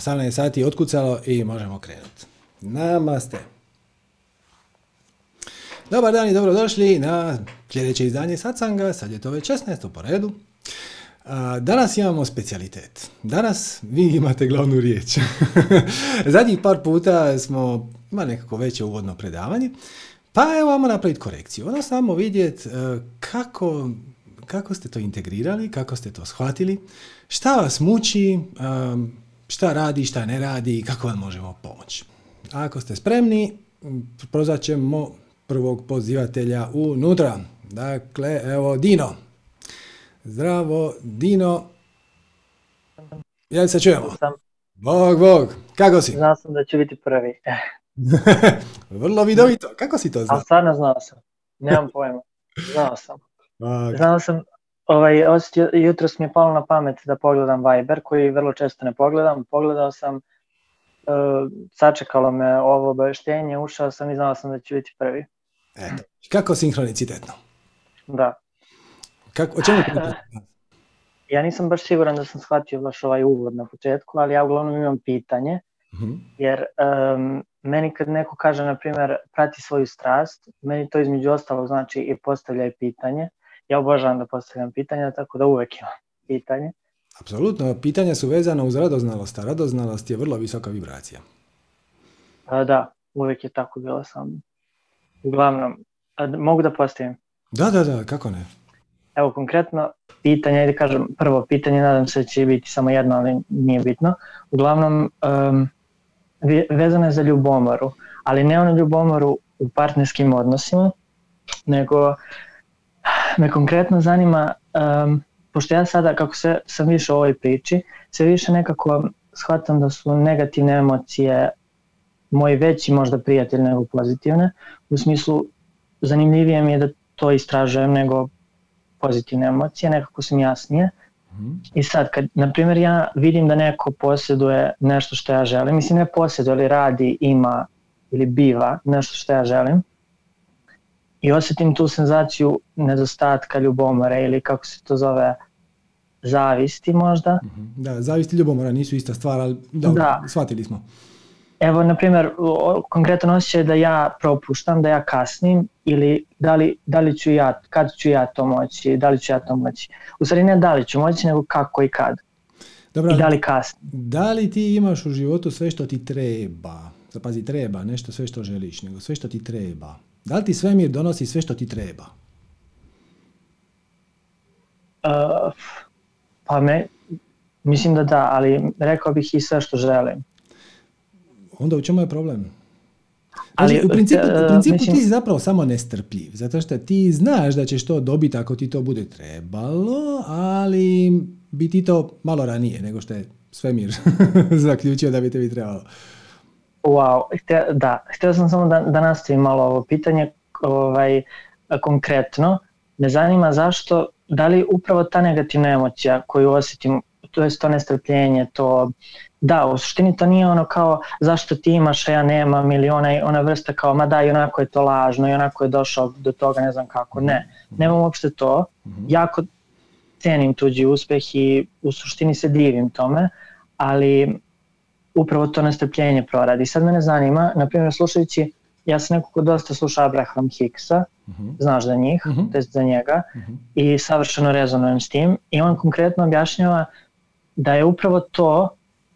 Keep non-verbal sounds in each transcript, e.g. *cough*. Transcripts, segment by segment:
18 sati otkucalo i možemo krenuti. Namaste. Dobar dan i dobrodošli na sljedeće izdanje Satsanga. Sad je to već 16. po redu. Danas imamo specijalitet. Danas vi imate glavnu riječ. *laughs* Zadnjih par puta smo imali nekako veće uvodno predavanje. Pa evo, vamo napraviti korekciju. Ono samo vidjeti e, kako, kako ste to integrirali, kako ste to shvatili, šta vas muči, e, šta radi, šta ne radi i kako vam možemo pomoći. Ako ste spremni, prozvat ćemo prvog pozivatelja unutra. Dakle, evo Dino. Zdravo, Dino. Jel se čujemo? Sam. Bog, bog. Kako si? Znao sam da će biti prvi. *laughs* Vrlo vidovito. Kako si to znao? Ali stvarno znao sam. Nemam pojma. Znao sam. A, Znao sam, ovaj, osjetio, jutros mi je palo na pamet da pogledam Viber, koji vrlo često ne pogledam. Pogledao sam, uh, sačekalo me ovo obaveštenje, ušao sam i znao sam da će biti prvi. Eto. Kako sinhronicitetno? Da. Kako, o čemu? *laughs* Ja nisam baš siguran da sam shvatio baš ovaj uvod na početku, ali ja uglavnom imam pitanje, Mhm. jer um, meni kad neko kaže, na primjer, prati svoju strast, meni to između ostalog znači i postavljaj pitanje. Ja obožavam da postavljam pitanja, tako da uvek imam pitanje. Apsolutno, pitanja su vezana uz radoznalost, a radoznalost je vrlo visoka vibracija. A, da, uvek je tako bilo sa mnom. Uglavnom, a, mogu da postavim? Da, da, da, kako ne? Evo, konkretno, pitanje, ajde kažem, prvo pitanje, nadam se da će biti samo jedno, ali nije bitno. Uglavnom, um, ve- vezano je za ljubomoru, ali ne onu ljubomoru u partnerskim odnosima, nego me konkretno zanima, um, pošto ja sada, kako se, sam više u ovoj priči, sve više nekako shvatam da su negativne emocije moj veći možda prijatelj nego pozitivne, u smislu zanimljivije mi je da to istražujem nego pozitivne emocije, nekako su mi jasnije. Mhm. I sad, kad, na primjer, ja vidim da neko posjeduje nešto što ja želim, mislim ne posjeduje, ali radi, ima ili biva nešto što ja želim, i osjetim tu senzaciju nedostatka ljubomore ili kako se to zove, zavisti možda, Mhm. Da, zavist i ljubomora nisu ista stvar, ali dobro, Da. shvatili smo. Evo, na primjer, o- konkretan osjećaj da ja propuštam, da ja kasnim ili da li, da li ću ja, kad ću ja to moći, da li ću ja to moći. U stvari ne da li ću moći, nego kako i kad. Dobro, I da li kasnim. da li ti imaš u životu sve što ti treba? Zapazi, treba, nešto sve što želiš, nego sve što ti treba. Da li ti svemir donosi sve što ti treba? Uh, pa me, mislim da da, ali rekao bih i sve što želim. Onda u čemu je problem? Ali, u principu, e, u principu mislim- ti si zapravo samo nestrpljiv, zato što ti znaš da ćeš to dobiti ako ti to bude trebalo, ali bi ti to malo ranije nego što je svemir *laughs* zaključio da bi tebi trebalo. Wow, hte, da, htio sam samo da, da nastavim malo ovo pitanje ovaj, konkretno. Me zanima zašto, da li upravo ta negativna emocija koju osjetim, to je to nestrpljenje, to, da, u suštini to nije ono kao zašto ti imaš, a ja nemam, ili ona, ona vrsta kao, ma da, i onako je to lažno, i onako je došao do toga, ne znam kako, ne. Nemam uopšte to, Mhm. jako cenim tuđi uspeh i u suštini se divim tome, ali upravo to nestrpljenje proradi. Sad mene zanima, na primjer slušajući, ja sam neko ko dosta sluša Abraham Hicksa, Mhm, znaš za njih, Mhm. to jest za njega, mhm. i savršeno rezonujem s tim i on konkretno objašnjava da je upravo to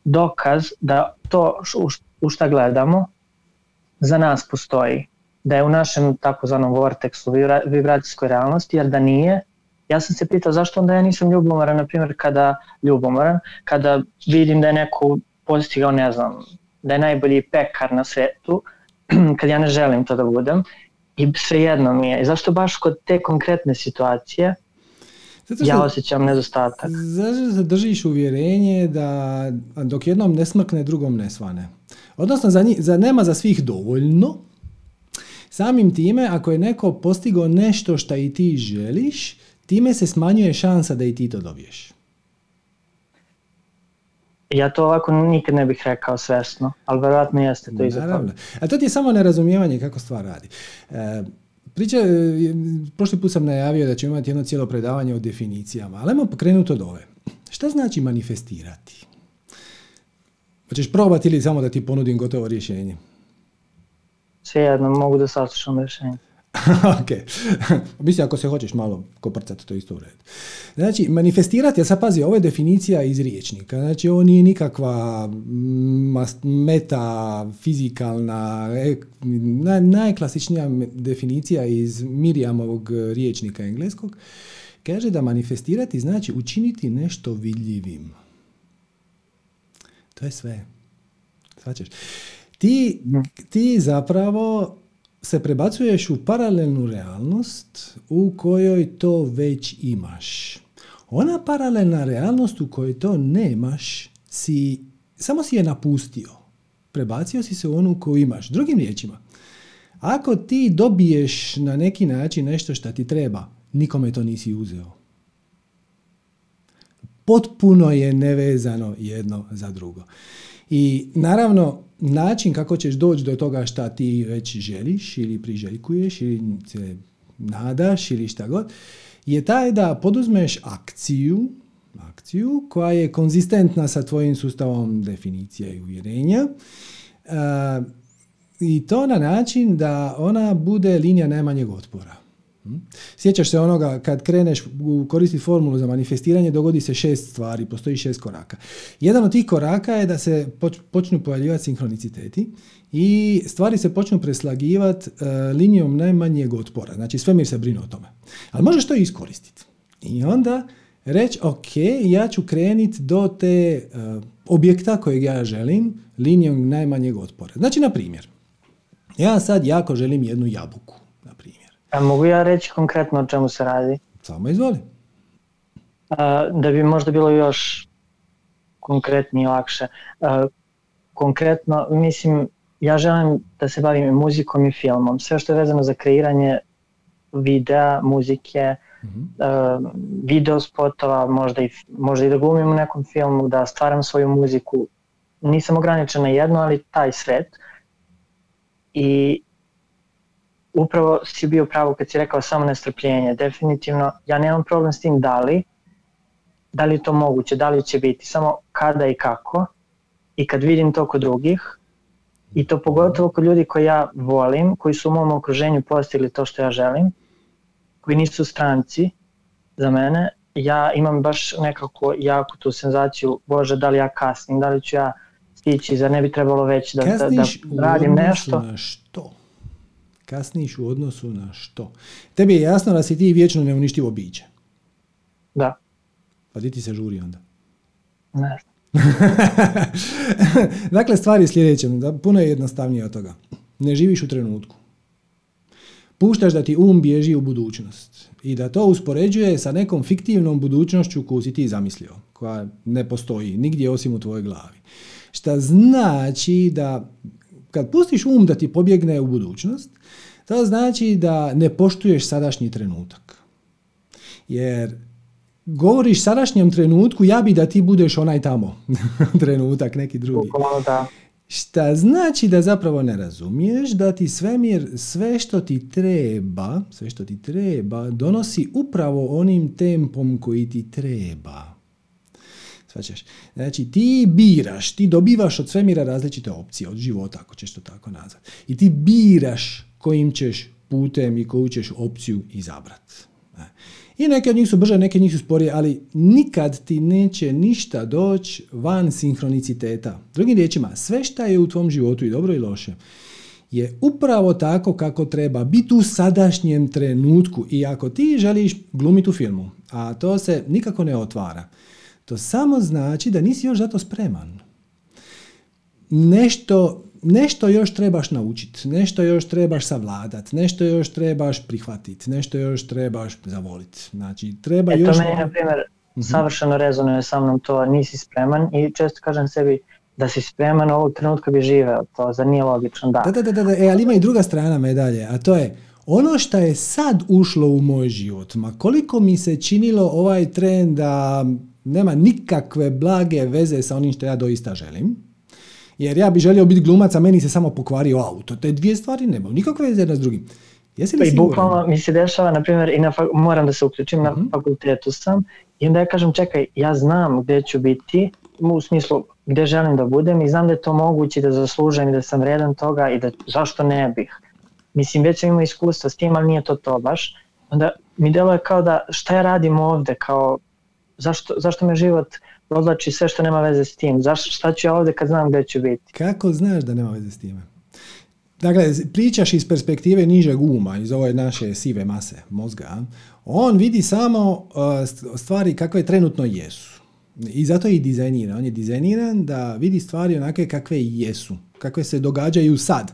dokaz da to u šta gledamo za nas postoji. Da je u našem takozvanom vorteksu, vibra- vibracijskoj realnosti, jer da nije, ja sam se pitao zašto onda ja nisam ljubomoran, na primjer kada ljubomoran, kada vidim da je neko postigao, ne znam, da je najbolji pekar na svetu, *clears throat* kad ja ne želim to da budem, i svejedno mi je. I zašto baš kod te konkretne situacije Zato ja što osjećam nedostatak? zato što držiš uvjerenje da dok jednom ne smrkne, drugom ne svane. Odnosno, za, njih, za nema za svih dovoljno. Samim time, ako je neko postigao nešto što i ti želiš, time se smanjuje šansa da i ti to dobiješ. Ja to ovako nikad ne bih rekao svesno, ali verovatno jeste to iza toga. A to ti je samo nerazumijevanje kako stvar radi. E, priča, e, prošli put sam najavio da ćemo imati jedno cijelo predavanje o definicijama, ali ajmo pokrenuti od ove. Šta znači manifestirati? Hoćeš probati ili samo da ti ponudim gotovo rješenje? Svejedno, mogu da saslušam rješenje. *laughs* ok. *laughs* Mislim, ako se hoćeš malo koprcati, to isto u redu. Znači, manifestirati, ja sad pazi, ovo je definicija iz riječnika. Znači, ovo nije nikakva meta, fizikalna, e, najklasičnija definicija iz Mirjamovog riječnika engleskog. Kaže da manifestirati znači učiniti nešto vidljivim. To je sve. Svačeš. Ti, ti zapravo se prebacuješ u paralelnu realnost u kojoj to već imaš. Ona paralelna realnost u kojoj to nemaš, si, samo si je napustio. Prebacio si se u onu koju imaš. Drugim riječima, ako ti dobiješ na neki način nešto što ti treba, nikome to nisi uzeo. Potpuno je nevezano jedno za drugo. I naravno, način kako ćeš doći do toga šta ti već želiš ili priželjkuješ ili se nadaš ili šta god, je taj da poduzmeš akciju, akciju koja je konzistentna sa tvojim sustavom definicija i uvjerenja uh, i to na način da ona bude linija najmanjeg otpora. Hm? Sjećaš se onoga kad kreneš koristiti formulu za manifestiranje, dogodi se šest stvari, postoji šest koraka. Jedan od tih koraka je da se počnu pojavljivati sinhroniciteti i stvari se počnu preslagivati uh, linijom najmanjeg otpora. Znači svemir se brine o tome. Ali možeš to iskoristiti. I onda reći, ok, ja ću kreniti do te uh, objekta kojeg ja želim linijom najmanjeg otpora. Znači, na primjer, ja sad jako želim jednu jabuku A mogu ja reći konkretno o čemu se radi? Samo izvoli. Da bi možda bilo još konkretnije i lakše. Konkretno, mislim, ja želim da se bavim muzikom i filmom. Sve što je vezano za kreiranje videa, muzike, mm-hmm. uh, video spotova, možda i, možda i da glumim u nekom filmu, da stvaram svoju muziku. Nisam ograničen na jedno, ali taj svet. I upravo si bio pravo kad si rekao samo nestrpljenje. Definitivno, ja nemam problem s tim da li, da li je to moguće, da li će biti, samo kada i kako. I kad vidim to kod drugih, i to pogotovo kod ljudi koje ja volim, koji su u mom okruženju postigli to što ja želim, koji nisu stranci za mene, ja imam baš nekako jako tu senzaciju, bože, da li ja kasnim, da li ću ja stići, zar ne bi trebalo već da, da, da radim nešto. Na što? Kasniš u odnosu na što? Tebi je jasno da si ti vječno neuništivo biće. Da. Pa ti ti se žuri onda? Ne *laughs* dakle, stvari je sljedeće, da puno je jednostavnije od toga. Ne živiš u trenutku. Puštaš da ti um bježi u budućnost i da to uspoređuje sa nekom fiktivnom budućnošću koju si ti zamislio, koja ne postoji nigdje osim u tvojoj glavi. Šta znači da kad pustiš um da ti pobjegne u budućnost, to znači da ne poštuješ sadašnji trenutak. Jer govoriš sadašnjem trenutku, ja bi da ti budeš onaj tamo *laughs* trenutak, neki drugi. Da. Šta znači da zapravo ne razumiješ da ti svemir sve što ti treba, sve što ti treba, donosi upravo onim tempom koji ti treba. Svačaš? Znači ti biraš, ti dobivaš od svemira različite opcije, od života, ako ćeš to tako nazvati. I ti biraš kojim ćeš putem i koju ćeš opciju izabrati. I neke od njih su brže, neke od njih su sporije, ali nikad ti neće ništa doći van sinhroniciteta. Drugim riječima, sve što je u tvom životu i dobro i loše, je upravo tako kako treba biti u sadašnjem trenutku. I ako ti želiš glumiti u filmu, a to se nikako ne otvara, to samo znači da nisi još za to spreman. Nešto, nešto još trebaš naučiti, nešto još trebaš savladati, nešto još trebaš prihvatiti, nešto još trebaš zavoliti. Znači, treba e, još... To meni, na primjer, uh-huh. savršeno rezonuje sa mnom to, nisi spreman i često kažem sebi, da si spreman ovog trenutka bi živeo, to za nije logično, da. Da, da, da, da, e, ali ima i druga strana medalje, a to je, ono što je sad ušlo u moj život, ma koliko mi se činilo ovaj tren da nema nikakve blage veze sa onim što ja doista želim. Jer ja bi želio biti glumac, a meni se samo pokvario auto. Te dvije stvari nema nikakve veze jedna s drugim. Jesi li pa I bukvalno mi se dešava, na primjer, i na moram da se uključim, uh-huh. na mhm. fakultetu sam, i onda ja kažem, čekaj, ja znam gdje ću biti, u smislu gde želim da budem i znam da je to moguće da zaslužujem i da sam vredan toga i da zašto ne bih. Mislim, već sam imao iskustva s tim, ali nije to to baš. Onda mi deluje kao da šta ja radim ovde, kao zašto, zašto me život odlači sve što nema veze s tim, zašto, šta ću ja ovde kad znam gde ću biti. Kako znaš da nema veze s time? Dakle, pričaš iz perspektive nižeg uma, iz ove naše sive mase mozga, on vidi samo uh, stvari kakve trenutno jesu. I zato je i dizajniran. On je dizajniran da vidi stvari onake kakve jesu, kakve se događaju sad.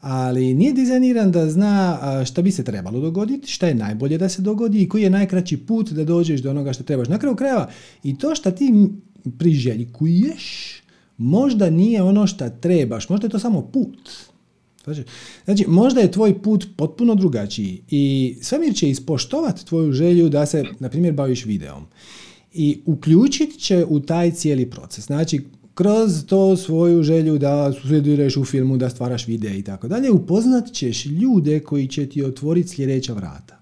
Ali nije dizajniran da zna šta bi se trebalo dogoditi, šta je najbolje da se dogodi i koji je najkraći put da dođeš do onoga što trebaš. Na kraju krajeva i to što ti priželjkuješ možda nije ono što trebaš, možda je to samo put. Znači, znači, možda je tvoj put potpuno drugačiji i svemir će ispoštovati tvoju želju da se, na primjer, baviš videom i uključit će u taj cijeli proces. Znači, kroz to svoju želju da sudjeluješ u filmu, da stvaraš videe i tako dalje, upoznat ćeš ljude koji će ti otvoriti sljedeća vrata.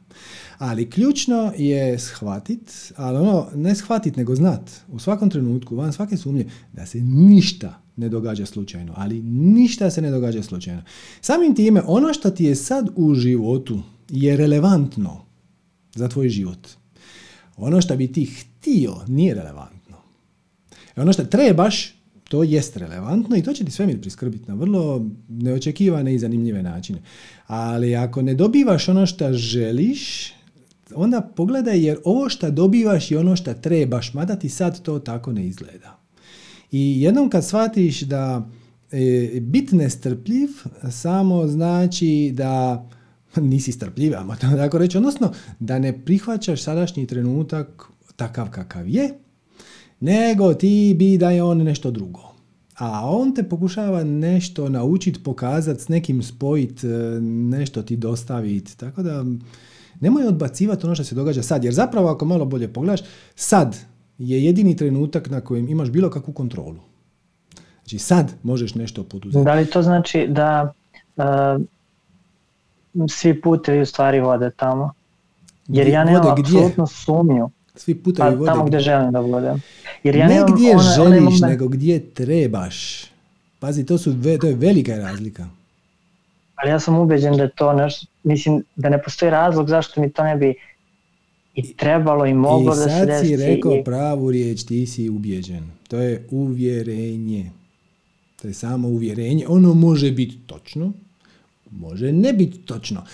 Ali ključno je shvatit, ali ono, ne shvatit, nego znat, u svakom trenutku, van svake sumnje, da se ništa ne događa slučajno, ali ništa se ne događa slučajno. Samim time, ono što ti je sad u životu je relevantno za tvoj život. Ono što bi ti htio nije relevantno. Ono što trebaš, to jest relevantno i to će ti svemir priskrbiti na vrlo neočekivane i zanimljive načine. Ali ako ne dobivaš ono što želiš, onda pogledaj jer ovo što dobivaš je ono što trebaš, mada ti sad to tako ne izgleda. I jednom kad shvatiš da e, bit nestrpljiv samo znači da *laughs* nisi strpljiv, ajmo tako reći, odnosno da ne prihvaćaš sadašnji trenutak takav kakav je, nego ti bi da je on nešto drugo. A on te pokušava nešto naučiti, pokazati, s nekim spojiti, e, nešto ti dostaviti. Tako da nemoj odbacivati ono što se događa sad. Jer zapravo ako malo bolje pogledaš, sad je jedini trenutak na kojem imaš bilo kakvu kontrolu. Znači sad možeš nešto poduzeti. Da li to znači da uh, svi putevi u stvari vode tamo? Jer ja nemam apsolutno sumnju. Svi putevi pa, vode. Tamo gdje želim da budem. Jer ja ne gdje one, želiš, one nego gdje trebaš. Pazi, to, su, to je velika razlika. Ali ja sam ubeđen da je to nešto, mislim da ne postoji razlog zašto mi to ne bi i trebalo i moglo da se desi. I sad si rekao i... pravu riječ, ti si ubjeđen. To je uvjerenje. To je samo uvjerenje. Ono može biti točno, može ne biti točno.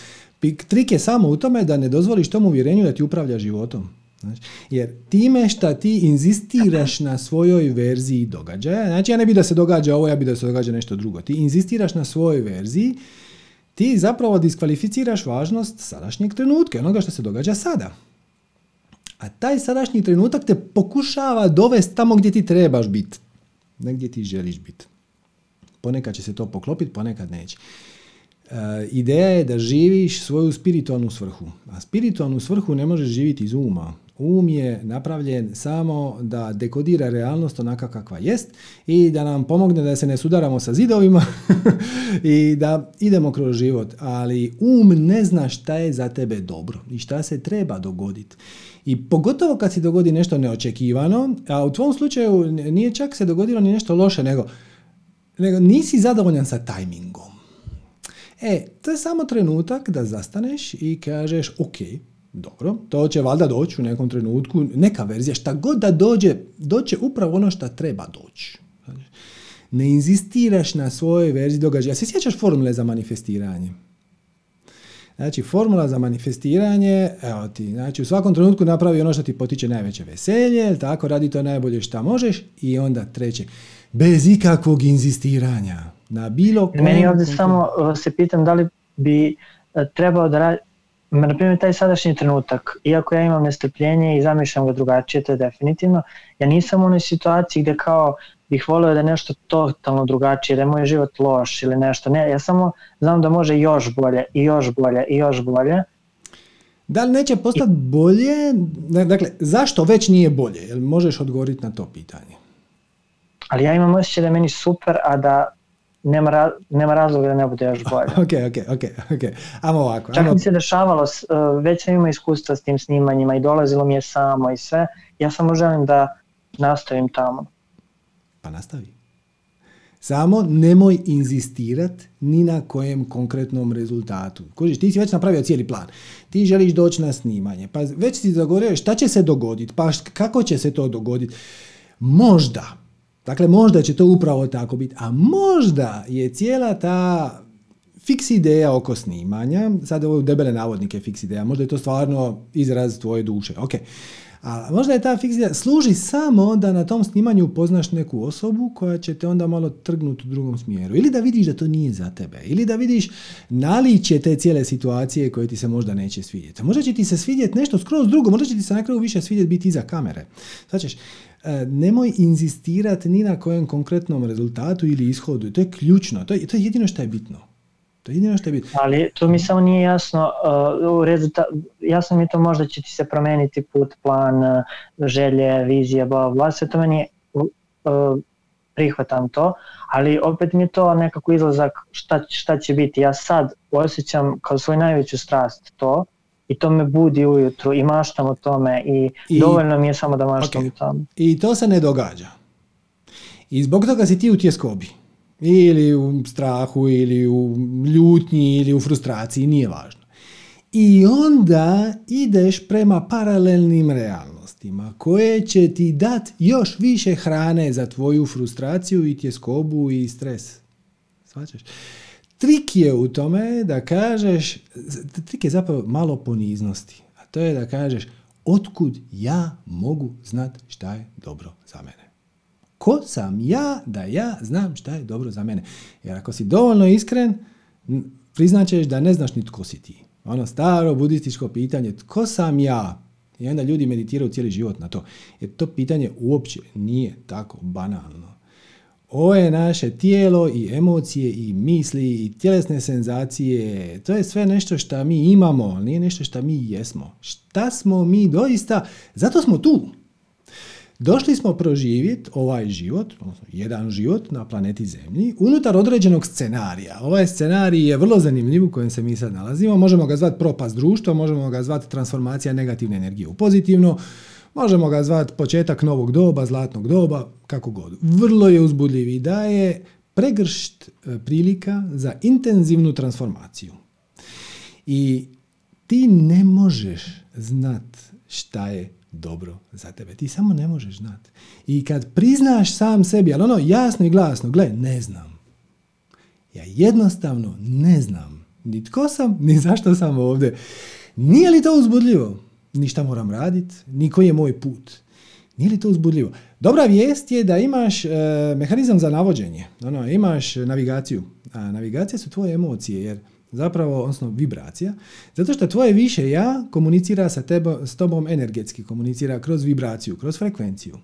Trik je samo u tome da ne dozvoliš tom uvjerenju da ti upravlja životom. Znači, jer time što ti inzistiraš na svojoj verziji događaja, znači ja ne bi da se događa ovo, ja bi da se događa nešto drugo. Ti inzistiraš na svojoj verziji, ti zapravo diskvalificiraš važnost sadašnjeg trenutka, onoga što se događa sada. A taj sadašnji trenutak te pokušava dovesti tamo gdje ti trebaš biti. Negdje ti želiš biti. Ponekad će se to poklopiti, ponekad neće. E, ideja je da živiš svoju spiritualnu svrhu. A spiritualnu svrhu ne možeš živjeti iz uma. Um je napravljen samo da dekodira realnost onaka kakva jest i da nam pomogne da se ne sudaramo sa zidovima *laughs* i da idemo kroz život. Ali um ne zna šta je za tebe dobro i šta se treba dogoditi. I pogotovo kad se dogodi nešto neočekivano, a u tvom slučaju nije čak se dogodilo ni nešto loše, nego, nego nisi zadovoljan sa tajmingom. E, to je samo trenutak da zastaneš i kažeš, ok, dobro, to će valjda doći u nekom trenutku, neka verzija, šta god da dođe, doće upravo ono što treba doći. Ne inzistiraš na svojoj verziji događaja. Se sjećaš formule za manifestiranje? Znači, formula za manifestiranje, evo ti, znači u svakom trenutku napravi ono što ti potiče najveće veselje, tako radi to najbolje što možeš i onda treće, bez ikakvog inzistiranja na bilo kojem... Meni ovdje samo uh, se pitam da li bi uh, trebao da radi, na primjer taj sadašnji trenutak, iako ja imam nestrpljenje i zamišljam ga drugačije, to je definitivno, ja nisam u onoj situaciji gdje kao bih volio da je nešto totalno drugačije, da je moj život loš ili nešto. Ne, ja samo znam da može još bolje i još bolje i još bolje. Da li neće postati bolje? Dakle, zašto već nije bolje? Jel možeš odgovoriti na to pitanje? Ali ja imam osjećaj da je meni super, a da nema, ra nema razloga da ne bude još bolje. ok, ok, ok, ok. Amo ovako. Čak mi se dešavalo, uh, već sam imao iskustva s tim snimanjima i dolazilo mi je samo i sve. Ja samo želim da nastavim tamo. Pa nastavi. Samo nemoj inzistirat ni na kojem konkretnom rezultatu. Kužiš, ti si već napravio cijeli plan. Ti želiš doći na snimanje. Pa već si dogovorio šta će se dogoditi. Pa kako će se to dogoditi. Možda. Dakle, možda će to upravo tako biti. A možda je cijela ta fiks ideja oko snimanja, sad ovo debele navodnike fiks ideja, možda je to stvarno izraz tvoje duše. Ok. A možda je ta fikcija služi samo da na tom snimanju upoznaš neku osobu koja će te onda malo trgnuti u drugom smjeru. Ili da vidiš da to nije za tebe. Ili da vidiš naličje te cijele situacije koje ti se možda neće svidjeti. Možda će ti se svidjeti nešto skroz drugo. Možda će ti se na kraju više svidjeti biti iza kamere. Sad ćeš, nemoj inzistirati ni na kojem konkretnom rezultatu ili ishodu. To je ključno. To je, to je jedino što je bitno. To je jedino što je bitno. Ali to mi samo nije jasno, uh, u rezulta, jasno mi to možda će ti se promijeniti put, plan, uh, želje, vizije, bla, bla, sve to meni uh, prihvatam to, ali opet mi je to nekako izlazak šta, šta će biti. Ja sad osjećam kao svoju najveću strast to i to me budi ujutru i maštam o tome i, I dovoljno mi je samo da maštam okay. o tome. I to se ne događa. I zbog toga si ti u tjeskobi ili u strahu ili u ljutnji ili u frustraciji, nije važno. I onda ideš prema paralelnim realnostima koje će ti dati još više hrane za tvoju frustraciju i tjeskobu i stres. Svačaš? Trik je u tome da kažeš, trik je zapravo malo poniznosti, a to je da kažeš otkud ja mogu znati šta je dobro za mene. Ko sam ja da ja znam šta je dobro za mene? Jer ako si dovoljno iskren, priznaćeš da ne znaš ni tko si ti. Ono staro budističko pitanje, tko sam ja? I onda ljudi meditiraju cijeli život na to. Jer to pitanje uopće nije tako banalno. Ovo je naše tijelo i emocije i misli i tjelesne senzacije. To je sve nešto što mi imamo, nije nešto što mi jesmo. Šta smo mi doista? Zato smo tu. Došli smo proživjeti ovaj život, jedan život na planeti Zemlji, unutar određenog scenarija. Ovaj scenarij je vrlo zanimljiv u kojem se mi sad nalazimo. Možemo ga zvati propast društva, možemo ga zvati transformacija negativne energije u pozitivno, možemo ga zvati početak novog doba, zlatnog doba, kako god. Vrlo je uzbudljiv i daje pregršt e, prilika za intenzivnu transformaciju. I ti ne možeš znat šta je dobro za tebe. Ti samo ne možeš znati. I kad priznaš sam sebi, ali ono jasno i glasno, gle, ne znam. Ja jednostavno ne znam. Ni tko sam, ni zašto sam ovdje. Nije li to uzbudljivo? Ni šta moram raditi, ni koji je moj put. Nije li to uzbudljivo? Dobra vijest je da imaš e, mehanizam za navođenje. Ono, imaš navigaciju. A navigacije su tvoje emocije, jer zapravo, odnosno vibracija, zato što tvoje više ja komunicira sa tebo, s tobom energetski, komunicira kroz vibraciju, kroz frekvenciju.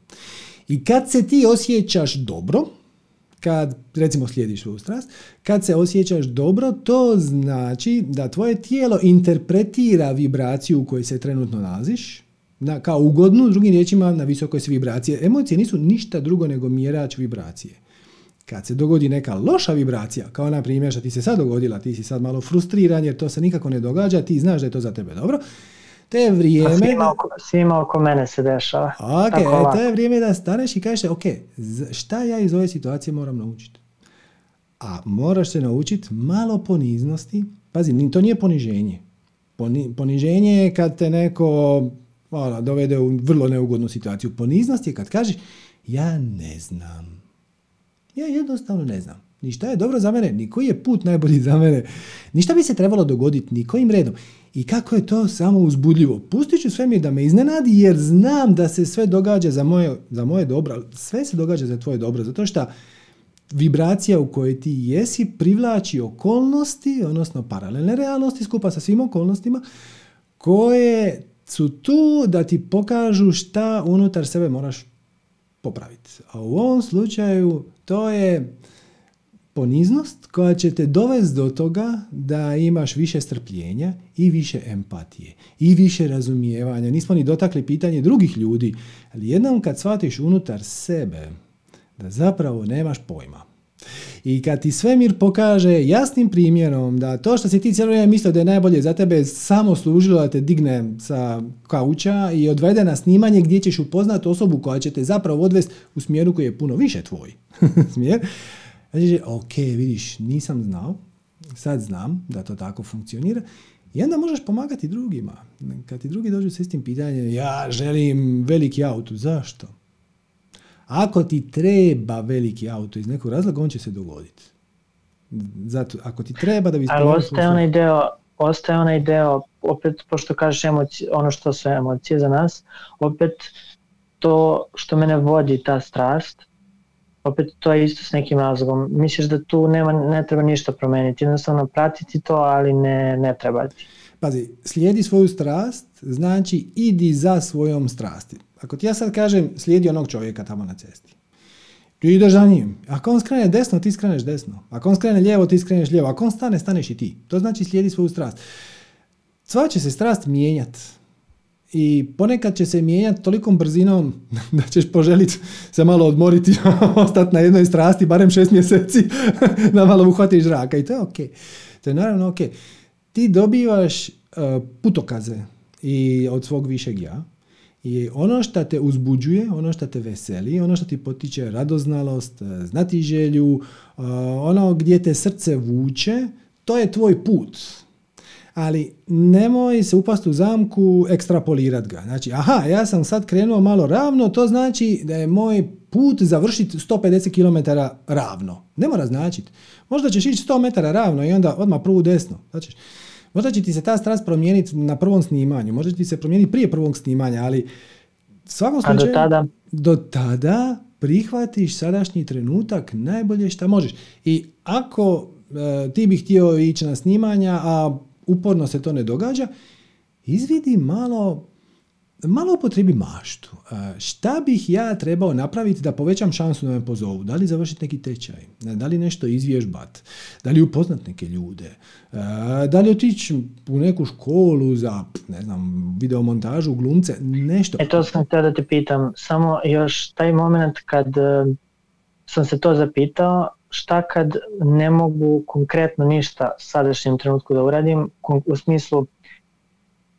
I kad se ti osjećaš dobro, kad recimo slijediš svoju strast, kad se osjećaš dobro, to znači da tvoje tijelo interpretira vibraciju u kojoj se trenutno nalaziš, na, kao ugodnu, drugim riječima na visokoj vibracije. Emocije nisu ništa drugo nego mjerač vibracije. Kad se dogodi neka loša vibracija, kao na primjer što ti se sad dogodila, ti si sad malo frustriran jer to se nikako ne događa, ti znaš da je to za tebe dobro, te vrijeme... Svima oko, svima oko mene se dešava. Ok, Tako to je vrijeme da staneš i kažeš, ok, šta ja iz ove situacije moram naučiti? A moraš se naučiti malo poniznosti. Pazi, to nije poniženje. Poni, poniženje je kad te neko ono, dovede u vrlo neugodnu situaciju. Poniznost je kad kažeš, ja ne znam ja jednostavno ne znam. Ni šta je dobro za mene, ni koji je put najbolji za mene, ni šta bi se trebalo dogoditi, ni kojim redom. I kako je to samo uzbudljivo. Pustit ću sve mi da me iznenadi jer znam da se sve događa za moje, za moje dobro. Sve se događa za tvoje dobro. Zato što vibracija u kojoj ti jesi privlači okolnosti, odnosno paralelne realnosti skupa sa svim okolnostima koje su tu da ti pokažu šta unutar sebe moraš popraviti. A u ovom slučaju to je poniznost koja će te dovesti do toga da imaš više strpljenja i više empatije i više razumijevanja. Nismo ni dotakli pitanje drugih ljudi, ali jednom kad shvatiš unutar sebe da zapravo nemaš pojma, I kad ti svemir pokaže jasnim primjerom da to što si ti cijelo vrijeme mislio da je najbolje za tebe samo služilo da te digne sa kauča i odvede na snimanje gdje ćeš upoznati osobu koja će te zapravo odvesti u smjeru koji je puno više tvoj *laughs* smjer. Znači, ok, vidiš, nisam znao, sad znam da to tako funkcionira i onda možeš pomagati drugima. Kad ti drugi dođu s istim pitanjem, ja želim veliki auto, zašto? Ako ti treba veliki auto iz nekog razloga, on će se dogoditi. Zato, ako ti treba da bi... Ali ostaje onaj deo, ostaje onaj deo, opet, pošto kažeš emoci, ono što su emocije za nas, opet to što mene vodi ta strast, opet to je isto s nekim razlogom. Misliš da tu nema, ne treba ništa promeniti, jednostavno pratiti to, ali ne, ne treba ti. Pazi, slijedi svoju strast, znači idi za svojom strasti. Ako ti ja sad kažem slijedi onog čovjeka tamo na cesti, ti ideš za njim. Ako on skrene desno, ti skreneš desno. Ako on skrene lijevo, ti skreneš lijevo. Ako on stane, staneš i ti. To znači slijedi svoju strast. Sva će se strast mijenjati. I ponekad će se mijenjati tolikom brzinom *laughs* da ćeš poželiti se malo odmoriti, *laughs* ostati na jednoj strasti barem šest mjeseci *laughs* da malo uhvatiš zraka i to je ok. To je naravno ok. Ti dobivaš uh, putokaze i od svog višeg ja i ono što te uzbuđuje, ono što te veseli, ono što ti potiče radoznalost, uh, znati želju, uh, ono gdje te srce vuče, to je tvoj put ali nemoj se upasti u zamku ekstrapolirat ga. Znači, aha, ja sam sad krenuo malo ravno, to znači da je moj put završiti 150 km ravno. Ne mora značiti. Možda ćeš ići 100 metara ravno i onda odmah prvu desno. Znači, možda će ti se ta strast promijeniti na prvom snimanju, možda će ti se promijeniti prije prvog snimanja, ali svakom slučaju... do tada? Do tada prihvatiš sadašnji trenutak najbolje što možeš. I ako e, ti bi htio ići na snimanja, a uporno se to ne događa, izvidi malo, malo upotrebi maštu. Šta bih ja trebao napraviti da povećam šansu da me pozovu? Da li završiti neki tečaj? Da li nešto izvježbat? Da li upoznat neke ljude? Da li otići u neku školu za, ne znam, videomontažu, glumce? Nešto. E to sam htio da te pitam. Samo još taj moment kad e, sam se to zapitao, šta kad ne mogu konkretno ništa sadašnjem trenutku da uradim, u smislu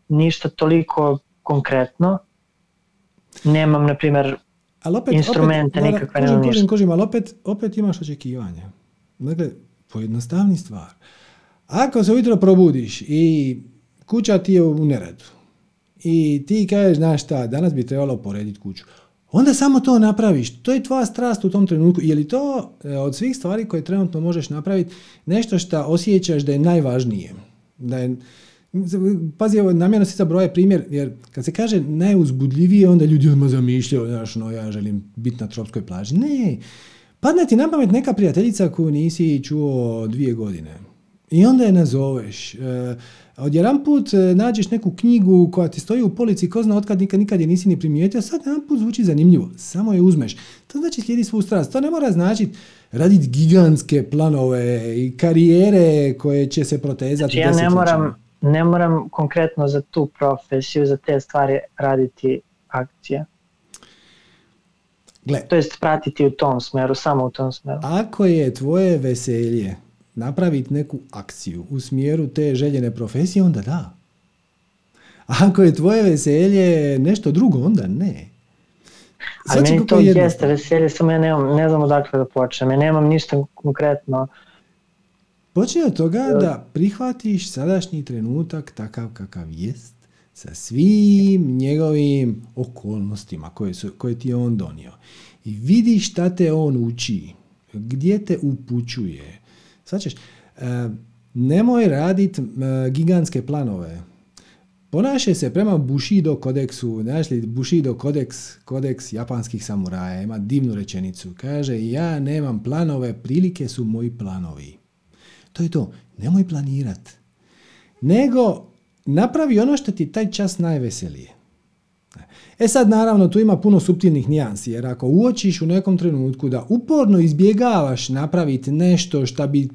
ništa toliko konkretno, nemam, na primjer, ali opet, instrumente opet, nikakve, nemam ništa. Kožim, ali opet, opet imaš očekivanja. Dakle, pojednostavni stvar. Ako se ujutro probudiš i kuća ti je u neredu i ti kažeš, znaš šta, danas bi trebalo porediti kuću onda samo to napraviš. To je tvoja strast u tom trenutku. Je li to e, od svih stvari koje trenutno možeš napraviti nešto što osjećaš da je najvažnije? Da je, pazi, evo, namjerno si broje primjer, jer kad se kaže najuzbudljivije, onda ljudi odmah zamišljaju, znaš, no, ja želim biti na tropskoj plaži. Ne, padne ti na pamet neka prijateljica koju nisi čuo dvije godine. I onda je nazoveš. Odjedan put e, nađeš neku knjigu koja ti stoji u polici, ko zna otkad nikad, nikad je nisi ni primijetio, sad jedan put zvuči zanimljivo, samo je uzmeš. To znači slijedi svu strast. To ne mora značiti raditi gigantske planove i karijere koje će se protezati. Znači ja ne moram, ne moram konkretno za tu profesiju, za te stvari raditi akcije. Gle, to jest pratiti u tom smeru, samo u tom smeru. Ako je tvoje veselje napraviti neku akciju u smjeru te željene profesije, onda da. ako je tvoje veselje nešto drugo, onda ne. Ali meni to jeste veselje, samo ja nemam, ne znam odakle da počnem, ja nemam ništa konkretno. Počne od toga da prihvatiš sadašnji trenutak takav kakav jest, sa svim njegovim okolnostima koje, su, koje ti je on donio. I vidiš šta te on uči, gdje te upućuje, E, nemoj raditi gigantske planove. Ponašaj se prema Bushido kodeksu, znaš li, Bushido kodeks, kodeks japanskih samuraja, ima divnu rečenicu. Kaže, ja nemam planove, prilike su moji planovi. To je to, nemoj planirat. Nego, napravi ono što ti taj čas najveselije. E sad, naravno, tu ima puno subtilnih nijansi, jer ako uočiš u nekom trenutku da uporno izbjegavaš napraviti nešto što bi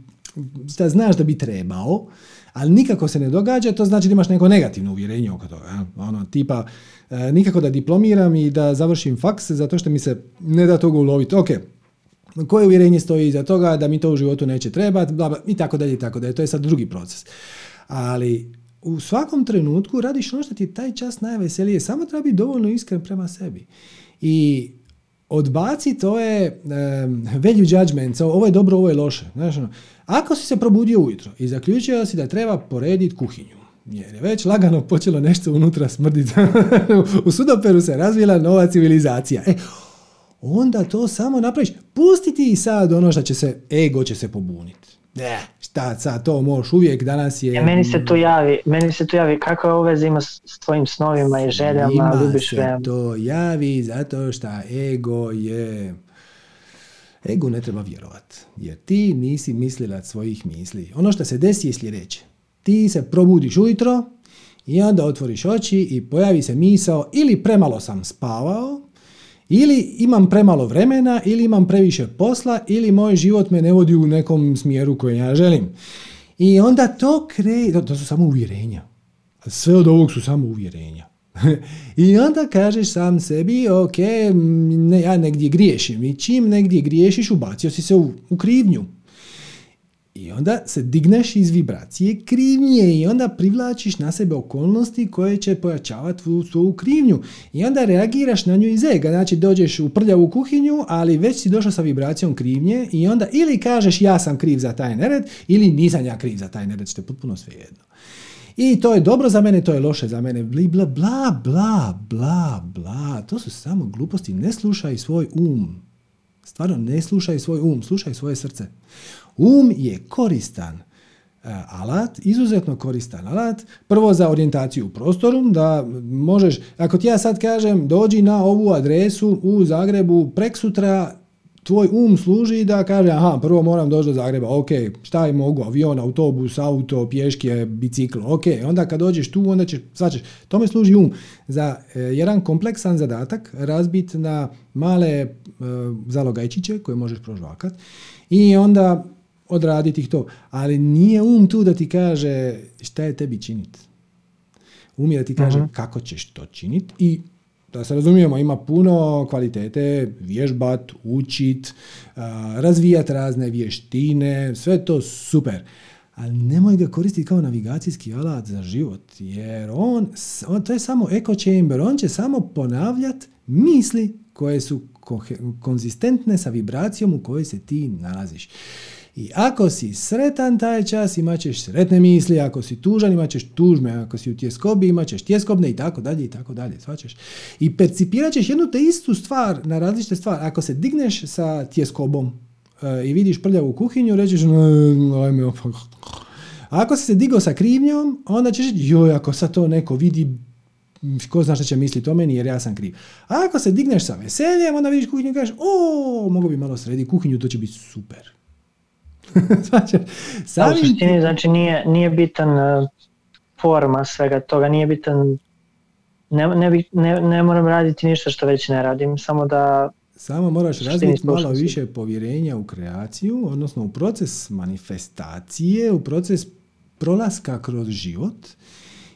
da znaš da bi trebao, ali nikako se ne događa, to znači da imaš neko negativno uvjerenje oko toga. Ono, tipa, e, nikako da diplomiram i da završim faks zato što mi se ne da toga uloviti. Ok, koje uvjerenje stoji iza toga, da mi to u životu neće trebati, bla, bla, i tako dalje, i tako dalje. To je sad drugi proces. Ali u svakom trenutku radiš ono što ti taj čas najveselije, samo treba biti dovoljno iskren prema sebi. I odbaci to je um, value judgment, ovo je dobro, ovo je loše. Znaš, ono, ako si se probudio ujutro i zaključio si da treba porediti kuhinju, jer je već lagano počelo nešto unutra smrditi. *laughs* u sudoperu se razvila nova civilizacija. E, onda to samo napraviš. Pustiti i sad ono što će se, ego će se pobuniti. Ne, šta sad to možeš uvijek, danas je... Ja, e, meni se to javi, meni se to javi, kakva ove ima s tvojim snovima i željama, ima ljubiš se to javi zato što ego je... Ego ne treba vjerovat, jer ti nisi mislilac svojih misli. Ono što se desi je sljedeće. Ti se probudiš ujutro i onda otvoriš oči i pojavi se misao ili premalo sam spavao, ili imam premalo vremena, ili imam previše posla, ili moj život me ne vodi u nekom smjeru koji ja želim. I onda to kreje, to, su samo uvjerenja. Sve od ovog su samo uvjerenja. *laughs* I onda kažeš sam sebi, ok, ne, ja negdje griješim. I čim negdje griješiš, ubacio si se u, u krivnju. I onda se digneš iz vibracije krivnje i onda privlačiš na sebe okolnosti koje će pojačavati tvoju, svoju krivnju. I onda reagiraš na nju iz ega. Znači dođeš u prljavu kuhinju, ali već si došao sa vibracijom krivnje i onda ili kažeš ja sam kriv za taj nered ili nisam ja kriv za taj nered, što je potpuno svejedno. I to je dobro za mene, to je loše za mene, bla, bla, bla, bla, bla. To su samo gluposti. Ne slušaj svoj um. Stvarno, ne slušaj svoj um, slušaj svoje srce. Um je koristan e, alat, izuzetno koristan alat, prvo za orijentaciju u prostoru, da možeš, ako ti ja sad kažem dođi na ovu adresu u Zagrebu prek sutra, tvoj um služi da kaže, aha, prvo moram doći do Zagreba, ok, šta je mogu, avion, autobus, auto, pješke, bicikl, ok, onda kad dođeš tu, onda ćeš, svačeš, tome služi um. Za e, jedan kompleksan zadatak, razbit na male e, zalogajčiće koje možeš prožvakat i onda odraditi ih to. Ali nije um tu da ti kaže šta je tebi činiti. Um je da ti kaže uh kako ćeš to činiti i da se razumijemo, ima puno kvalitete, vježbat, učit, razvijati razne vještine, sve to super. Ali nemoj ga koristiti kao navigacijski alat za život, jer on, on to je samo echo chamber, on će samo ponavljati misli koje su konzistentne sa vibracijom u kojoj se ti nalaziš. I ako si sretan taj čas, imat ćeš sretne misli, ako si tužan, imat ćeš tužme, ako si u tjeskobi, imat ćeš tjeskobne i tako dalje i tako dalje, svačeš. I percipirat ćeš jednu te istu stvar na različite stvari. Ako se digneš sa tjeskobom uh, i vidiš prljavu kuhinju, rećeš ajme ako si se digao sa krivnjom, onda ćeš joj, ako sad to neko vidi, ko zna što će misliti o meni jer ja sam kriv. A ako se digneš sa veseljem, onda vidiš kuhinju i kažeš, o, mogu bi malo srediti kuhinju, to će biti super. *laughs* znači, sami... U suštini, znači nije, nije bitan uh, forma svega toga, nije bitan ne, ne, ne, ne moram raditi ništa što već ne radim, samo da samo moraš razviti malo više povjerenja u kreaciju, odnosno u proces manifestacije, u proces prolaska kroz život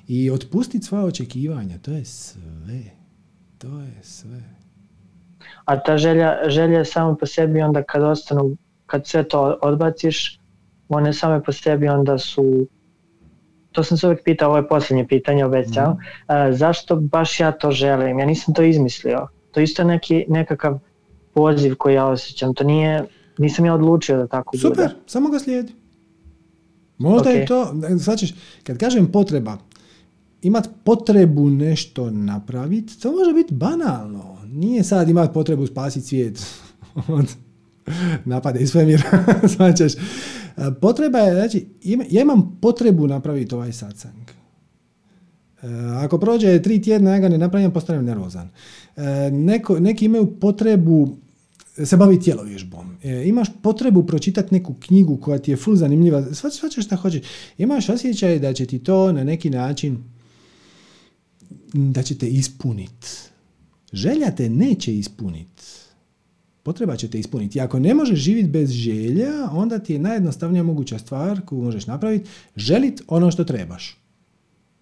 i otpustiti sva očekivanja. To je sve. To je sve. A ta želja, želja je samo po sebi onda kad ostanu kad sve to odbaciš, one same po sebi onda su to sam se uvijek pitao, ovo je posljednje pitanje obećao, mm. zašto baš ja to želim? Ja nisam to izmislio. To isto je neki, nekakav poziv koji ja osjećam. To nije, nisam ja odlučio da tako Super, bude. Super, samo ga slijedi. Možda okay. je to, znači, kad kažem potreba, imat potrebu nešto napraviti, to može biti banalno. Nije sad imat potrebu spasiti svijet *laughs* od napade iz svemira. Svačaš. *laughs* Potreba je, znači, ja imam potrebu napraviti ovaj satsang. E, ako prođe tri tjedna, ja ga ne napravim, postanem nervozan. E, neko, neki imaju potrebu se bavi tjelovježbom. E, imaš potrebu pročitati neku knjigu koja ti je full zanimljiva. Svačaš šta hoćeš. Imaš osjećaj da će ti to na neki način da će te ispuniti. Želja te neće ispuniti potreba će te ispuniti. I ako ne možeš živjeti bez želja, onda ti je najjednostavnija moguća stvar koju možeš napraviti, želit ono što trebaš.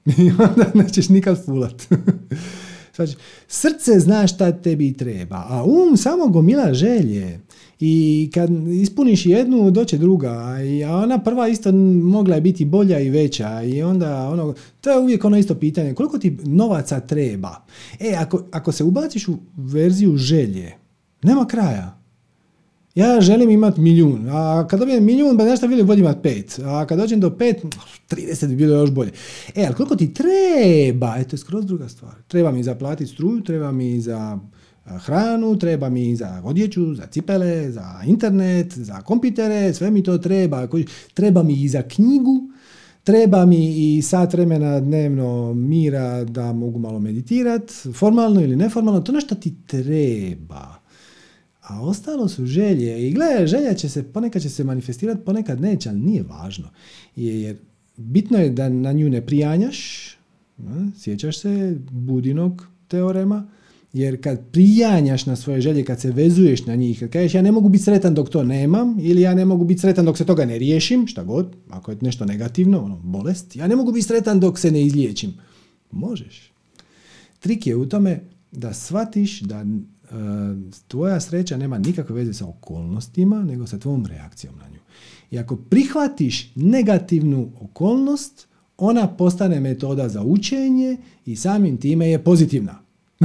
*laughs* I onda nećeš nikad fulat. *laughs* Znači, srce zna šta tebi treba, a um samo gomila želje. I kad ispuniš jednu, doće druga. A ona prva isto mogla je biti bolja i veća. I onda, ono, to je uvijek ono isto pitanje. Koliko ti novaca treba? E, ako, ako se ubaciš u verziju želje, nema kraja. Ja želim imati milijun, a kad dobijem milijun, ba nešto vidim, volim imati pet. A kad dođem do pet, 30 bi bilo još bolje. E, ali koliko ti treba? E, to je skroz druga stvar. Treba mi za platiti struju, treba mi za hranu, treba mi za odjeću, za cipele, za internet, za kompitere, sve mi to treba. Treba mi i za knjigu, treba mi i sat vremena dnevno mira da mogu malo meditirati, formalno ili neformalno, to nešto ti treba. A ostalo su želje. I gledaj, želja će se, ponekad će se manifestirati, ponekad neće, ali nije važno. Jer bitno je da na nju ne prijanjaš, sjećaš se Budinog teorema, jer kad prijanjaš na svoje želje, kad se vezuješ na njih, kad kažeš ja ne mogu biti sretan dok to nemam, ili ja ne mogu biti sretan dok se toga ne riješim, šta god, ako je nešto negativno, ono, bolest, ja ne mogu biti sretan dok se ne izliječim. Možeš. Trik je u tome da shvatiš da tvoja sreća nema nikakve veze sa okolnostima, nego sa tvojom reakcijom na nju. I ako prihvatiš negativnu okolnost, ona postane metoda za učenje i samim time je pozitivna. *laughs*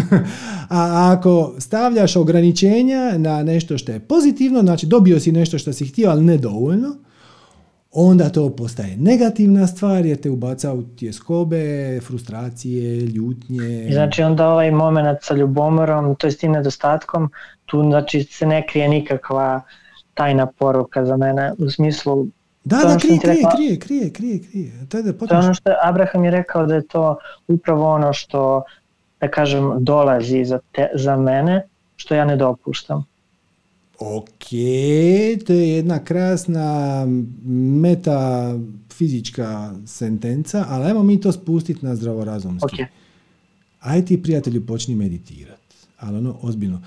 A ako stavljaš ograničenja na nešto što je pozitivno, znači dobio si nešto što si htio, ali ne dovoljno, onda to postaje negativna stvar jer te ubaca u tjeskobe, frustracije, ljutnje. Znači onda ovaj moment sa ljubomorom, to je s tim nedostatkom, tu znači se ne krije nikakva tajna poruka za mene u smislu da, da, krije, krije, krije, krije, krije, krije. To je, to je ono što Abraham je rekao da je to upravo ono što da kažem, dolazi za, te, za mene, što ja ne dopuštam. Ok, to je jedna krasna metafizička sentenca, ali ajmo mi to spustiti na zdravorazumski. Okay. Aj ti prijatelju počni meditirati, ali ono ozbiljno.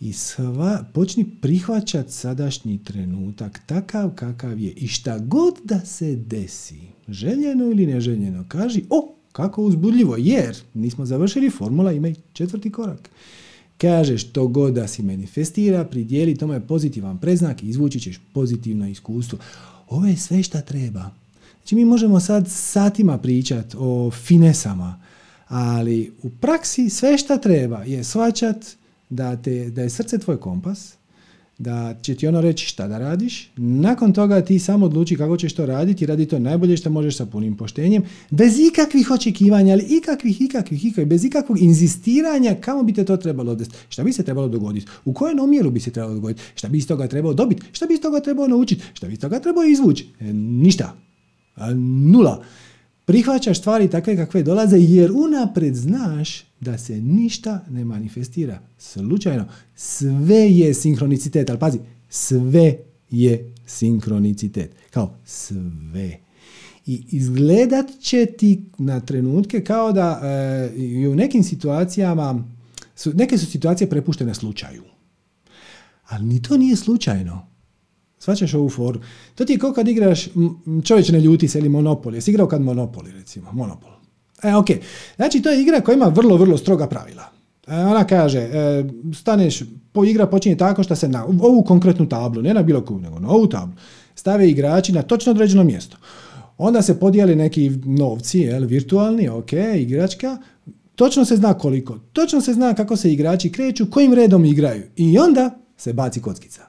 I sva, počni prihvaćati sadašnji trenutak takav kakav je. I šta god da se desi, željeno ili neželjeno, kaži, o, kako uzbudljivo, jer nismo završili, formula ima i četvrti korak. Kažeš to god da si manifestira, pridijeli tome pozitivan preznak i izvući ćeš pozitivno iskustvo. Ovo je sve šta treba. Znači mi možemo sad satima pričati o finesama, ali u praksi sve šta treba je svačat da, te, da je srce tvoj kompas, da će ti ono reći šta da radiš, nakon toga ti samo odluči kako ćeš to raditi radi to najbolje što možeš sa punim poštenjem, bez ikakvih očekivanja, ali ikakvih, ikakvih, ikakvih, bez ikakvog inzistiranja kamo bi te to trebalo odvesti, šta bi se trebalo dogoditi, u kojem omjeru bi se trebalo dogoditi, šta bi iz toga trebalo dobiti, šta bi iz toga trebalo naučiti, šta bi iz toga trebalo izvući, e, ništa, nula. Prihvaćaš stvari takve kakve dolaze jer unapred znaš da se ništa ne manifestira slučajno. Sve je sinkronicitet, ali pazi, sve je sinkronicitet. Kao sve. I izgledat će ti na trenutke kao da e, u nekim situacijama, su, neke su situacije prepuštene slučaju. Ali ni to nije slučajno. Svaćaš ovu foru. To ti je kao kad igraš, čovječ ne ljuti se ili Monopol. Jesi igrao kad Monopoli recimo? Monopol. E, ok. Znači, to je igra koja ima vrlo, vrlo stroga pravila. E, ona kaže, e, staneš, po igra počinje tako što se na ovu konkretnu tablu, ne na bilo koju, nego na ovu tablu, stave igrači na točno određeno mjesto. Onda se podijeli neki novci, jel, virtualni, ok, igračka, točno se zna koliko, točno se zna kako se igrači kreću, kojim redom igraju i onda se baci kockica.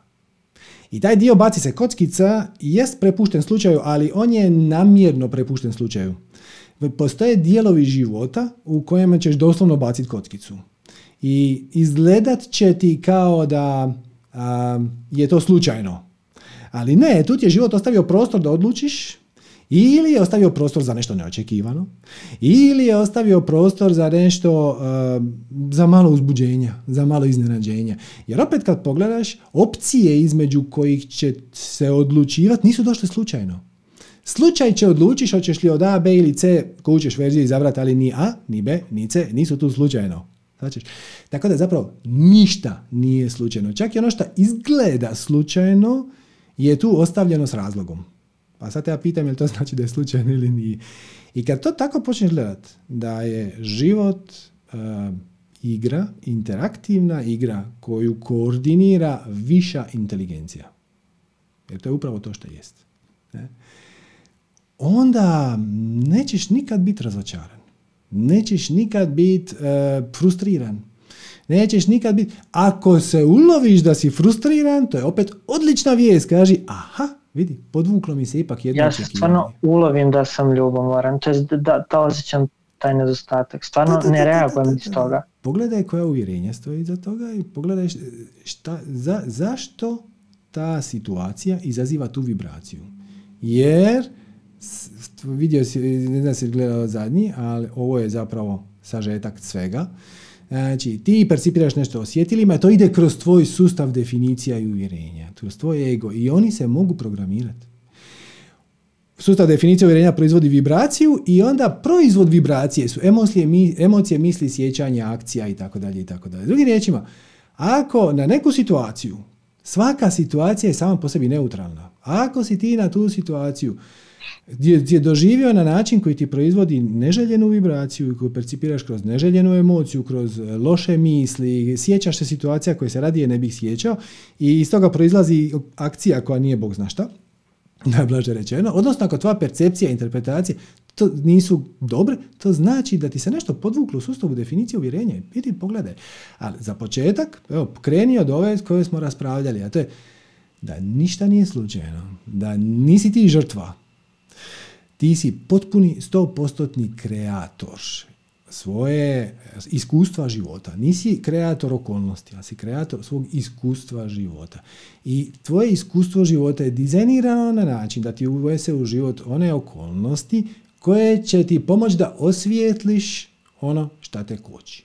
I taj dio baci se kockica jest prepušten slučaju, ali on je namjerno prepušten slučaju. Postoje dijelovi života u kojima ćeš doslovno baciti kockicu. I izgledat će ti kao da je to slučajno. Ali ne, tu ti je život ostavio prostor da odlučiš ili je ostavio prostor za nešto neočekivano, ili je ostavio prostor za nešto, uh, za malo uzbuđenja, za malo iznenađenja. Jer opet kad pogledaš, opcije između kojih će se odlučivati nisu došle slučajno. Slučaj će odlučiš hoćeš li od A, B ili C koju ćeš verziju izabrati, ali ni A, ni B, ni C nisu tu slučajno. Znači, tako da zapravo ništa nije slučajno. Čak i ono što izgleda slučajno je tu ostavljeno s razlogom. Pa sad ja pitam je li to znači da je slučajno ili nije. I kad to tako počneš gledat, da je život uh, igra, interaktivna igra koju koordinira viša inteligencija. Jer to je upravo to što jest. Ne? Onda nećeš nikad biti razočaran. Nećeš nikad biti e, frustriran. Nećeš nikad biti... Ako se uloviš da si frustriran, to je opet odlična vijest. Kaži, aha, vidi, podvuklo mi se ipak jedno Ja se stvarno ulovim da sam ljubomoran, to je da, da osjećam taj nedostatak. Stvarno ne reagujem iz toga. Pogledaj koja uvjerenja stoji iza toga i pogledaj šta, za, zašto ta situacija izaziva tu vibraciju. Jer, vidio si, ne znam si gledao zadnji, ali ovo je zapravo sažetak svega. Znači, ti percipiraš nešto osjetilima, to ide kroz tvoj sustav definicija i uvjerenja, kroz tvoj ego i oni se mogu programirati. Sustav definicije uvjerenja proizvodi vibraciju i onda proizvod vibracije su emocije, emocije misli, sjećanja, akcija i tako dalje i tako dalje. Drugim riječima, ako na neku situaciju, svaka situacija je sama po sebi neutralna. Ako si ti na tu situaciju gdje je doživio na način koji ti proizvodi neželjenu vibraciju i koju percipiraš kroz neželjenu emociju, kroz loše misli, sjećaš se situacija koje se radije ne bih sjećao i iz toga proizlazi akcija koja nije bog zna šta, *laughs* najblaže rečeno, odnosno ako tvoja percepcija i interpretacije to nisu dobre, to znači da ti se nešto podvuklo u sustavu definicije uvjerenja. Vidi, pogledaj. Ali za početak, evo, kreni od ove koje smo raspravljali, a to je da ništa nije slučajno, da nisi ti žrtva, ti si potpuni 100% kreator svoje iskustva života. Nisi kreator okolnosti, ali si kreator svog iskustva života. I tvoje iskustvo života je dizajnirano na način da ti uvese u život one okolnosti koje će ti pomoći da osvijetliš ono šta te koči.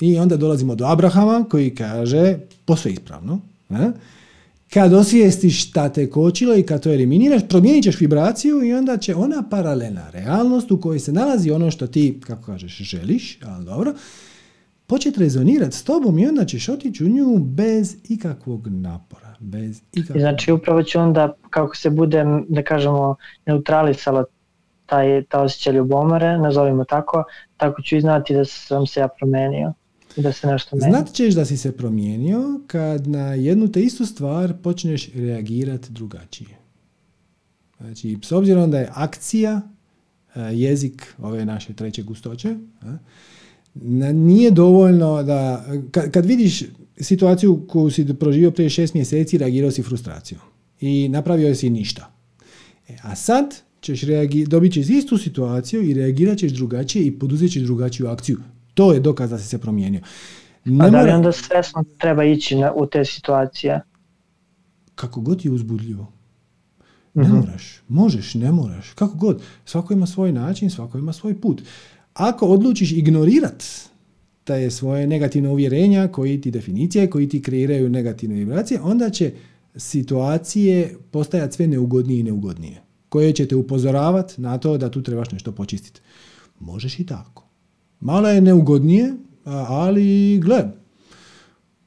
I onda dolazimo do Abrahama koji kaže, posve ispravno, ne? Kad osvijestiš šta te kočilo i kad to eliminiraš, promijenit ćeš vibraciju i onda će ona paralelna realnost u kojoj se nalazi ono što ti, kako kažeš, želiš, ali dobro, početi rezonirati s tobom i onda ćeš otići u nju bez ikakvog napora. Bez ikakvog... Znači upravo će onda, kako se bude, da kažemo, neutralisalo taj, ta osjećaj ljubomore, nazovimo tako, tako ću i znati da sam se ja promenio da se nešto meni. Znat ćeš da si se promijenio kad na jednu te istu stvar počneš reagirati drugačije. Znači, s obzirom da je akcija e, jezik ove naše treće gustoće, nije dovoljno da, kad, vidiš situaciju koju si proživio prije šest mjeseci, reagirao si frustracijom i napravio si ništa. E, a sad ćeš reagi, dobit ćeš istu situaciju i reagirat ćeš drugačije i poduzet ćeš drugačiju akciju. To je dokaz da si se promijenio. Ne A da li onda svesno treba ići na, u te situacije? Kako god je uzbudljivo. Ne uh moraš, možeš, ne moraš, kako god. Svako ima svoj način, svako ima svoj put. Ako odlučiš ignorirat je svoje negativne uvjerenja koji ti definicije, koji ti kreiraju negativne vibracije, onda će situacije postajati sve neugodnije i neugodnije. Koje će te upozoravati na to da tu trebaš nešto počistiti. Možeš i tako. Malo je neugodnije, ali gle,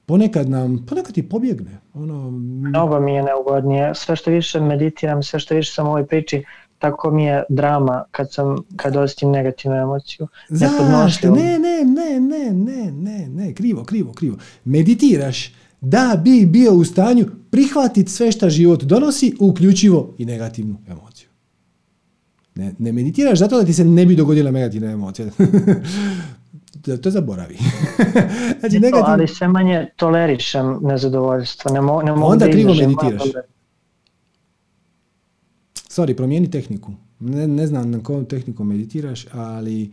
ponekad nam, ponekad ti pobjegne. Ono... Mnogo mi je neugodnije. Sve što više meditiram, sve što više sam u ovoj priči, tako mi je drama kad sam kad osjetim negativnu emociju. Zašto? Ne, ne, ne, ne, ne, ne, ne, krivo, krivo, krivo. Meditiraš da bi bio u stanju prihvatiti sve što život donosi, uključivo i negativnu emociju. Ne, ne meditiraš zato da ti se ne bi dogodila negativna emocija. *laughs* to, to zaboravi. *laughs* znači, negativ... Ali sve manje tolerišem nezadovoljstvo. Ne, mo, ne mogu Onda da krivo meditiraš. Sorry, promijeni tehniku. Ne, ne znam na koju tehniku meditiraš, ali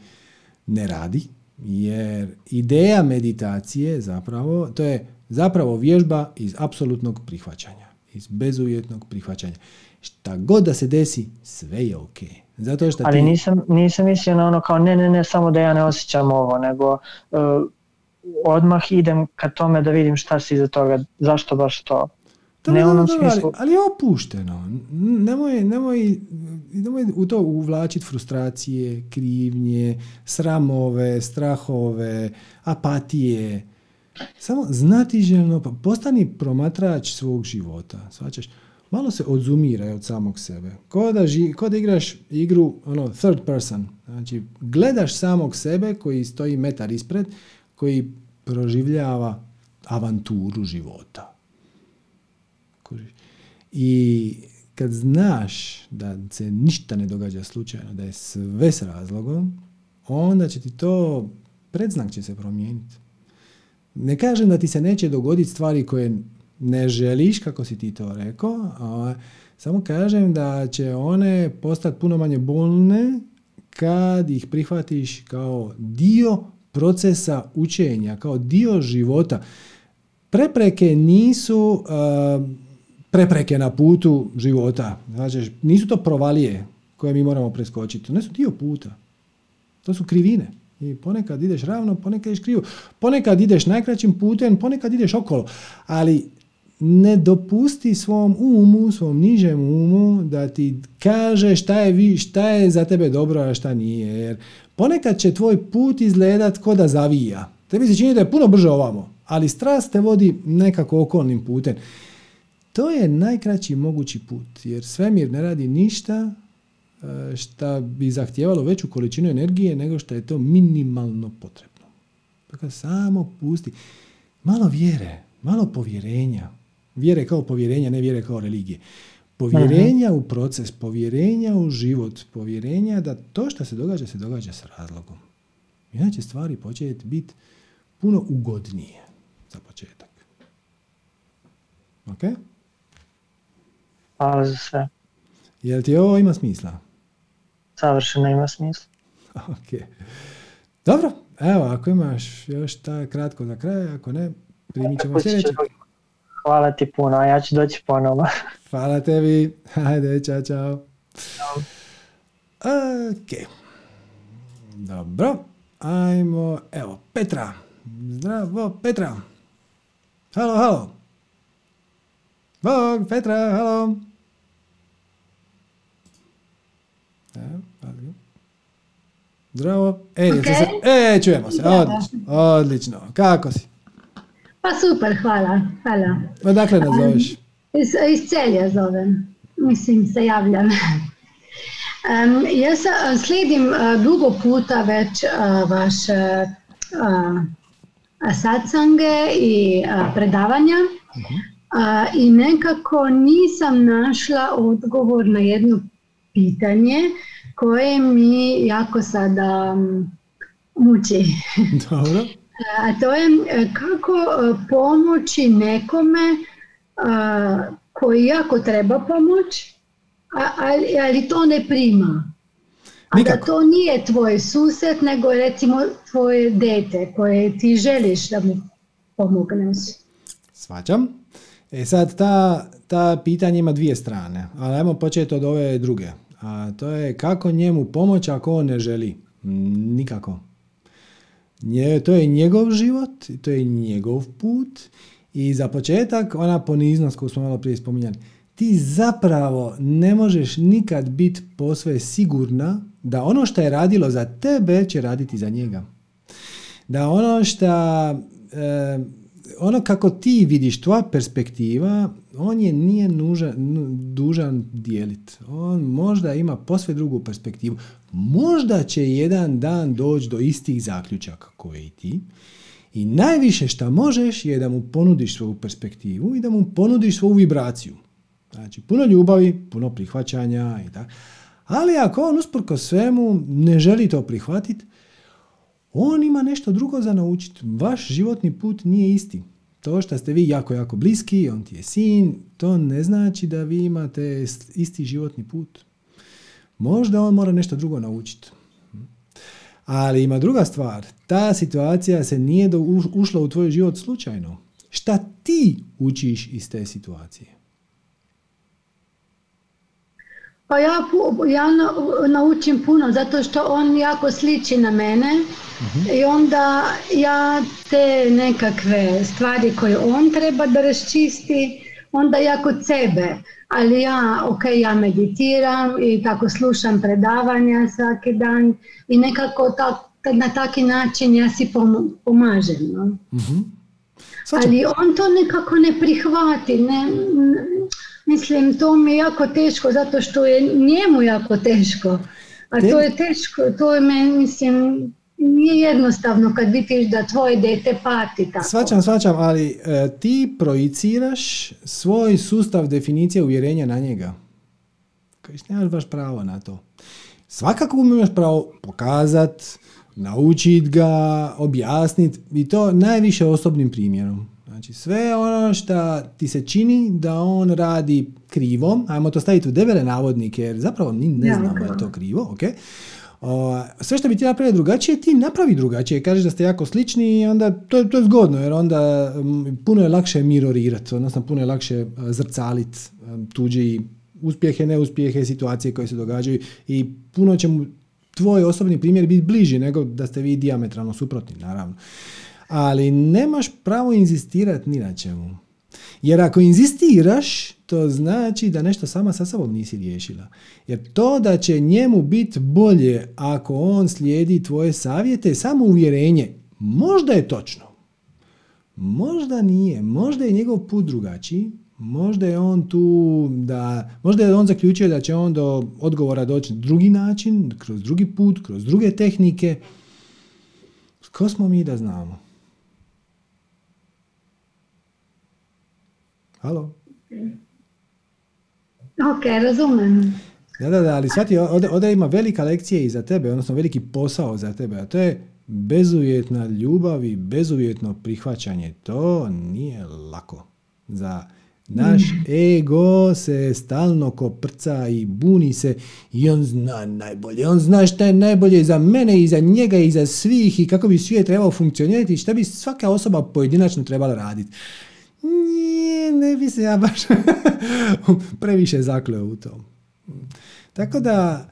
ne radi. Jer ideja meditacije zapravo, to je zapravo vježba iz apsolutnog prihvaćanja. Iz bezuvjetnog prihvaćanja. Šta god da se desi, sve je ok. Zato što Ali nisam, nisam mislio na ono kao ne, ne, ne, samo da ja ne osjećam ovo, nego uh, odmah idem ka tome da vidim šta se iza toga, zašto baš to. To ne ono smislu... ali, ali opušteno. Nemoj, nemoj, nemoj u to uvlačiti frustracije, krivnje, sramove, strahove, apatije. Samo znatiželjno, pa postani promatrač svog života. Svačaš? Malo se odzumiraj od samog sebe. Ko da, ži, ko da igraš igru ono, third person. Znači, gledaš samog sebe koji stoji metar ispred, koji proživljava avanturu života. I kad znaš da se ništa ne događa slučajno, da je sve s razlogom, onda će ti to, predznak će se promijeniti. Ne kažem da ti se neće dogoditi stvari koje ne želiš, kako si ti to rekao, samo kažem da će one postati puno manje bolne kad ih prihvatiš kao dio procesa učenja, kao dio života. Prepreke nisu prepreke na putu života. Znači, nisu to provalije koje mi moramo preskočiti. One su dio puta. To su krivine. I ponekad ideš ravno, ponekad ideš krivo. Ponekad ideš najkraćim putem, ponekad ideš okolo. Ali ne dopusti svom umu, svom nižem umu da ti kaže šta je, vi, šta je za tebe dobro, a šta nije. Jer ponekad će tvoj put izgledat ko da zavija. Tebi se čini da je puno brže ovamo, ali strast te vodi nekako okolnim putem. To je najkraći mogući put, jer svemir ne radi ništa e, šta bi zahtijevalo veću količinu energije nego što je to minimalno potrebno. Dakle, samo pusti. Malo vjere, malo povjerenja. Vjere kao povjerenja, ne vjere kao religije. Povjerenja u proces, povjerenja u život, povjerenja da to što se događa, se događa s razlogom. Inače stvari početi biti puno ugodnije za početak. Ok? Hvala za sve. Jel ti ovo ima smisla? Savršeno ima smisla. *laughs* ok. Dobro, evo, ako imaš još ta kratko za kraj, ako ne, primit ćemo sljedeće. Hvala ti puno, a ja ću doći ponovo. *laughs* Hvala tebi. Hajde, čao, čao. Ok. Dobro. Ajmo, evo, Petra. Zdravo, Petra. Halo, halo. Bog, Petra, halo. Zdravo. E, okay. se, e, čujemo se. Odlično, odlično. Kako si? Pa super, hvala. hvala. Odakle nas zoveš? Iz, iz Celja zovem. Mislim, se javljam. *laughs* Um, ja sa, slijedim uh, dugo puta već uh, vaše uh, satsange i uh, predavanja. Uh-huh. A, I nekako nisam našla odgovor na jedno pitanje koje mi jako sada muči. *laughs* Dobro. A to je e, kako e, pomoći nekome koji jako treba pomoć, ali, ali to ne prima. A da to nije tvoj sused, nego recimo tvoje dete koje ti želiš da mu pomogneš. Svađam. E sad, ta, ta pitanja ima dvije strane, ali ajmo početi od ove druge. A to je kako njemu pomoći ako on ne želi. Nikako. Nje, to je njegov život, to je njegov put i za početak ona poniznost koju smo malo prije spominjali. Ti zapravo ne možeš nikad biti posve sigurna da ono što je radilo za tebe će raditi za njega. Da ono što e, ono kako ti vidiš, tvoja perspektiva, on je nije nužan, dužan dijeliti. On možda ima posve drugu perspektivu. Možda će jedan dan doći do istih zaključaka koje i ti. I najviše što možeš je da mu ponudiš svoju perspektivu i da mu ponudiš svoju vibraciju. Znači, puno ljubavi, puno prihvaćanja i tako. Ali ako on usprko svemu ne želi to prihvatiti, on ima nešto drugo za naučiti. Vaš životni put nije isti. To što ste vi jako, jako bliski, on ti je sin, to ne znači da vi imate isti životni put. Možda on mora nešto drugo naučiti. Ali ima druga stvar. Ta situacija se nije ušla u tvoj život slučajno. Šta ti učiš iz te situacije? Pa ja, ja naučim puno zato što on jako sliči na mene uh i onda ja te nekakve stvari koje on treba da raščisti, onda ja kod sebe, ali ja, ok, ja meditiram i tako slušam predavanja svaki dan i nekako tak, na taki način ja si pomažem. No? uh Ali on to nekako ne prihvati, ne, Mislim, to mi je jako teško zato što je njemu jako teško. A to je teško, to je meni, mislim, nije jednostavno kad vidiš da tvoje dete pati tako. Svačam, svačam, ali e, ti projiciraš svoj sustav definicije uvjerenja na njega. Koji nemaš baš pravo na to. Svakako imaš pravo pokazat, naučit ga, objasnit i to najviše osobnim primjerom. Znači sve ono što ti se čini da on radi krivo, ajmo to staviti u debele navodnike jer zapravo mi ne znamo je to krivo, ok? Sve što bi ti napravio drugačije, ti napravi drugačije. Kažeš da ste jako slični i onda to, to je zgodno jer onda puno je lakše mirorirati, odnosno puno je lakše zrcaliti tuđi uspjehe, neuspjehe, situacije koje se događaju i puno će mu tvoj osobni primjer biti bliži nego da ste vi diametralno suprotni, naravno. Ali nemaš pravo inzistirati ni na čemu. Jer ako inzistiraš, to znači da nešto sama sa sobom nisi riješila. Jer to da će njemu biti bolje ako on slijedi tvoje savjete, samo uvjerenje. Možda je točno. Možda nije. Možda je njegov put drugačiji. Možda je on tu da, možda je on zaključio da će on do odgovora doći drugi način, kroz drugi put, kroz druge tehnike. Ko smo mi da znamo? Halo? Ok, razumem. Da, da, da, ali shvati, ovdje, ovdje ima velika lekcija i za tebe, odnosno veliki posao za tebe, a to je bezuvjetna ljubav i bezuvjetno prihvaćanje. To nije lako. Za naš ego se stalno koprca i buni se i on zna najbolje. On zna šta je najbolje za mene i za njega i za svih i kako bi svijet trebao funkcionirati i šta bi svaka osoba pojedinačno trebala raditi. Nije, ne bi se ja baš *laughs* previše zakleo u to. Tako da,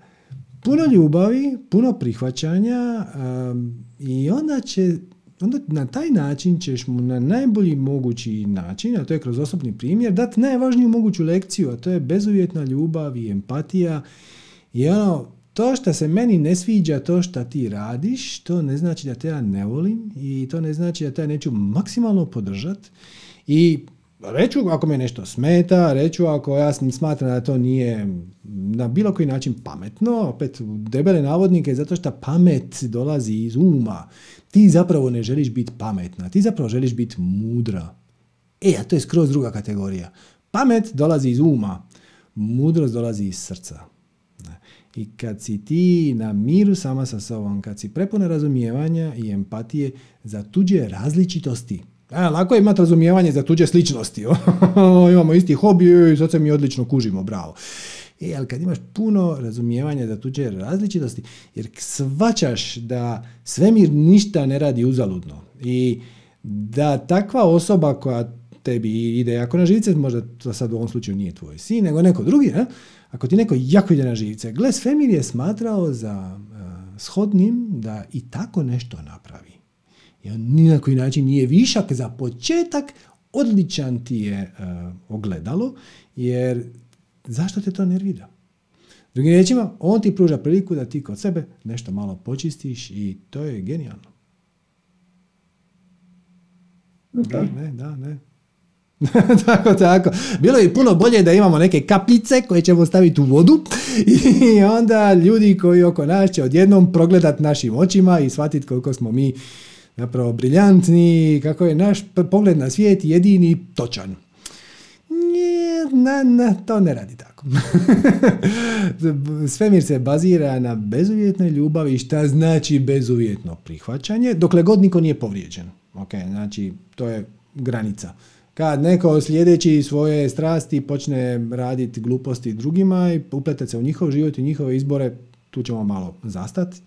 puno ljubavi, puno prihvaćanja um, i onda će onda na taj način ćeš mu na najbolji mogući način, a to je kroz osobni primjer, dati najvažniju moguću lekciju, a to je bezuvjetna ljubav i empatija. I ono, to što se meni ne sviđa, to što ti radiš, to ne znači da te ja ne volim i to ne znači da te ja neću maksimalno podržati. I reću ako me nešto smeta, reću ako ja smatram da to nije na bilo koji način pametno, opet debele navodnike, zato što pamet dolazi iz uma. Ti zapravo ne želiš biti pametna, ti zapravo želiš biti mudra. E, a to je skroz druga kategorija. Pamet dolazi iz uma, mudrost dolazi iz srca. I kad si ti na miru sama sa sobom, kad si prepuna razumijevanja i empatije za tuđe različitosti, a, lako je imati razumijevanje za tuđe sličnosti. *laughs* Imamo isti hobi i sad se mi odlično kužimo, bravo. E, ali kad imaš puno razumijevanja za tuđe različitosti, jer svačaš da svemir ništa ne radi uzaludno i da takva osoba koja tebi ide jako na živce, možda to sad u ovom slučaju nije tvoj sin, nego neko drugi, ne? ako ti neko jako ide na živce, gle, svemir je smatrao za uh, shodnim da i tako nešto napravi. I on ni na koji način nije višak za početak, odličan ti je uh, ogledalo, jer zašto te to nervira? Drugim riječima, on ti pruža priliku da ti kod sebe nešto malo počistiš i to je genijalno. Da, ne, da, ne. *laughs* tako, tako. Bilo je puno bolje da imamo neke kapice koje ćemo staviti u vodu *laughs* i onda ljudi koji oko nas će odjednom progledat našim očima i shvatiti koliko smo mi zapravo briljantni, kako je naš pogled na svijet jedini točan. Nije, na, na, to ne radi tako. *laughs* Svemir se bazira na bezuvjetnoj ljubavi. Šta znači bezuvjetno prihvaćanje? Dokle god niko nije povrijeđen. Ok, znači to je granica. Kad neko sljedeći svoje strasti počne raditi gluposti drugima i upletati se u njihov život i njihove izbore, tu ćemo malo zastati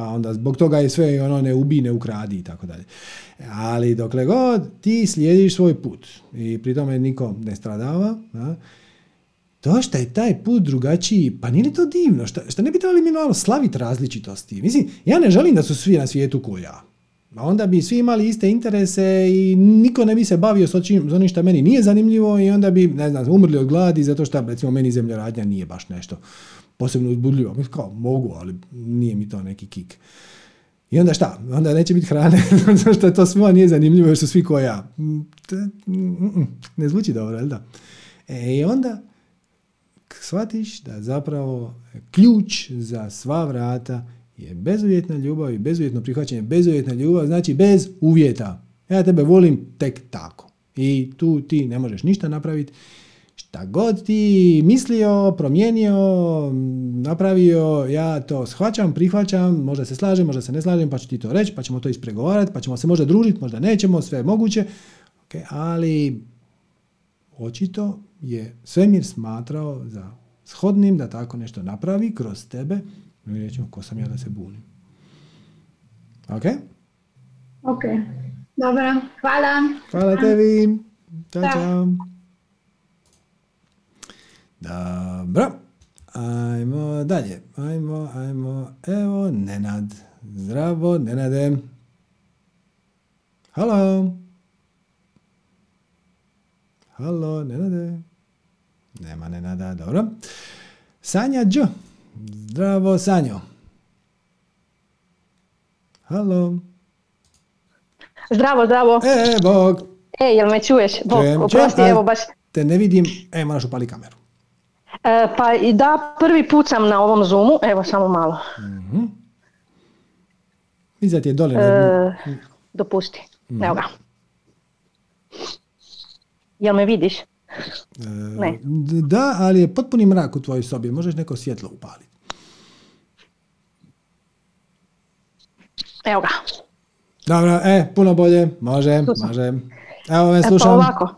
pa onda zbog toga je sve ono ne ubi, ne ukradi i tako dalje. Ali dokle god ti slijediš svoj put i pri tome niko ne stradava, a, to što je taj put drugačiji, pa nije li to divno? Šta, šta ne bi trebali mi malo slaviti različitosti? Mislim, ja ne želim da su svi na svijetu ko ja. A onda bi svi imali iste interese i niko ne bi se bavio s onim što meni nije zanimljivo i onda bi, ne znam, umrli od gladi zato što, recimo, meni zemljoradnja nije baš nešto posebno uzbudljivo. Mislim, kao, mogu, ali nije mi to neki kik. I onda šta? Onda neće biti hrane, *laughs* zato što to svima nije zanimljivo jer su svi ko ja. Ne zvuči dobro, jel da? E, I onda shvatiš da zapravo ključ za sva vrata je bezuvjetna ljubav i bezuvjetno prihvaćanje. Bezuvjetna ljubav znači bez uvjeta. Ja tebe volim tek tako. I tu ti ne možeš ništa napraviti. Šta god ti mislio, promijenio, napravio, ja to shvaćam, prihvaćam, možda se slažem, možda se ne slažem, pa ću ti to reći, pa ćemo to ispregovarati, pa ćemo se možda družiti, možda nećemo, sve je moguće. Okay, ali očito je svemir smatrao za shodnim da tako nešto napravi kroz tebe. Mi rećemo, ko sam ja da se bunim. Ok? Ok. Dobro, hvala. Hvala tebi. Ćao, čao. Dobro. Ajmo dalje. Ajmo, ajmo. Evo, Nenad. Zdravo, Nenade. Halo. Halo, Nenade. Nema Nenada, dobro. Sanja Đ. Zdravo, Sanjo. Halo. Zdravo, zdravo. E, bog. E, jel me čuješ? Bog, oprosti, evo baš. Te ne vidim. E, moraš upali kameru. E, pa i da, prvi put sam na ovom Zoomu, evo samo malo. Iza ti je dole. E, dopusti, Mhm. evo ga. Jel me vidiš? e, ne. Da, ali je potpuni mrak u tvojoj sobi. Možeš neko svjetlo upaliti. Evo ga. Dobro, e, puno bolje. Može, može. Evo me E, slušam. Pa ovako.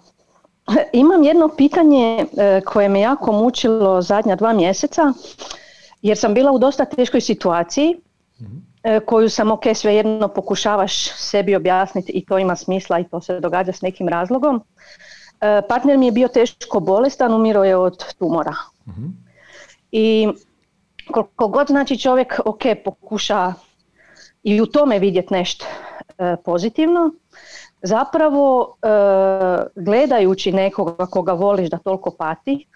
Imam jedno pitanje e, koje me jako mučilo zadnja dva mjeseca, jer sam bila u dosta teškoj situaciji, e, koju sam, ok, svejedno pokušavaš sebi objasniti i to ima smisla i to se događa s nekim razlogom. E, Partner mi je bio teško bolestan, umiro je od tumora. I koliko god znači čovjek, ok, pokuša i u tome vidjeti nešto pozitivno, zapravo e, gledajući nekoga koga voliš da toliko pati,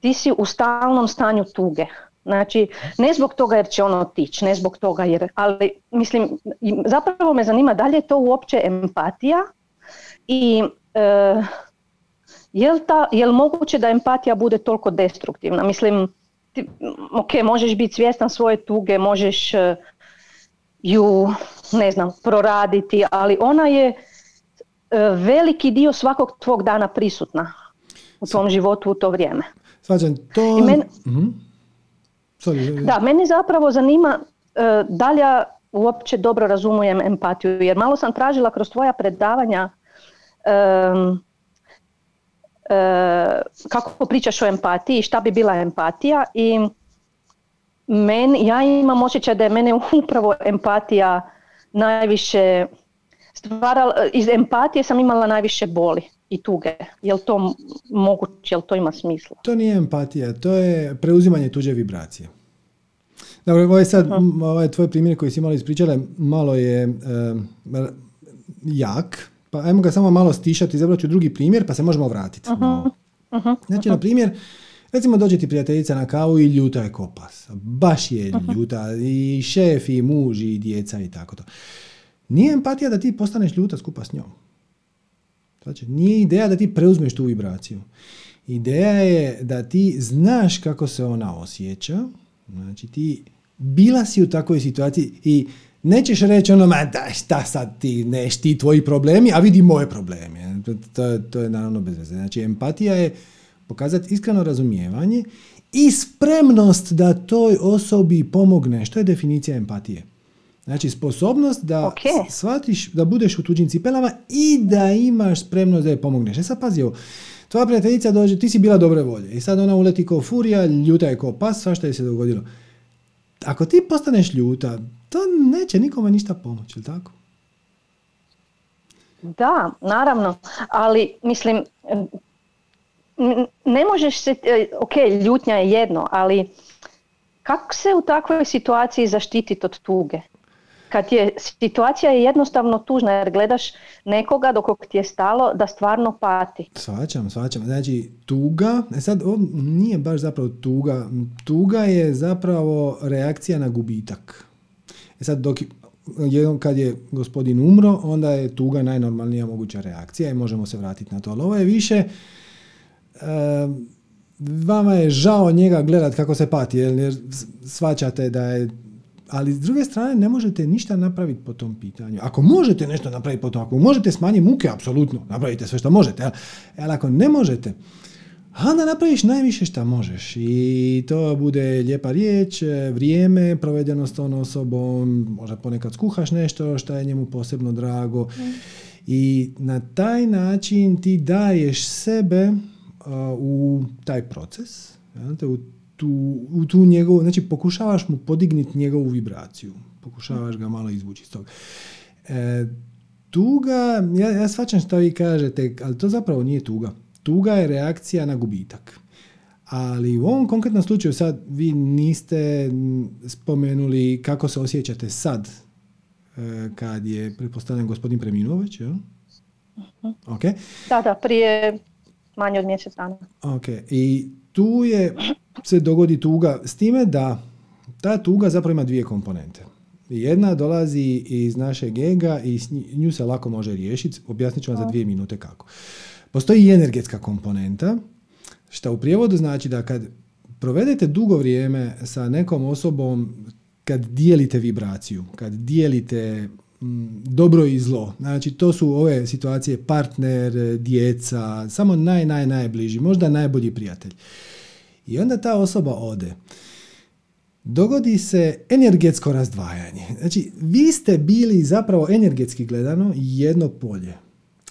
ti si u stalnom stanju tuge. Znači, ne zbog toga jer će ono otići, ne zbog toga jer, ali mislim, zapravo me zanima da li je to uopće empatija i e, jel, ta, jel moguće da empatija bude toliko destruktivna? Mislim, ti, ok, možeš biti svjestan svoje tuge, možeš e, ju, ne znam, proraditi, ali ona je veliki dio svakog tvog dana prisutna u tvom životu u to vrijeme. Svađam, to... I men- Mhm. Sorry, Da, meni zapravo zanima e, da li ja uopće dobro razumujem empatiju, jer malo sam tražila kroz tvoja predavanja em, e, kako pričaš o empatiji, šta bi bila empatija i meni, ja imam osjećaj da je mene upravo empatija najviše stvarala, iz empatije sam imala najviše boli i tuge. Jel to m- moguće, jel to ima smisla? To nije empatija, to je preuzimanje tuđe vibracije. Dobro, ovo je sad, ovaj tvoj primjer koji si malo ispričala, malo je r- jak, pa ajmo ga samo malo stišati, izabrat ću drugi primjer, pa se možemo vratiti. Znači, na primjer, recimo dođe ti prijateljica na kavu i ljuta je ko pas. Baš je ljuta, i šef, i muž, i djeca, i tako to. Nije empatija da ti postaneš ljuta skupa s njom. Znači, nije ideja da ti preuzmeš tu vibraciju. Ideja je da ti znaš kako se ona osjeća, znači ti bila si u takvoj situaciji i nećeš reći ono, ma da, šta sad ti, neš ti tvoji problemi, a vidi moje probleme. To, to, je naravno bez veze. Znači, empatija je pokazati iskreno razumijevanje i spremnost da toj osobi pomogne. Što je definicija empatije? Znači, sposobnost da Ok. s- shvatiš da budeš u tuđim cipelama i da imaš spremnost da je pomogneš. E sad pazi ovo, tvoja prijateljica dođe, ti si bila dobre volje i sad ona uleti kao furija, ljuta je kao pas, svašta je se dogodilo. Ako ti postaneš ljuta, to neće nikome ništa pomoći, jel tako? Da, naravno, ali mislim, ne možeš se, e, ok, ljutnja je jedno, ali kako se u takvoj situaciji zaštititi od tuge? Kad je situacija je jednostavno tužna jer gledaš nekoga do kog ti je stalo da stvarno pati. Svačam, svačam. Znači, tuga, e sad, ovo nije baš zapravo tuga. Tuga je zapravo reakcija na gubitak. E sad, dok jednom kad je gospodin umro, onda je tuga najnormalnija moguća reakcija i možemo se vratiti na to. Ali ovo je više, e, vama je žao njega gledat kako se pati, jer, jer shvaćate da je ali s druge strane ne možete ništa napraviti po tom pitanju. Ako možete nešto napraviti po tom, ako možete smanjiti muke, apsolutno, napravite sve što možete, ali ako ne možete, onda napraviš najviše što možeš. I to bude lijepa riječ, vrijeme provedeno s tom osobom, možda ponekad skuhaš nešto što je njemu posebno drago. I na taj način ti daješ sebe u taj proces, u tu, u tu njegovu, znači pokušavaš mu podignuti njegovu vibraciju, pokušavaš ga malo izvući iz toga. E, tuga, ja, ja shvaćam što vi kažete, ali to zapravo nije tuga. Tuga je reakcija na gubitak. Ali u ovom konkretnom slučaju sad vi niste spomenuli kako se osjećate sad e, kad je, pretpostavljam, gospodin preminuo već, jel? Mhm. Okay. Da, da, prije manje od mjesec dana. Ok, i tu je se dogodi tuga s time da ta tuga zapravo ima dvije komponente. Jedna dolazi iz našeg ega i nju se lako može riješiti. Objasnit ću vam za dvije minute kako. Postoji i energetska komponenta, što u prijevodu znači da kad provedete dugo vrijeme sa nekom osobom, kad dijelite vibraciju, kad dijelite dobro i zlo. Znači, to su ove situacije partner, djeca, samo naj, naj, najbliži, možda najbolji prijatelj. I onda ta osoba ode. Dogodi se energetsko razdvajanje. Znači, vi ste bili zapravo energetski gledano jedno polje.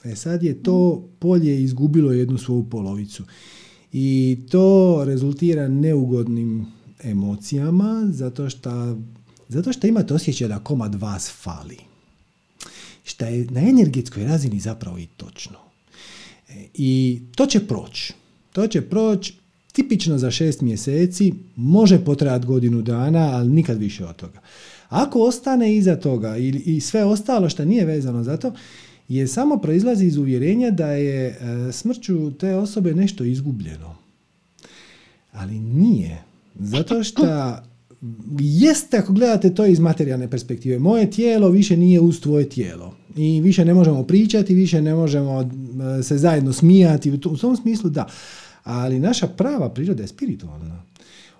E sad je to polje izgubilo jednu svoju polovicu. I to rezultira neugodnim emocijama zato što, zato što imate osjećaj da komad vas fali. Što je na energetskoj razini zapravo i točno. E, I to će proći. To će proći tipično za šest mjeseci, može potrajati godinu dana, ali nikad više od toga. Ako ostane iza toga i, i sve ostalo što nije vezano za to, je samo proizlazi iz uvjerenja da je e, smrću te osobe nešto izgubljeno. Ali nije. Zato što jeste ako gledate to iz materijalne perspektive. Moje tijelo više nije uz tvoje tijelo. I više ne možemo pričati, više ne možemo e, se zajedno smijati. U tom smislu da ali naša prava priroda je spiritualna.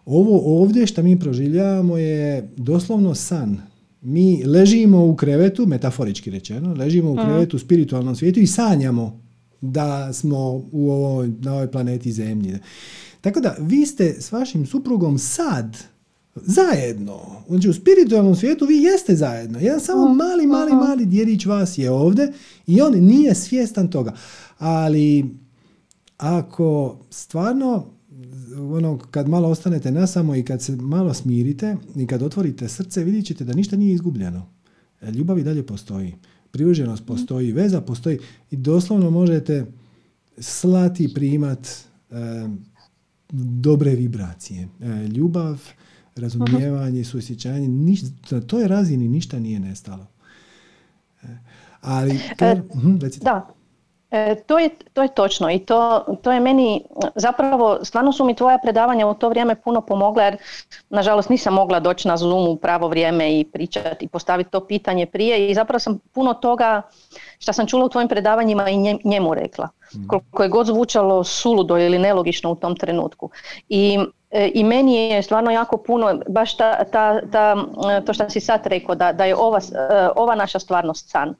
Ovo ovdje što mi proživljavamo je doslovno san. Mi ležimo u krevetu, metaforički rečeno, ležimo u krevetu u spiritualnom svijetu i sanjamo da smo u ovoj, na ovoj planeti Zemlji. Tako da vi ste s vašim suprugom sad zajedno. Znači u spiritualnom svijetu vi jeste zajedno. Jedan samo mali, mali, mali djedić vas je ovdje i on nije svjestan toga. Ali ako stvarno ono, kad malo ostanete na samo i kad se malo smirite i kad otvorite srce, vidjet ćete da ništa nije izgubljeno. E, ljubav i dalje postoji. Privrženost postoji, veza postoji i doslovno možete slati i primat e, dobre vibracije. E, ljubav, razumijevanje, suosjećanje, na toj razini ništa nije nestalo. E, ali, kar, hm, da, E, to, je, to je točno i to, to je meni, zapravo stvarno su mi tvoja predavanja u to vrijeme puno pomogla jer nažalost nisam mogla doći na Zoom u pravo vrijeme i pričati i postaviti to pitanje prije i zapravo sam puno toga što sam čula u tvojim predavanjima i njemu rekla. Mhm. Koliko je god zvučalo suludo ili nelogično u tom trenutku. I e, i meni je stvarno jako puno, baš ta, ta, ta, to što si sad rekao, da, da je ova, e, ova naša stvarnost san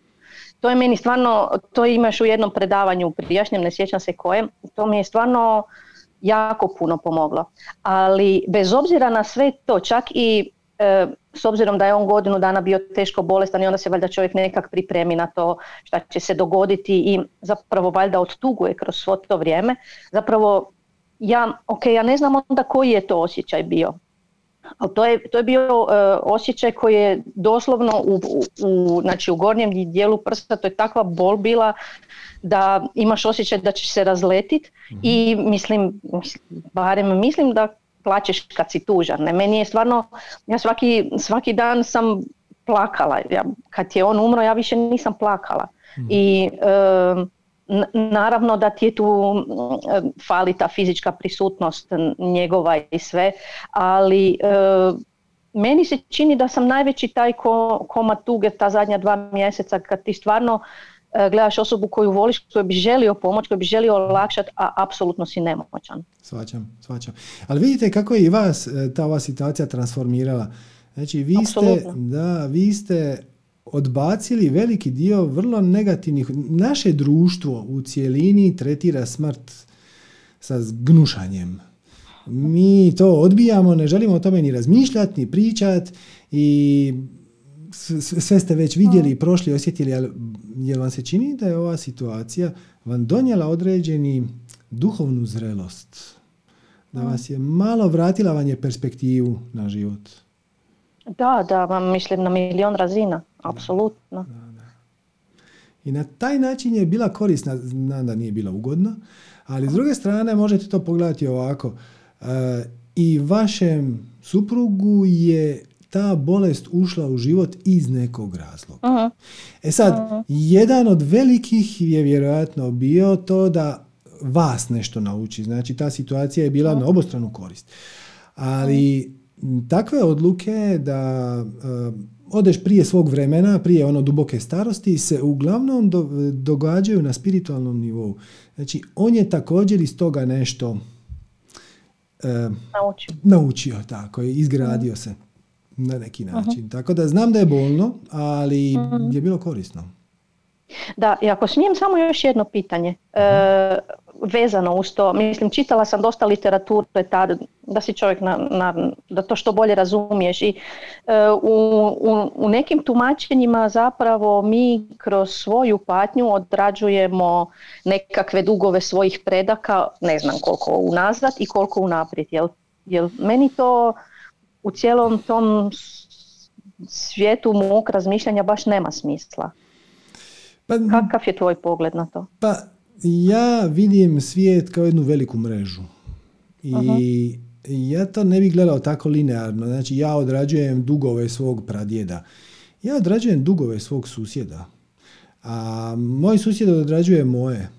to je meni stvarno, to imaš u jednom predavanju prijašnjem, ne sjećam se kojem, to mi je stvarno jako puno pomoglo. Ali bez obzira na sve to, čak i e, s obzirom da je on godinu dana bio teško bolestan i onda se valjda čovjek nekak pripremi na to šta će se dogoditi i zapravo valjda odtuguje kroz svo to vrijeme. Zapravo ja, ok, ja ne znam onda koji je to osjećaj bio. Ali to je, to je bio uh, osjećaj koji je doslovno u, u, znači u gornjem dijelu prsta, to je takva bol bila da imaš osjećaj da ćeš se razletit mm i mislim, barem mislim da plaćeš kad si tužan. Ne? Meni je stvarno, ja svaki, svaki dan sam plakala. Ja, kad je on umro, ja više nisam plakala. mm I uh, Naravno da ti je tu fali ta fizička prisutnost njegova i sve, ali e, meni se čini da sam najveći taj ko, koma tuge ta zadnja dva mjeseca kad ti stvarno e, gledaš osobu koju voliš, koju bi želio pomoć, koju bi želio olakšati, a apsolutno si nemoćan. Svaćam, svaćam. Ali vidite kako je i vas e, ta ova situacija transformirala. Znači, vi ste, da, vi ste odbacili veliki dio vrlo negativnih. Naše društvo u cijelini tretira smrt sa gnušanjem. Mi to odbijamo, ne želimo o tome ni razmišljati, ni pričati i sve ste već vidjeli, prošli, osjetili, ali jel vam se čini da je ova situacija vam donijela određeni duhovnu zrelost? Da vas je malo vratila vam je perspektivu na život? Da, da, vam mislim na milion razina, apsolutno. I na taj način je bila korisna, znam da nije bila ugodna, ali s druge strane možete to pogledati ovako. E, I vašem suprugu je ta bolest ušla u život iz nekog razloga. E sad, jedan od velikih je vjerojatno bio to da vas nešto nauči. Znači, ta situacija je bila na obostranu korist. Ali takve odluke da uh, odeš prije svog vremena, prije ono duboke starosti, se uglavnom događaju na spiritualnom nivou. Znači, on je također iz toga nešto uh, naučio. naučio, tako je, izgradio se na neki način. Tako da znam da je bolno, ali je bilo korisno. Da, i ako smijem samo još jedno pitanje. E, vezano uz to, mislim čitala sam dosta literature tada, da si čovjek na, na, da to što bolje razumiješ i e, u, u, u, nekim tumačenjima zapravo mi kroz svoju patnju odrađujemo nekakve dugove svojih predaka, ne znam koliko unazad i koliko unaprijed, jel, jel meni to u cijelom tom svijetu mog razmišljanja baš nema smisla. Pa, Kakav je tvoj pogled na to? Pa ja vidim svijet kao jednu veliku mrežu. I ja to ne bih gledao tako linearno. Znači ja odrađujem dugove svog pradjeda. Ja odrađujem dugove svog susjeda. A moj susjed odrađuje moje.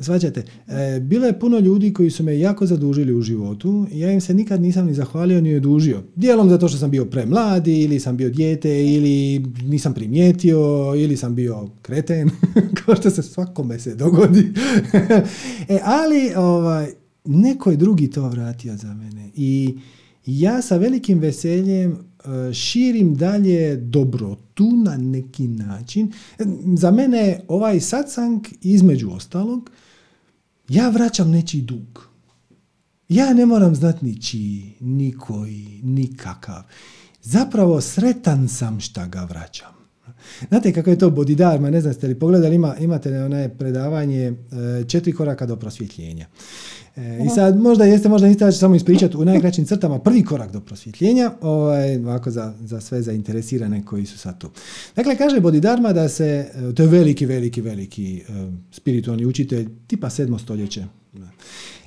Svađate, e, bilo je puno ljudi koji su me jako zadužili u životu i ja im se nikad nisam ni zahvalio ni odužio. Dijelom zato što sam bio premladi ili sam bio dijete ili nisam primijetio ili sam bio kreten, *laughs* kao što se svakome se dogodi. *laughs* e, ali ovaj, neko je drugi to vratio za mene i ja sa velikim veseljem e, širim dalje dobrotu na neki način. Za mene ovaj satsang između ostalog ja vraćam nečiji dug. Ja ne moram znati ni čiji, ni koji, nikakav. Zapravo sretan sam šta ga vraćam. Znate kako je to bodidarma, ne znam ste li pogledali, ima, imate onaj predavanje e, četiri koraka do prosvjetljenja. E, I sad možda jeste, možda niste, ja ću samo ispričati u najkraćim crtama prvi korak do prosvjetljenja, ovaj, ovako za, za sve zainteresirane koji su sad tu. Dakle, kaže Bodhidharma da se, e, to je veliki, veliki, veliki spiritualni učitelj, tipa sedmo stoljeće.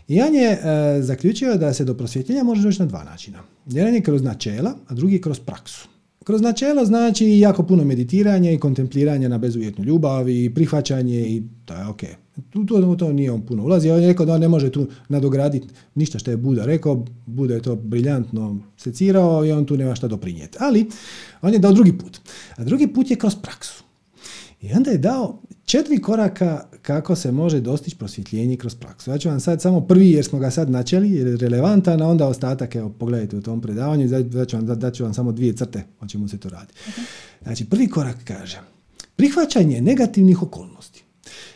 I on je zaključio da se do prosvjetljenja može doći na dva načina. Jedan je kroz načela, a drugi je kroz praksu. Kroz načelo znači jako puno meditiranja i kontempliranja na bezuvjetnu ljubav i prihvaćanje i to je ok. Tu, to, to nije on puno ulazi. On je rekao da on ne može tu nadograditi ništa što je Buda rekao. Buda je to briljantno secirao i on tu nema šta doprinijeti. Ali on je dao drugi put. A drugi put je kroz praksu. I onda je dao četiri koraka kako se može dostići prosvjetljenje kroz praksu. Ja ću vam sad samo prvi jer smo ga sad načeli, jer je relevantan, a onda ostatak, evo pogledajte u tom predavanju, da ću vam, ću vam samo dvije crte o čemu se to radi. Znači, prvi korak kaže, prihvaćanje negativnih okolnosti.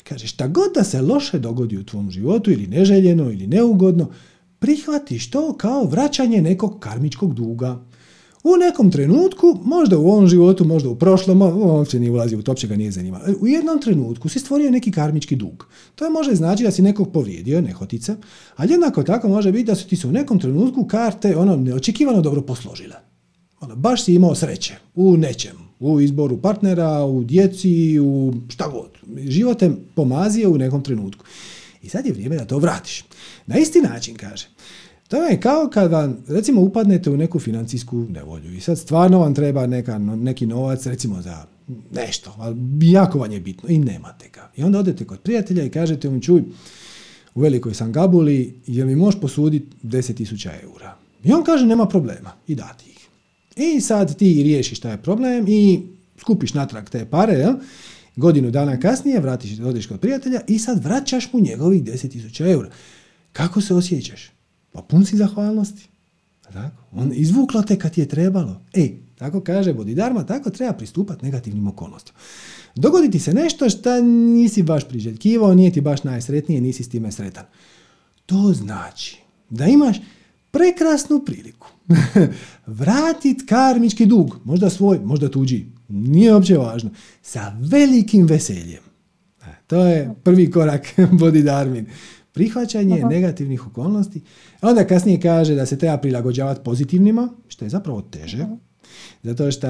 Kaže, šta god da se loše dogodi u tvom životu, ili neželjeno, ili neugodno, prihvatiš to kao vraćanje nekog karmičkog duga. U nekom trenutku, možda u ovom životu, možda u prošlom, uopće nije ulazi u to, uopće ga nije zanima. U jednom trenutku si stvorio neki karmički dug. To može znači da si nekog povrijedio, nehotice, ali jednako tako može biti da su ti se u nekom trenutku karte ono neočekivano dobro posložile. Ono, baš si imao sreće u nečem, u izboru partnera, u djeci, u šta god. Život te pomazio u nekom trenutku. I sad je vrijeme da to vratiš. Na isti način, kaže, to je kao kad vam, recimo, upadnete u neku financijsku nevolju i sad stvarno vam treba neka, neki novac, recimo za nešto, ali jako vam je bitno i nemate ga. I onda odete kod prijatelja i kažete mu, čuj, u velikoj sam gabuli, je mi možeš posuditi 10.000 eura? I on kaže, nema problema, i dati ih. I sad ti riješiš taj problem i skupiš natrag te pare, ja? godinu dana kasnije vratiš, odeš kod prijatelja i sad vraćaš mu njegovih 10.000 eura. Kako se osjećaš? Pa pun si zahvalnosti. Tako? On izvuklo te kad je trebalo. E, tako kaže Bodhidharma, tako treba pristupati negativnim okolnostima. Dogodi ti se nešto što nisi baš priželjkivao, nije ti baš najsretnije, nisi s time sretan. To znači da imaš prekrasnu priliku *laughs* vratit karmički dug, možda svoj, možda tuđi, nije uopće važno, sa velikim veseljem. E, to je prvi korak *laughs* Bodhidharmin. Prihvaćanje Aha. negativnih okolnosti. Onda kasnije kaže da se treba prilagođavati pozitivnima, što je zapravo teže. Zato što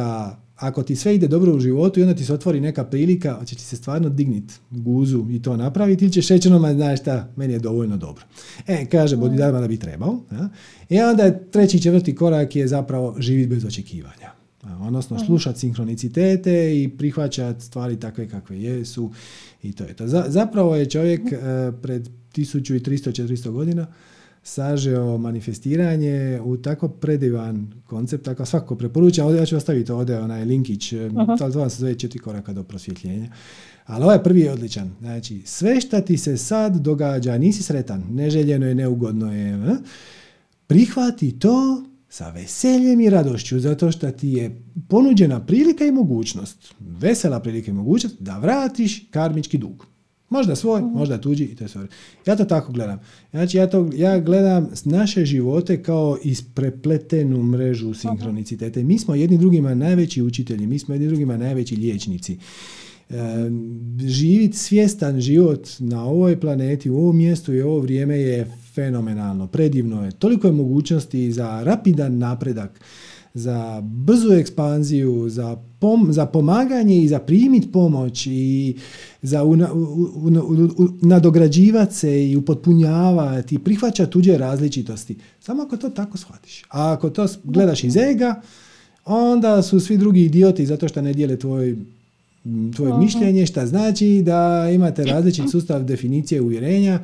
ako ti sve ide dobro u životu i onda ti se otvori neka prilika, hoće ti se stvarno dignit guzu i to napraviti ili ćeš reći onoma, znaš šta, meni je dovoljno dobro. E, kaže Bodhidharma da bi trebao. Ja? I onda treći četvrti korak je zapravo živjeti bez očekivanja. Odnosno slušati sinhronicitete i prihvaćati stvari takve kakve jesu i to je to. Zapravo je čovjek e, pred 1300-400 godina sažeo manifestiranje u tako predivan koncept, tako svako preporučam, ovdje ja ću ostaviti ovdje onaj linkić, uh-huh. to vam se zove četiri koraka do prosvjetljenja. Ali ovaj prvi je odličan. Znači, sve što ti se sad događa, nisi sretan, neželjeno je, neugodno je, eh? prihvati to sa veseljem i radošću, zato što ti je ponuđena prilika i mogućnost, vesela prilika i mogućnost da vratiš karmički dug. Možda svoj, mhm. možda tuđi i to je sve. Ja to tako gledam. Znači ja, to, ja gledam naše živote kao isprepletenu mrežu sinhronicitete. Mi smo jedni drugima najveći učitelji, mi smo jedni drugima najveći liječnici. E, živit svjestan život na ovoj planeti, u ovom mjestu i ovo vrijeme je fenomenalno, predivno je. Toliko je mogućnosti za rapidan napredak za brzu ekspanziju, za, pom, za pomaganje i za primit pomoć i za una, nadograđivati se i upotpunjavati i prihvaćati tuđe različitosti. Samo ako to tako shvatiš. A ako to gledaš iz ega, onda su svi drugi idioti zato što ne dijele tvoj tvoje mišljenje, šta znači da imate različit sustav definicije uvjerenja.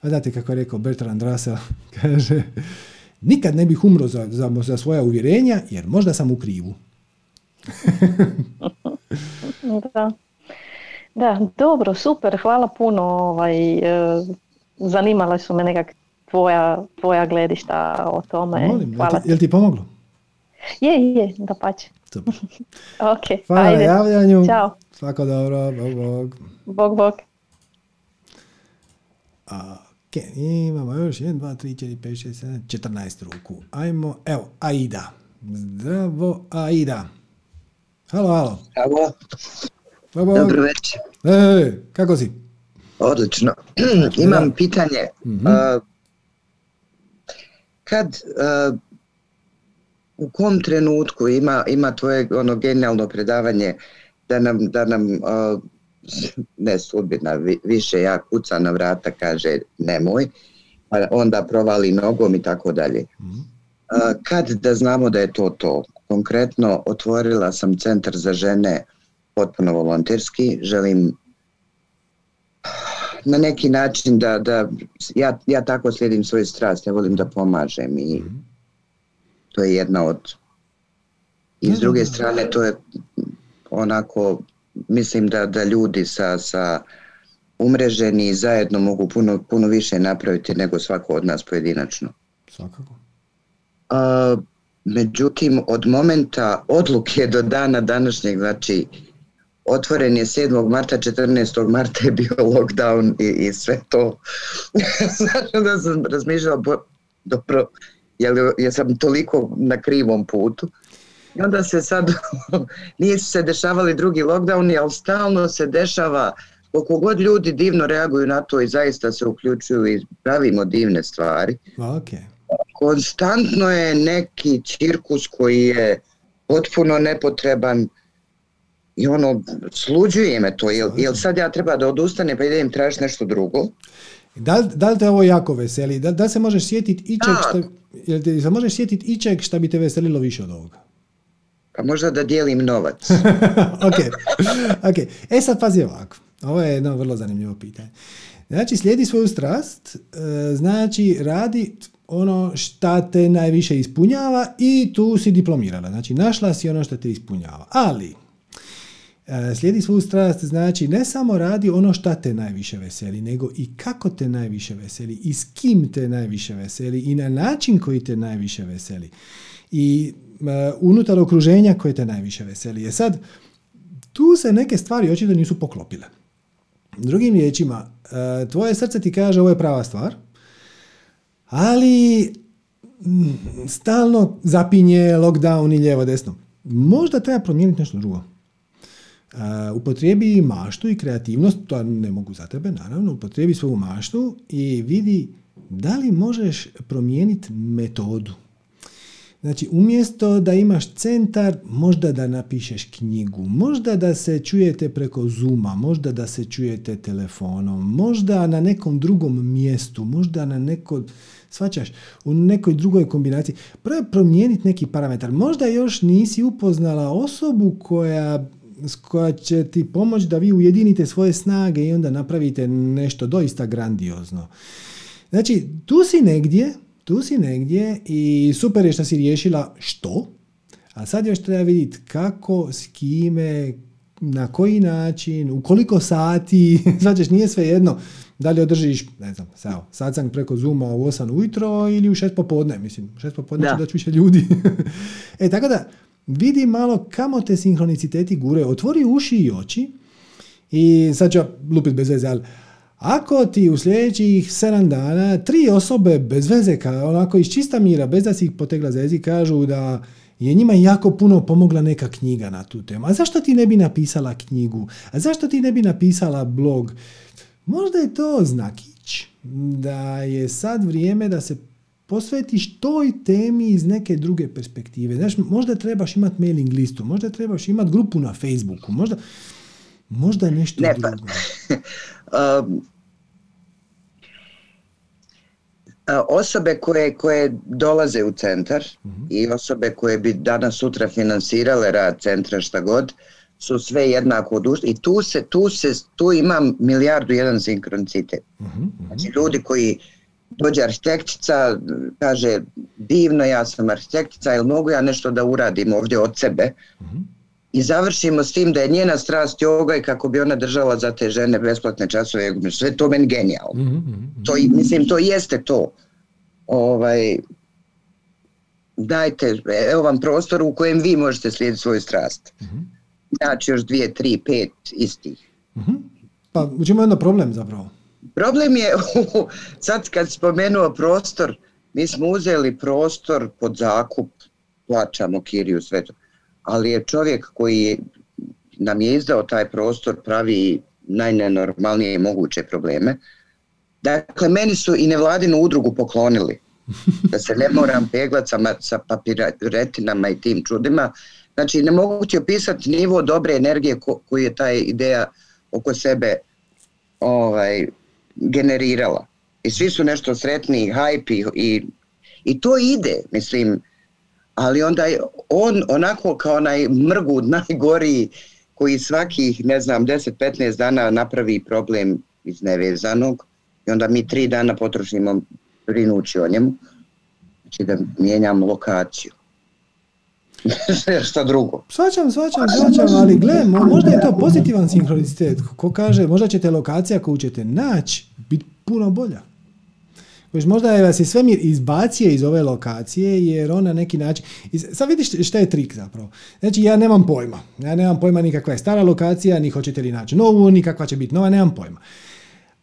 A znate kako je rekao Bertrand Russell, *laughs* kaže Nikad ne bih umro za, za, za svoja uvjerenja, jer možda sam u krivu. *laughs* da. da, dobro, super, hvala puno. Ovaj, e, zanimala su me nekak tvoja, tvoja gledišta o tome. Molim, hvala. Jel ti, pomoglo? Je, je, da pače. Super. *laughs* ok, hvala ajde. javljanju. Ćao. Svako dobro, bog, bog. Bog, bog. A, Ok, imamo još 1, 2, 3, 4, 5, 6, 7, 14 ruku. Ajmo, evo, Aida. Zdravo, Aida. Halo, halo. Halo. Babo. Dobro večer. E, kako si? Odlično. *clears throat* Imam pitanje. Mm-hmm. Uh, kad, uh, u kom trenutku ima, ima tvoje ono genijalno predavanje da nam, da nam uh, ne sudbina, više ja kuca na vrata, kaže nemoj, pa onda provali nogom i tako dalje. Mhm. Kad da znamo da je to to? Konkretno otvorila sam centar za žene potpuno volonterski, želim na neki način da, da ja, ja tako slijedim svoju strast, ja volim da pomažem i mhm. to je jedna od i s druge strane to je onako mislim da, da ljudi sa, sa umreženi zajedno mogu puno, puno više napraviti nego svako od nas pojedinačno. Svakako. A, međutim, od momenta odluke do dana današnjeg, znači otvoren je 7. marta, 14. marta je bio lockdown i, i sve to. *laughs* znači da sam razmišljala, dobro, jel, jel sam toliko na krivom putu. I onda se sad, *laughs* nisu se dešavali drugi lockdowni, ali stalno se dešava, koliko god ljudi divno reaguju na to i zaista se uključuju i pravimo divne stvari. Okay. Konstantno je neki cirkus koji je potpuno nepotreban i ono, sluđuje me to, jel, jel sad ja treba da odustane pa idem tražiti nešto drugo? Da, da li te ovo jako veseli? Da, da se možeš sjetiti ičeg što, jel te, možeš sjetiti ičeg što bi te veselilo više od ovoga? Pa možda da dijelim novac. *laughs* ok, ok. E sad pazi ovako. Ovo je jedno vrlo zanimljivo pitanje. Znači, slijedi svoju strast, e, znači radi ono šta te najviše ispunjava i tu si diplomirala. Znači, našla si ono što te ispunjava. Ali, E, slijedi svu strast znači ne samo radi ono šta te najviše veseli, nego i kako te najviše veseli i s kim te najviše veseli i na način koji te najviše veseli. I unutar okruženja koje te najviše veseli. Je sad, tu se neke stvari očito nisu poklopile. Drugim riječima, uh, tvoje srce ti kaže ovo je prava stvar, ali mm, stalno zapinje lockdown i lijevo desno. Možda treba promijeniti nešto drugo. Uh, upotrijebi maštu i kreativnost, to ne mogu za tebe, naravno, upotrijebi svoju maštu i vidi da li možeš promijeniti metodu. Znači, umjesto da imaš centar, možda da napišeš knjigu, možda da se čujete preko Zuma, možda da se čujete telefonom, možda na nekom drugom mjestu, možda na neko, svačaš, u nekoj drugoj kombinaciji. Prvo je promijeniti neki parametar. Možda još nisi upoznala osobu koja koja će ti pomoći da vi ujedinite svoje snage i onda napravite nešto doista grandiozno. Znači, tu si negdje, tu si negdje i super je što si riješila što, a sad još treba vidjeti kako, s kime, na koji način, u koliko sati, *laughs* znači nije sve jedno da li održiš, ne znam, sao, sad sam preko Zuma u 8 ujutro ili u 6 popodne, mislim, u 6 popodne će doći više ljudi. *laughs* e, tako da, vidi malo kamo te sinhroniciteti gure, otvori uši i oči i sad ću lupit bez veze, ali ako ti u sljedećih 7 dana tri osobe bez veze, onako iz čista mira, bez da si ih potegla za jezik, kažu da je njima jako puno pomogla neka knjiga na tu temu. A zašto ti ne bi napisala knjigu? A zašto ti ne bi napisala blog? Možda je to znakić da je sad vrijeme da se posvetiš toj temi iz neke druge perspektive. Znaš, možda trebaš imati mailing listu, možda trebaš imati grupu na Facebooku, možda, možda nešto ne, pa, drugo. um, *laughs* osobe koje, koje dolaze u centar uh-huh. i osobe koje bi danas sutra financirale rad centra šta god, su sve jednako dužni i tu se, tu se, tu imam milijardu jedan sinkronicitet. Uh-huh. Znači ljudi koji dođe arhitektica, kaže divno, ja sam arhitektica, jel mogu ja nešto da uradim ovdje od sebe? uh I završimo s tim da je njena strast joga i kako bi ona držala za te žene besplatne časove. Sve to meni genijalno. mm To, mislim, to jeste to. Ovaj, dajte, evo vam prostor u kojem vi možete slijediti svoju strast. mm Znači još dvije, tri, pet istih. mm Pa uđemo jedno problem zapravo. Problem je, *laughs* sad kad spomenuo prostor, mi smo uzeli prostor pod zakup, plaćamo kiriju, sve to. Ali je čovjek koji nam je izdao taj prostor pravi najnenormalnije moguće probleme. Dakle, meni su i nevladinu udrugu poklonili. *laughs* Da se ne moram peglati sa, sa papiretinama i tim čudima. Znači, ne mogu ti opisati nivo dobre energije ko, koju je ta ideja oko sebe ovaj, generirala. I svi su nešto sretni, hype i, i to ide, mislim, ali onda je on onako kao onaj mrgud *laughs* najgoriji koji svakih, ne znam, 10-15 dana napravi problem iz nevezanog i onda mi tri dana potrošimo brinući o njemu, znači da mijenjam lokaciju. *laughs* šta drugo. Svačam, svačam, svačam, ali gle, možda je to pozitivan sinkronicitet. Ko kaže, možda ćete lokacija koju ćete naći biti puno bolja. Možda je vas i svemir izbacio iz ove lokacije jer on na neki način... Sad vidiš šta je trik zapravo. Znači ja nemam pojma. Ja nemam pojma nikakva je stara lokacija, ni hoćete li naći novu, ni kakva će biti nova, nemam pojma.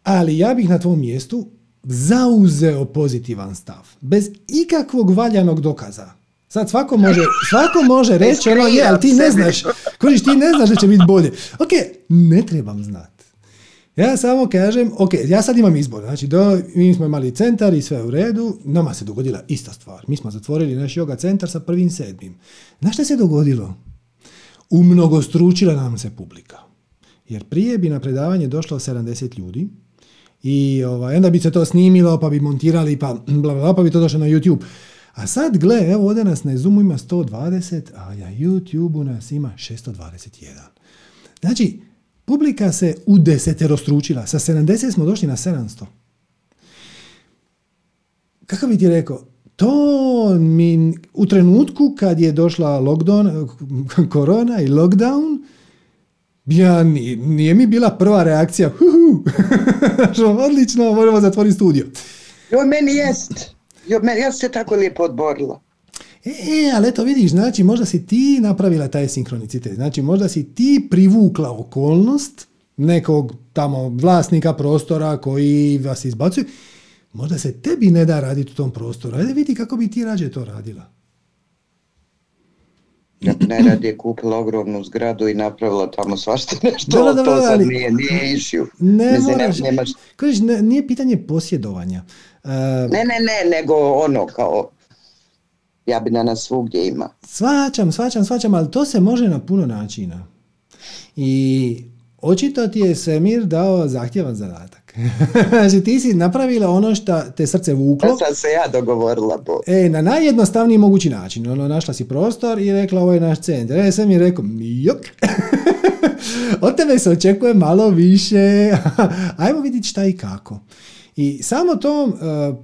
Ali ja bih na tvom mjestu zauzeo pozitivan stav. Bez ikakvog valjanog dokaza. Sad svako može, svako može *laughs* reći ono je, ali ti ne znaš. Kožiš, ti ne znaš da će biti bolje. Ok, ne trebam znat. Ja samo kažem, ok, ja sad imam izbor. Znači, do, mi smo imali centar i sve u redu. Nama se dogodila ista stvar. Mi smo zatvorili naš yoga centar sa prvim sedmim. Znaš što se dogodilo? Umnogostručila nam se publika. Jer prije bi na predavanje došlo 70 ljudi i ovaj, onda bi se to snimilo, pa bi montirali, pa bla, bla, pa bi to došlo na YouTube. A sad, gle, evo ovdje nas na Zoomu ima 120, a na YouTubeu nas ima 621. Znači, publika se u deseterostručila. Sa 70 smo došli na 700. Kako bi ti rekao, to mi u trenutku kad je došla lockdown, *laughs* korona i lockdown, Ja, nije, nije mi bila prva reakcija, *laughs* odlično, možemo zatvoriti studio. Jo, meni jest. Jo, meni, ja se tako lijepo odborila. E, e, ali eto vidiš, znači možda si ti napravila taj sinkronicitet, znači možda si ti privukla okolnost nekog tamo vlasnika prostora koji vas izbacuje, možda se tebi ne da raditi u tom prostoru, ajde vidi kako bi ti rađe to radila. Najradije kupila ogromnu zgradu i napravila tamo svašta nešto, da, da, da, to sad ali, nije, nije. Ne Mislim, moraš, nemaš... Ne, nije pitanje posjedovanja. Uh, ne, ne, ne, nego ono kao ja bi danas svugdje ima. Svačam, svačam, svačam, ali to se može na puno načina. I očito ti je Semir dao zahtjevan zadatak. *laughs* znači ti si napravila ono što te srce vuklo. Ja sam se ja dogovorila. Bo. E, na najjednostavniji mogući način. Ono, našla si prostor i rekla ovo je naš centar. E, Semir rekao, jok. *laughs* Od tebe se očekuje malo više. *laughs* Ajmo vidjeti šta i kako. I samo tom uh,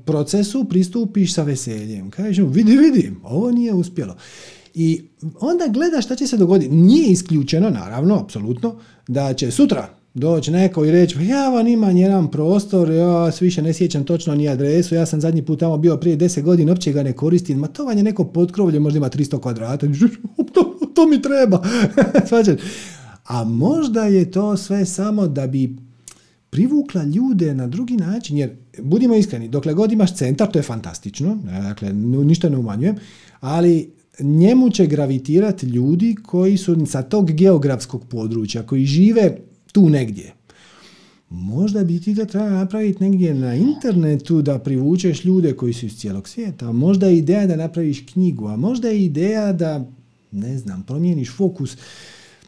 procesu pristupiš sa veseljem. Kažem, vidi, vidi, ovo nije uspjelo. I onda gledaš šta će se dogoditi. Nije isključeno, naravno, apsolutno, da će sutra doći neko i reći, pa ja vam imam jedan prostor, ja se više ne sjećam točno ni adresu, ja sam zadnji put tamo bio prije 10 godina, uopće ga ne koristim, ma to vam je neko potkrovlje, možda ima 300 kvadrata, *laughs* to, to mi treba. *laughs* A možda je to sve samo da bi privukla ljude na drugi način, jer budimo iskreni, dokle god imaš centar, to je fantastično, dakle, ništa ne umanjujem, ali njemu će gravitirati ljudi koji su sa tog geografskog područja, koji žive tu negdje. Možda bi ti to trebalo napraviti negdje na internetu da privučeš ljude koji su iz cijelog svijeta. Možda je ideja da napraviš knjigu, a možda je ideja da, ne znam, promijeniš fokus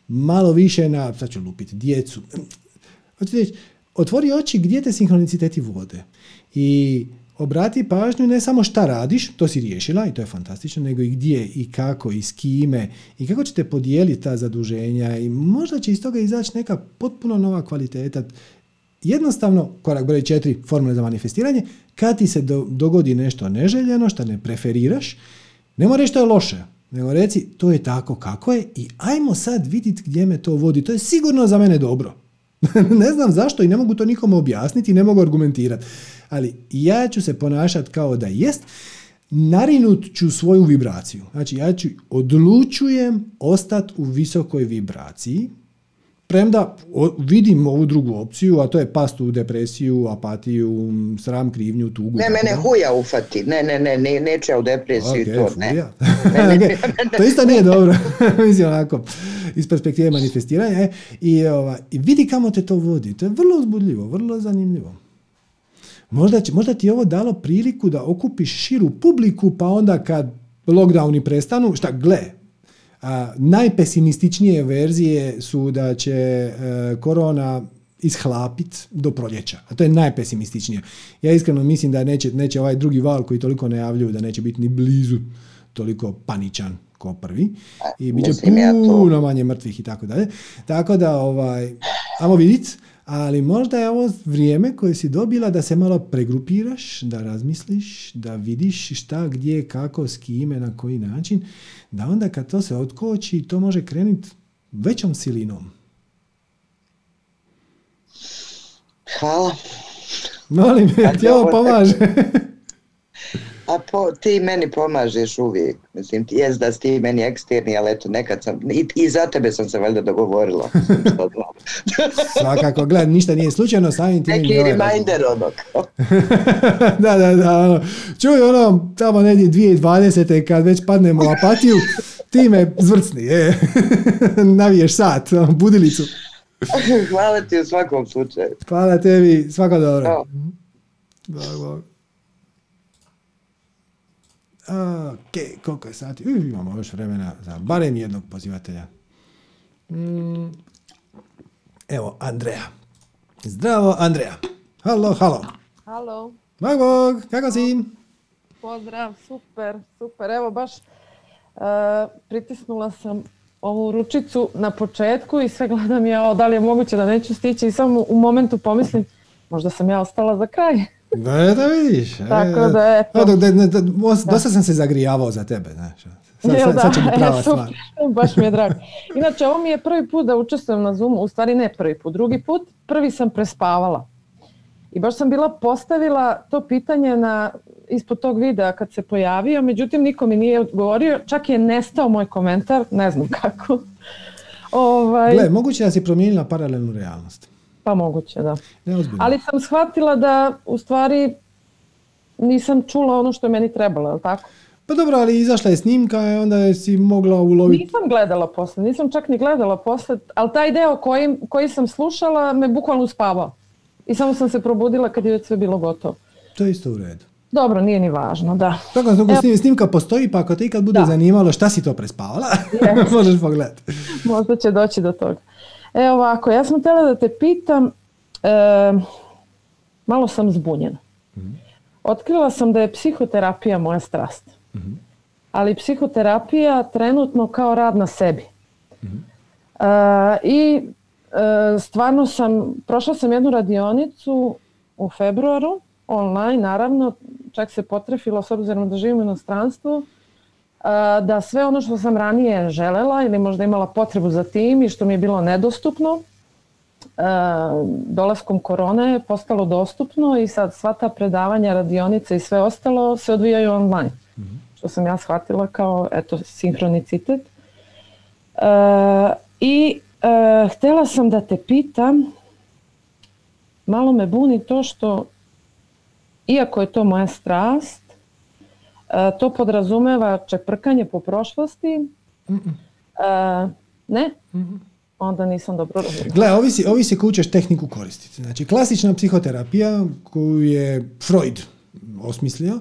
malo više na, sad ću lupiti, djecu. Hoću reći, otvori oči gdje te sinhroniciteti vode. I obrati pažnju ne samo šta radiš, to si riješila i to je fantastično, nego i gdje i kako i s kime i kako ćete podijeliti ta zaduženja i možda će iz toga izaći neka potpuno nova kvaliteta. Jednostavno, korak broj četiri, formule za manifestiranje, kad ti se dogodi nešto neželjeno, što ne preferiraš, ne mora reći što je loše, nego reci to je tako kako je i ajmo sad vidjeti gdje me to vodi. To je sigurno za mene dobro. *laughs* ne znam zašto i ne mogu to nikome objasniti ne mogu argumentirati. Ali ja ću se ponašati kao da jest, narinut ću svoju vibraciju. Znači ja ću odlučujem ostati u visokoj vibraciji, premda vidim ovu drugu opciju, a to je past u depresiju, apatiju, sram, krivnju, tugu. Ne, mene huja ufati, ne, ne, ne, ne neće u depresiju okay, to, ne. *laughs* okay. to isto nije dobro, *laughs* mislim onako, iz perspektive manifestiranja. E, i, ova, I vidi kamo te to vodi, to je vrlo uzbudljivo, vrlo zanimljivo. Možda, će, možda ti je ovo dalo priliku da okupiš širu publiku, pa onda kad lockdowni prestanu, šta gle, a, najpesimističnije verzije su da će e, korona ishlapit do proljeća. A to je najpesimističnije. Ja iskreno mislim da neće, neće ovaj drugi val koji toliko najavljuju da neće biti ni blizu toliko paničan kao prvi. I bit će puno manje mrtvih i tako dalje. Tako da, ovaj, ajmo vidjeti ali možda je ovo vrijeme koje si dobila da se malo pregrupiraš, da razmisliš, da vidiš šta, gdje, kako, s kime, na koji način, da onda kad to se otkoči, to može krenuti većom silinom. Hvala. Molim, ti ovo pomaže. *laughs* A po, ti meni pomažeš uvijek. Mislim, ti jest da si ti meni eksterni, ali eto, nekad sam, i, i za tebe sam se valjda dogovorila. *laughs* Svakako, gledaj, ništa nije slučajno, samim tim... Neki reminder ono. *laughs* da, da, da, ono. Čuj, ono, tamo negdje 2020. kad već padnemo u apatiju, ti me zvrcni, je. *laughs* Naviješ sat, ono, budilicu. Hvala ti u svakom slučaju. Hvala tebi, svako dobro. Bog, bog. Ok, koliko je sati? Uh, imamo još vremena za barem jednog pozivatelja. Mm. Evo, Andreja. Zdravo, Andreja. Halo, halo. Halo. Bog, bog, kako si? Pozdrav, super, super. Evo baš uh, pritisnula sam ovu ručicu na početku i sve gledam ja, o, da li je moguće da neću stići i samo u momentu pomislim, možda sam ja ostala za kraj. Da, da vidiš. e, Tako da, eto. evo, da, da, da, os- dosta sam se zagrijavao za tebe, znaš. Sad, Jel sad, sad će biti *laughs* prava stvar. *laughs* Baš mi je drago. Inače, ovo mi je prvi put da učestvujem na Zoomu, u stvari ne prvi put, drugi put, prvi sam prespavala. I baš sam bila postavila to pitanje na, ispod tog videa kad se pojavio, međutim niko mi nije odgovorio, čak je nestao moj komentar, ne znam kako. *laughs* ovaj, Gle, moguće da si promijenila paralelnu realnost. Pa moguće, da. Ne, ozbiljno. Ali sam shvatila da u stvari nisam čula ono što je meni trebalo, je li tako? Pa dobro, ali izašla je snimka i onda si mogla uloviti. Nisam gledala posle, nisam čak ni gledala posle, ali taj deo koji, koji sam slušala me bukvalno uspavao. I samo sam se probudila kad je već sve bilo gotovo. To je isto u redu. Dobro, nije ni važno, da. Tako da snim- snimka postoji, pa ako te ikad bude Da. zanimalo šta si to prespavala, *laughs* možeš pogledati. Možda će doći do toga. E ovako, ja sam htjela da te pitam, e, malo sam zbunjena. Otkrila sam da je psihoterapija moja strast. Ali psihoterapija trenutno kao rad na sebi. E, I e, stvarno sam, prošla sam jednu radionicu u februaru, online naravno, čak se potrefilo s obzirom da živim u inostranstvu, da sve ono što sam ranije želela ili možda imala potrebu za tim i što mi je bilo nedostupno, dolaskom korone je postalo dostupno i sad sva ta predavanja, radionice i sve ostalo se odvijaju online. Što sam ja shvatila kao eto, sinhronicitet. E, I e, htjela sam da te pitam, malo me buni to što, iako je to moja strast, to podrazumeva čeprkanje po prošlosti. E, ne? Onda nisam dobro razumjela. Gle, ovisi, ovisi koju ćeš tehniku koristiti. Znači, klasična psihoterapija koju je Freud osmislio,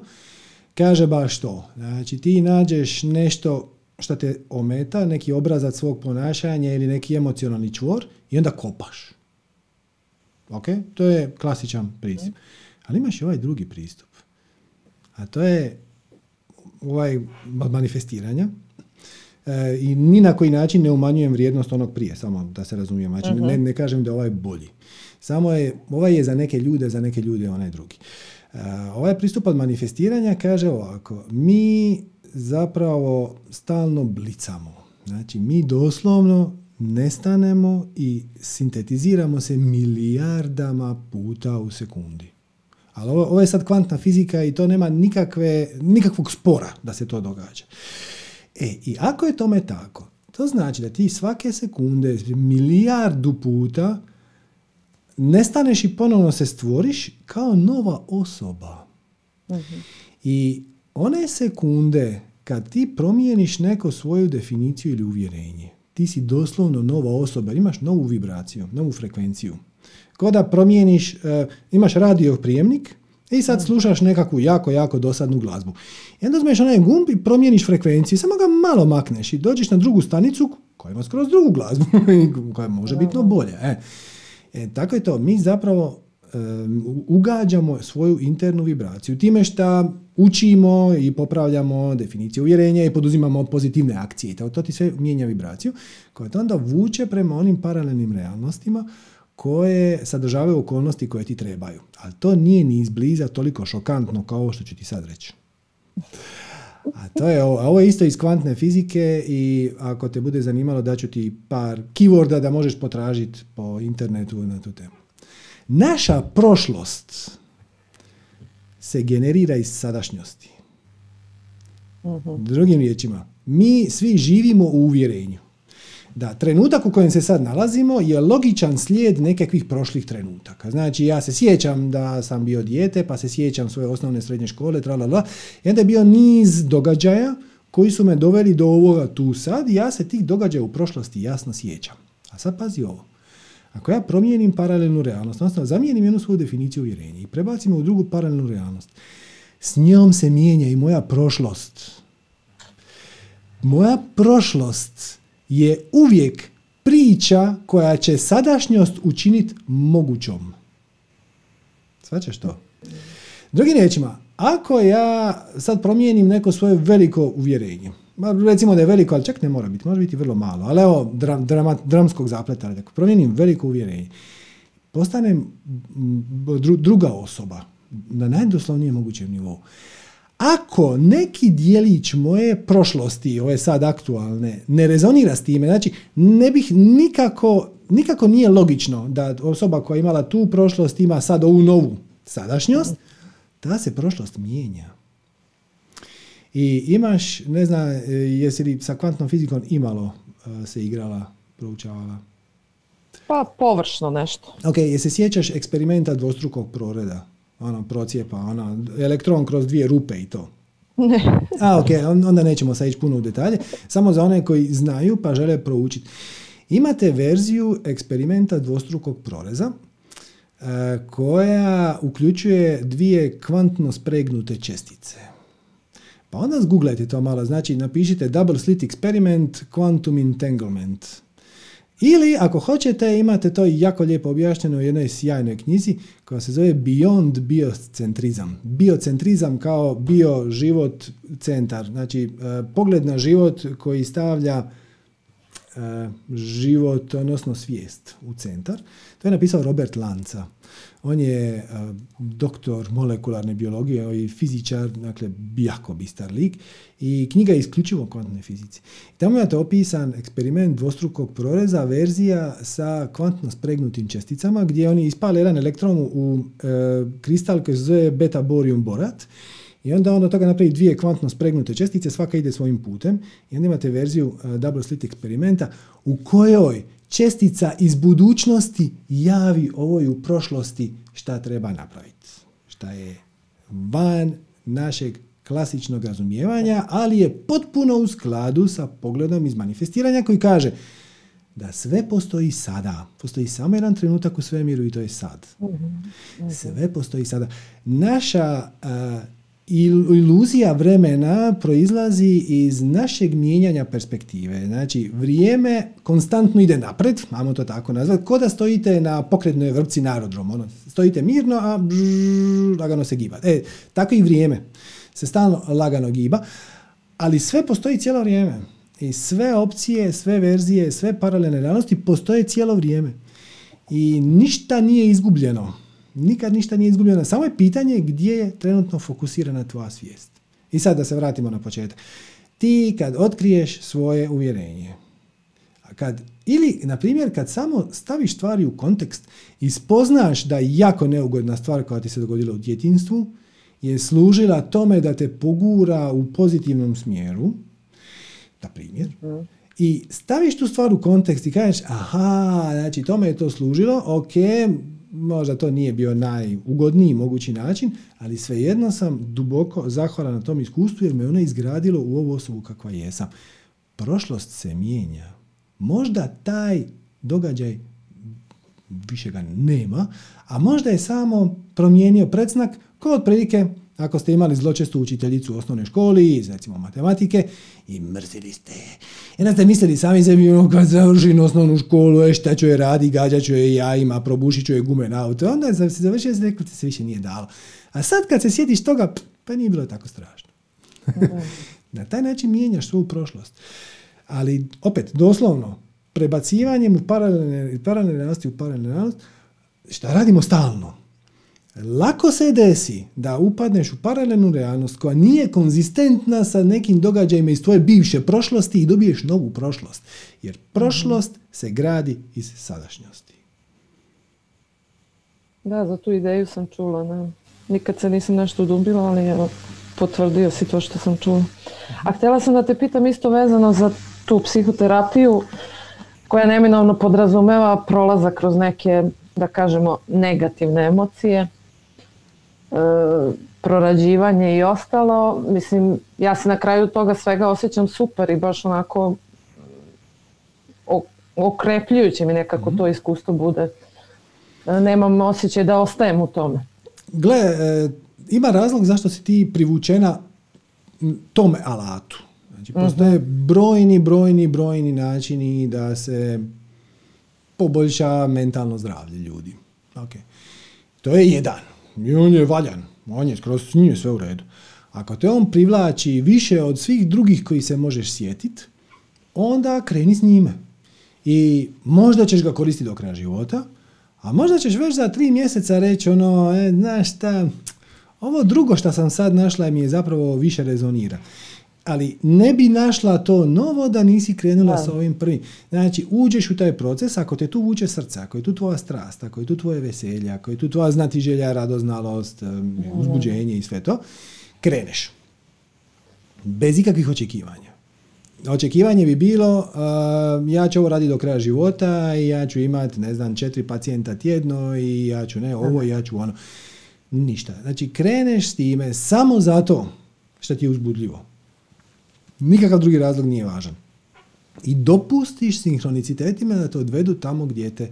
kaže baš to. Znači, ti nađeš nešto što te ometa, neki obrazac svog ponašanja ili neki emocionalni čvor i onda kopaš. Ok? To je klasičan pristup. Ali imaš i ovaj drugi pristup. A to je ovaj manifestiranja. E, I ni na koji način ne umanjujem vrijednost onog prije, samo da se razumijem. Znači, ne, ne kažem da je ovaj bolji. Samo je, ovaj je za neke ljude, za neke ljude onaj drugi. E, ovaj pristup od manifestiranja kaže ovako, mi zapravo stalno blicamo. Znači, mi doslovno nestanemo i sintetiziramo se milijardama puta u sekundi. Ali ovo, ovo je sad kvantna fizika i to nema nikakve, nikakvog spora da se to događa. E, i ako je tome tako, to znači da ti svake sekunde, milijardu puta, nestaneš i ponovno se stvoriš kao nova osoba. I one sekunde kad ti promijeniš neko svoju definiciju ili uvjerenje, ti si doslovno nova osoba, imaš novu vibraciju, novu frekvenciju. Ko da promijeniš, e, imaš radio prijemnik i sad slušaš nekakvu jako, jako dosadnu glazbu. I onda uzmeš onaj gumb i promijeniš frekvenciju, samo ga malo makneš i dođeš na drugu stanicu koja ima skroz drugu glazbu, *laughs* koja može bitno bolje. E. E, tako je to, mi zapravo e, ugađamo svoju internu vibraciju time što učimo i popravljamo definicije uvjerenja i poduzimamo pozitivne akcije to, to ti sve mijenja vibraciju koja te onda vuče prema onim paralelnim realnostima koje sadržavaju okolnosti koje ti trebaju. Ali to nije ni izbliza toliko šokantno kao ovo što ću ti sad reći. A to je ovo, a ovo je isto iz kvantne fizike i ako te bude zanimalo daću ti par keyworda da možeš potražiti po internetu na tu temu. Naša prošlost se generira iz sadašnjosti. Drugim riječima, mi svi živimo u uvjerenju da trenutak u kojem se sad nalazimo je logičan slijed nekakvih prošlih trenutaka. Znači, ja se sjećam da sam bio dijete, pa se sjećam svoje osnovne srednje škole, tralala, i onda je bio niz događaja koji su me doveli do ovoga tu sad i ja se tih događaja u prošlosti jasno sjećam. A sad pazi ovo. Ako ja promijenim paralelnu realnost, odnosno zamijenim jednu svoju definiciju uvjerenja i prebacim u drugu paralelnu realnost, s njom se mijenja i moja prošlost. Moja prošlost je uvijek priča koja će sadašnjost učiniti mogućom. Svačaš to? Drugim riječima, ako ja sad promijenim neko svoje veliko uvjerenje, recimo da je veliko, ali čak ne mora biti, može biti vrlo malo, ali evo dram, dramskog zapleta, ali ako promijenim veliko uvjerenje, postanem dru, druga osoba, na najdoslovnijem mogućem nivou. Ako neki dijelić moje prošlosti, ove sad aktualne, ne rezonira s time, znači ne bih nikako, nikako nije logično da osoba koja je imala tu prošlost ima sad ovu novu sadašnjost, ta se prošlost mijenja. I imaš, ne znam, jesi li sa kvantnom fizikom imalo uh, se igrala, proučavala? Pa površno nešto. Ok, jesi sjećaš eksperimenta dvostrukog proreda? Ono, procijepa, ono, elektron kroz dvije rupe i to. Ne. A, ok, onda nećemo sad ići puno u detalje. Samo za one koji znaju pa žele proučiti. Imate verziju eksperimenta dvostrukog proreza uh, koja uključuje dvije kvantno spregnute čestice. Pa onda zguglajte to malo, znači napišite double slit experiment quantum entanglement. Ili ako hoćete imate to jako lijepo objašnjeno u jednoj sjajnoj knjizi koja se zove Beyond Biocentrizam. Biocentrizam kao bio život centar, znači e, pogled na život koji stavlja e, život, odnosno svijest u centar. To je napisao Robert Lanza. On je doktor molekularne biologije i fizičar, dakle jako bistar lik i knjiga je isključivo o kvantnoj fizici. Tamo imate opisan eksperiment dvostrukog proreza, verzija sa kvantno spregnutim česticama gdje oni ispale jedan elektron u e, kristal koji se zove beta borium borat i onda on od toga napravi dvije kvantno spregnute čestice, svaka ide svojim putem i onda imate verziju double slit eksperimenta u kojoj čestica iz budućnosti javi ovoj u prošlosti šta treba napraviti. Šta je van našeg klasičnog razumijevanja, ali je potpuno u skladu sa pogledom iz manifestiranja koji kaže da sve postoji sada. Postoji samo jedan trenutak u svemiru i to je sad. Mhm. Sve postoji sada. Naša iluzija vremena proizlazi iz našeg mijenjanja perspektive. Znači, vrijeme konstantno ide napred, mamo to tako nazvati, ko da stojite na pokretnoj vrpci na. Ono, stojite mirno, a lagano se giba. E, tako i vrijeme se stalno lagano giba, ali sve postoji cijelo vrijeme. I sve opcije, sve verzije, sve paralelne realnosti postoje cijelo vrijeme. I ništa nije izgubljeno Nikad ništa nije izgubljeno. Samo je pitanje gdje je trenutno fokusirana tvoja svijest. I sad da se vratimo na početak. Ti kad otkriješ svoje uvjerenje, kad, ili, na primjer, kad samo staviš stvari u kontekst i spoznaš da jako neugodna stvar koja ti se dogodila u djetinstvu je služila tome da te pogura u pozitivnom smjeru, na primjer, i staviš tu stvar u kontekst i kažeš, aha, znači tome je to služilo, ok, možda to nije bio najugodniji mogući način, ali svejedno sam duboko zahvalan na tom iskustvu jer me ono izgradilo u ovu osobu kakva jesam. Prošlost se mijenja. Možda taj događaj više ga nema, a možda je samo promijenio predznak kao otprilike ako ste imali zločestu učiteljicu u osnovnoj školi iz recimo matematike i mrzili ste I onda ste mislili sami sebi ono kad završim osnovnu školu, e šta ću je radi, gađa ću je jajima, probušit ću je gume na auto. Onda se završio se rekao, se više nije dalo. A sad kad se sjetiš toga, pa nije bilo tako strašno. *laughs* na taj način mijenjaš svoju prošlost. Ali opet, doslovno, prebacivanjem u paralelne, paralelne u paralelne šta radimo stalno? Lako se desi da upadneš u paralelnu realnost koja nije konzistentna sa nekim događajima iz tvoje bivše prošlosti i dobiješ novu prošlost. Jer prošlost se gradi iz sadašnjosti. Da, za tu ideju sam čula. Ne? Nikad se nisam nešto udubila, ali evo, potvrdio si to što sam čula. A htjela sam da te pitam isto vezano za tu psihoterapiju koja neminovno podrazumeva prolazak kroz neke, da kažemo, negativne emocije prorađivanje i ostalo, mislim, ja se na kraju toga svega osjećam super i baš onako okrepljujuće mi nekako mhm. to iskustvo bude. Nemam osjećaj da ostajem u tome. Gle, e, ima razlog zašto si ti privučena tome alatu. Znači, postoje mhm. brojni, brojni, brojni načini da se poboljša mentalno zdravlje ljudi. Okay. To je jedan. I on je valjan. On je skroz s njim sve u redu. Ako te on privlači više od svih drugih koji se možeš sjetiti, onda kreni s njime. I možda ćeš ga koristiti do kraja života, a možda ćeš već za tri mjeseca reći ono, e, znaš šta, Ovo drugo što sam sad našla mi je zapravo više rezonira. Ali ne bi našla to novo da nisi krenula sa ovim prvim. Znači, uđeš u taj proces, ako te tu vuče srce, ako je tu tvoja strast, ako je tu tvoje veselje, ako je tu tvoja znati želja, radoznalost, uzbuđenje i sve to, kreneš. Bez ikakvih očekivanja. Očekivanje bi bilo, ja ću ovo raditi do kraja života i ja ću imati, ne znam, četiri pacijenta tjedno i ja ću ne ovo i ja ću ono. Ništa. Znači, kreneš s time samo zato što ti je uzbudljivo. Nikakav drugi razlog nije važan. I dopustiš sinhronicitetima da te odvedu tamo gdje te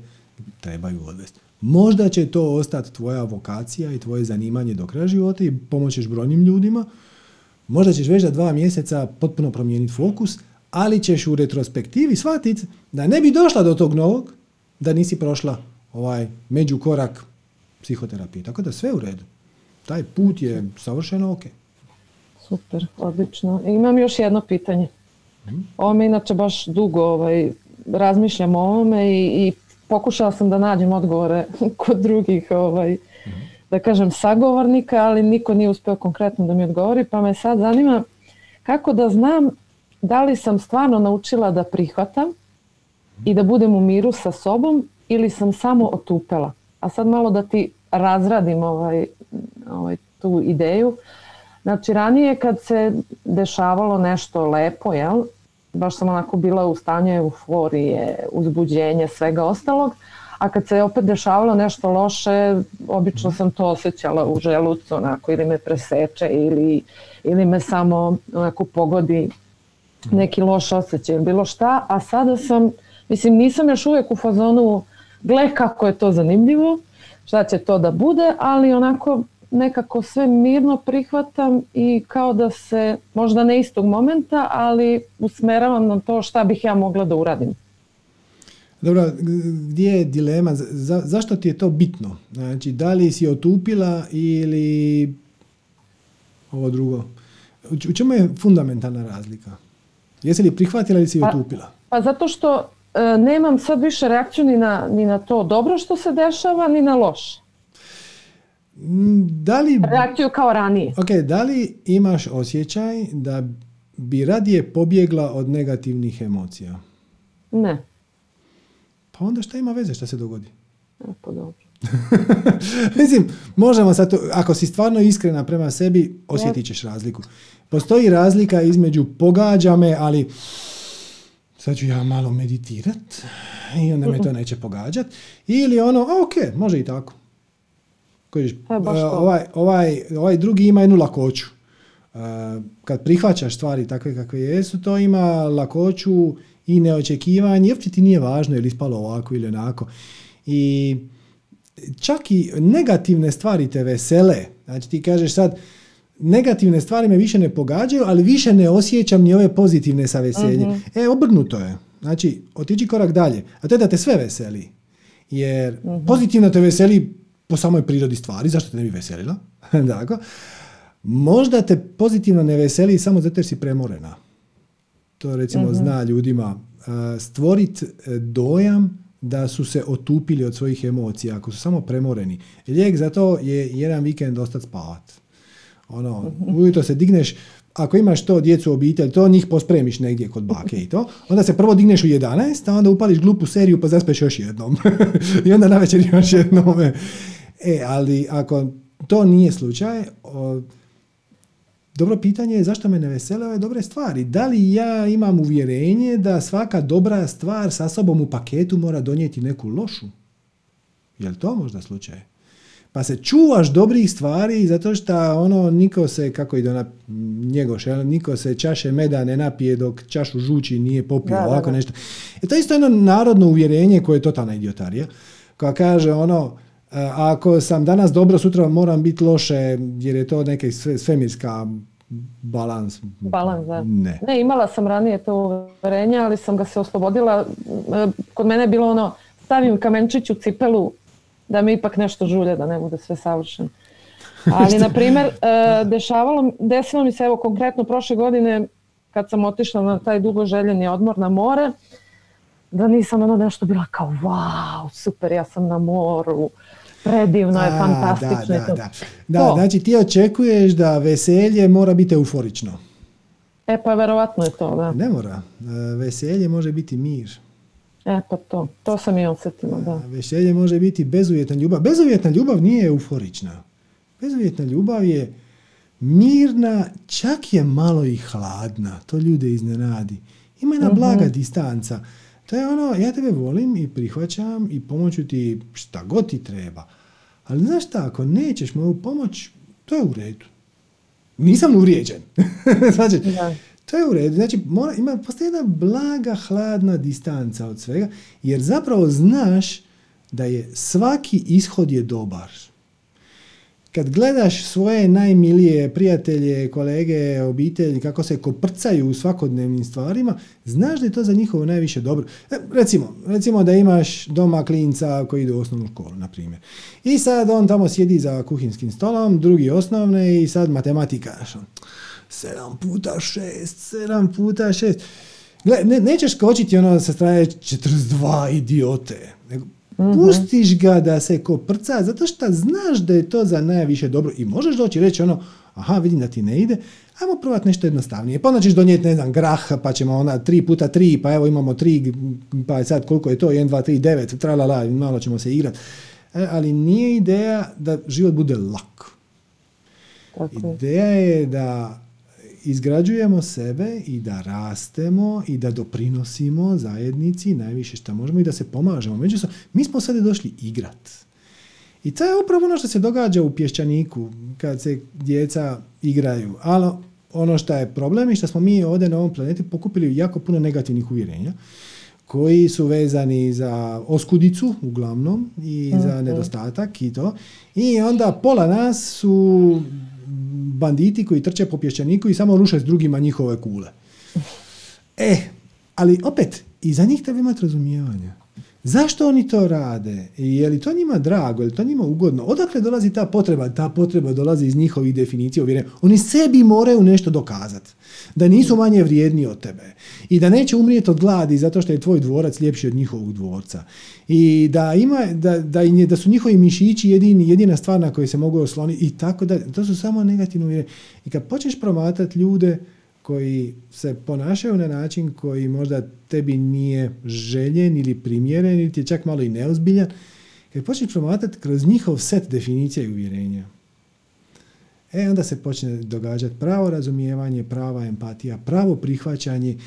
trebaju odvesti. Možda će to ostati tvoja vokacija i tvoje zanimanje do kraja života i pomoćeš brojnim ljudima. Možda ćeš već za dva mjeseca potpuno promijeniti fokus, ali ćeš u retrospektivi shvatiti da ne bi došla do tog novog da nisi prošla ovaj međukorak psihoterapije. Tako da sve u redu. Taj put je savršeno ok. Super, odlično. imam još jedno pitanje. Mhm. Ovo me inače baš dugo ovaj, razmišljam o ovome i, i pokušala sam da nađem odgovore *laughs* kod drugih ovaj, mhm. da kažem sagovornika, ali niko nije uspio konkretno da mi odgovori, pa me sad zanima kako da znam da li sam stvarno naučila da prihvatam i da budem u miru sa sobom ili sam samo otupela. A sad malo da ti razradim ovaj, ovaj, tu ideju. Znači ranije kad se dešavalo nešto lepo, jel, baš sam onako bila u stanju euforije, uzbuđenja, svega ostalog, a kad se opet dešavalo nešto loše, obično sam to osjećala u želucu, onako, ili me preseče, ili, ili me samo onako pogodi neki loš osjećaj, bilo šta, a sada sam, mislim, nisam još uvijek u fazonu, gle kako je to zanimljivo, šta će to da bude, ali onako nekako sve mirno prihvatam i kao da se, možda ne istog momenta, ali usmeravam na to šta bih ja mogla da uradim. Dobro, gdje je dilema? Za, zašto ti je to bitno? Znači, da li si otupila ili ovo drugo? U čemu je fundamentalna razlika? Jesi li prihvatila ili si pa, otupila? Pa zato što e, nemam sad više reakciju ni na, ni na to dobro što se dešava, ni na loše. Da li, reakciju kao ranije. Ok, da li imaš osjećaj da bi radije pobjegla od negativnih emocija? Ne. Pa onda šta ima veze šta se dogodi? E, pa dobro. *laughs* Mislim, možemo sad, ako si stvarno iskrena prema sebi, osjetit ćeš razliku. Postoji razlika između pogađa me, ali sad ću ja malo meditirat i onda me to neće pogađat. Ili ono, ok, može i tako. Kojiš, e, ovaj, ovaj, ovaj drugi ima jednu lakoću. E, kad prihvaćaš stvari takve kakve jesu, to ima lakoću i neočekivanje, uopće ti nije važno je li ispalo ovako ili onako. I čak i negativne stvari te vesele. Znači ti kažeš sad, negativne stvari me više ne pogađaju, ali više ne osjećam ni ove pozitivne sa veseljem. uh E, obrnuto je. Znači, otići korak dalje. A to je da te sve veseli. Jer uh pozitivno te veseli po samoj prirodi stvari, zašto te ne bi veselila? *laughs* Dakle, možda te pozitivno ne veseli samo zato jer si premorena. To recimo uh zna ljudima. Stvoriti e, dojam da su se otupili od svojih emocija, ako su samo premoreni. Lijek za to je jedan vikend ostati spavat. Ono, ujutro se digneš, ako imaš to djecu obitelj, to njih pospremiš negdje kod bake i to, onda se prvo digneš u 11, a onda upališ glupu seriju pa zaspeš još jednom. *laughs* I onda na večer još jednom. E, ali ako to nije slučaj, dobro pitanje je zašto me ne vesele ove dobre stvari. Da li ja imam uvjerenje da svaka dobra stvar sa sobom u paketu mora donijeti neku lošu? Je li to možda slučaj? Pa se čuvaš dobrih stvari zato što ono niko se, kako ide ona njegoš, niko se čaše meda ne napije dok čašu žuči nije popio, ovako nešto. E to je isto jedno narodno uvjerenje koje je totalna idiotarija, koja kaže ono, ako sam danas dobro, sutra moram biti loše, jer je to neka svemirska balans. Balans, da. Ne. ne, imala sam ranije to uvjerenje, ali sam ga se oslobodila. E, kod mene je bilo ono, stavim kamenčić u cipelu da mi ipak nešto žulje, da ne bude sve savršeno. *laughs* Ali, na primjer, e, dešavalo, desilo mi se, evo, konkretno prošle godine, kad sam otišla na taj dugo željeni odmor na more, da nisam ono nešto bila kao, wow, super, ja sam na moru, Predivno je, A, fantastično da, da, da. To. znači ti očekuješ da veselje mora biti euforično. E pa verovatno je to, da. Ne mora. E, Veselje može biti mir. E pa to, to sam i osjetila, da. Veselje može biti bezuvjetna ljubav. Bezuvjetna ljubav nije euforična. Bezuvjetna ljubav je mirna, čak je malo i hladna. To ljude iznenadi. Ima jedna blaga distanca. To je ono, ja tebe volim i prihvaćam i pomoću ti šta god ti treba. Ali znaš šta, ako nećeš moju pomoć, to je u redu. Nisam uvrijeđen. *laughs* znači, Da. to je u redu. Znači, mora, ima, postoji jedna blaga, hladna distanca od svega, jer zapravo znaš da je svaki ishod je dobar. Kad gledaš svoje najmilije prijatelje, kolege, obitelji, kako se koprcaju u svakodnevnim stvarima, znaš da je to za njihovo najviše dobro. E, recimo, recimo da imaš doma klinca koji ide u osnovnu školu, na primjer. I sad on tamo sjedi za kuhinskim stolom, drugi osnovne i sad matematika. Sedam puta šest, sedam puta šest. Gle, ne, nećeš skočiti ono sa strane 42 idiote. Nego pustiš ga da se koprca zato što znaš da je to za najviše dobro. I možeš doći i reći ono, aha, vidim da ti ne ide, ajmo probati nešto jednostavnije. Pa onda ćeš donijeti, ne znam, grah, pa ćemo ona tri puta tri, pa evo imamo tri, pa je sad koliko je to, 1, 2, 3, 9, tralala, malo ćemo se igrati. E, ali nije ideja da život bude lak. Tako. Ideja je da izgrađujemo sebe i da rastemo i da doprinosimo zajednici najviše što možemo i da se pomažemo. Međusobno, mi smo sada došli igrat. I to je upravo ono što se događa u pješčaniku kad se djeca igraju. Ali ono što je problem i što smo mi ovdje na ovom planeti pokupili jako puno negativnih uvjerenja koji su vezani za oskudicu uglavnom i za nedostatak i to. I onda pola nas su banditi koji trče po pješčaniku i samo ruše s drugima njihove kule. E, ali opet, i za njih treba imati razumijevanja. Zašto oni to rade? Je li to njima drago? Je li to njima ugodno? Odakle dolazi ta potreba? Ta potreba dolazi iz njihovih definicija uvjerenja. Oni sebi moraju nešto dokazati. Da nisu manje vrijedni od tebe. I da neće umrijeti od gladi zato što je tvoj dvorac ljepši od njihovog dvorca. I da, ima, da, da, da su njihovi mišići jedini, jedina stvar na koju se mogu osloniti i tako da. To su samo negativne uvjerenja. I kad počneš promatrati ljude koji se ponašaju na način koji možda tebi nije željen ili primjeren ili ti je čak malo i neozbiljan, kad počneš promatrati kroz njihov set definicija i uvjerenja, e onda se počne događati pravo razumijevanje, prava empatija, pravo prihvaćanje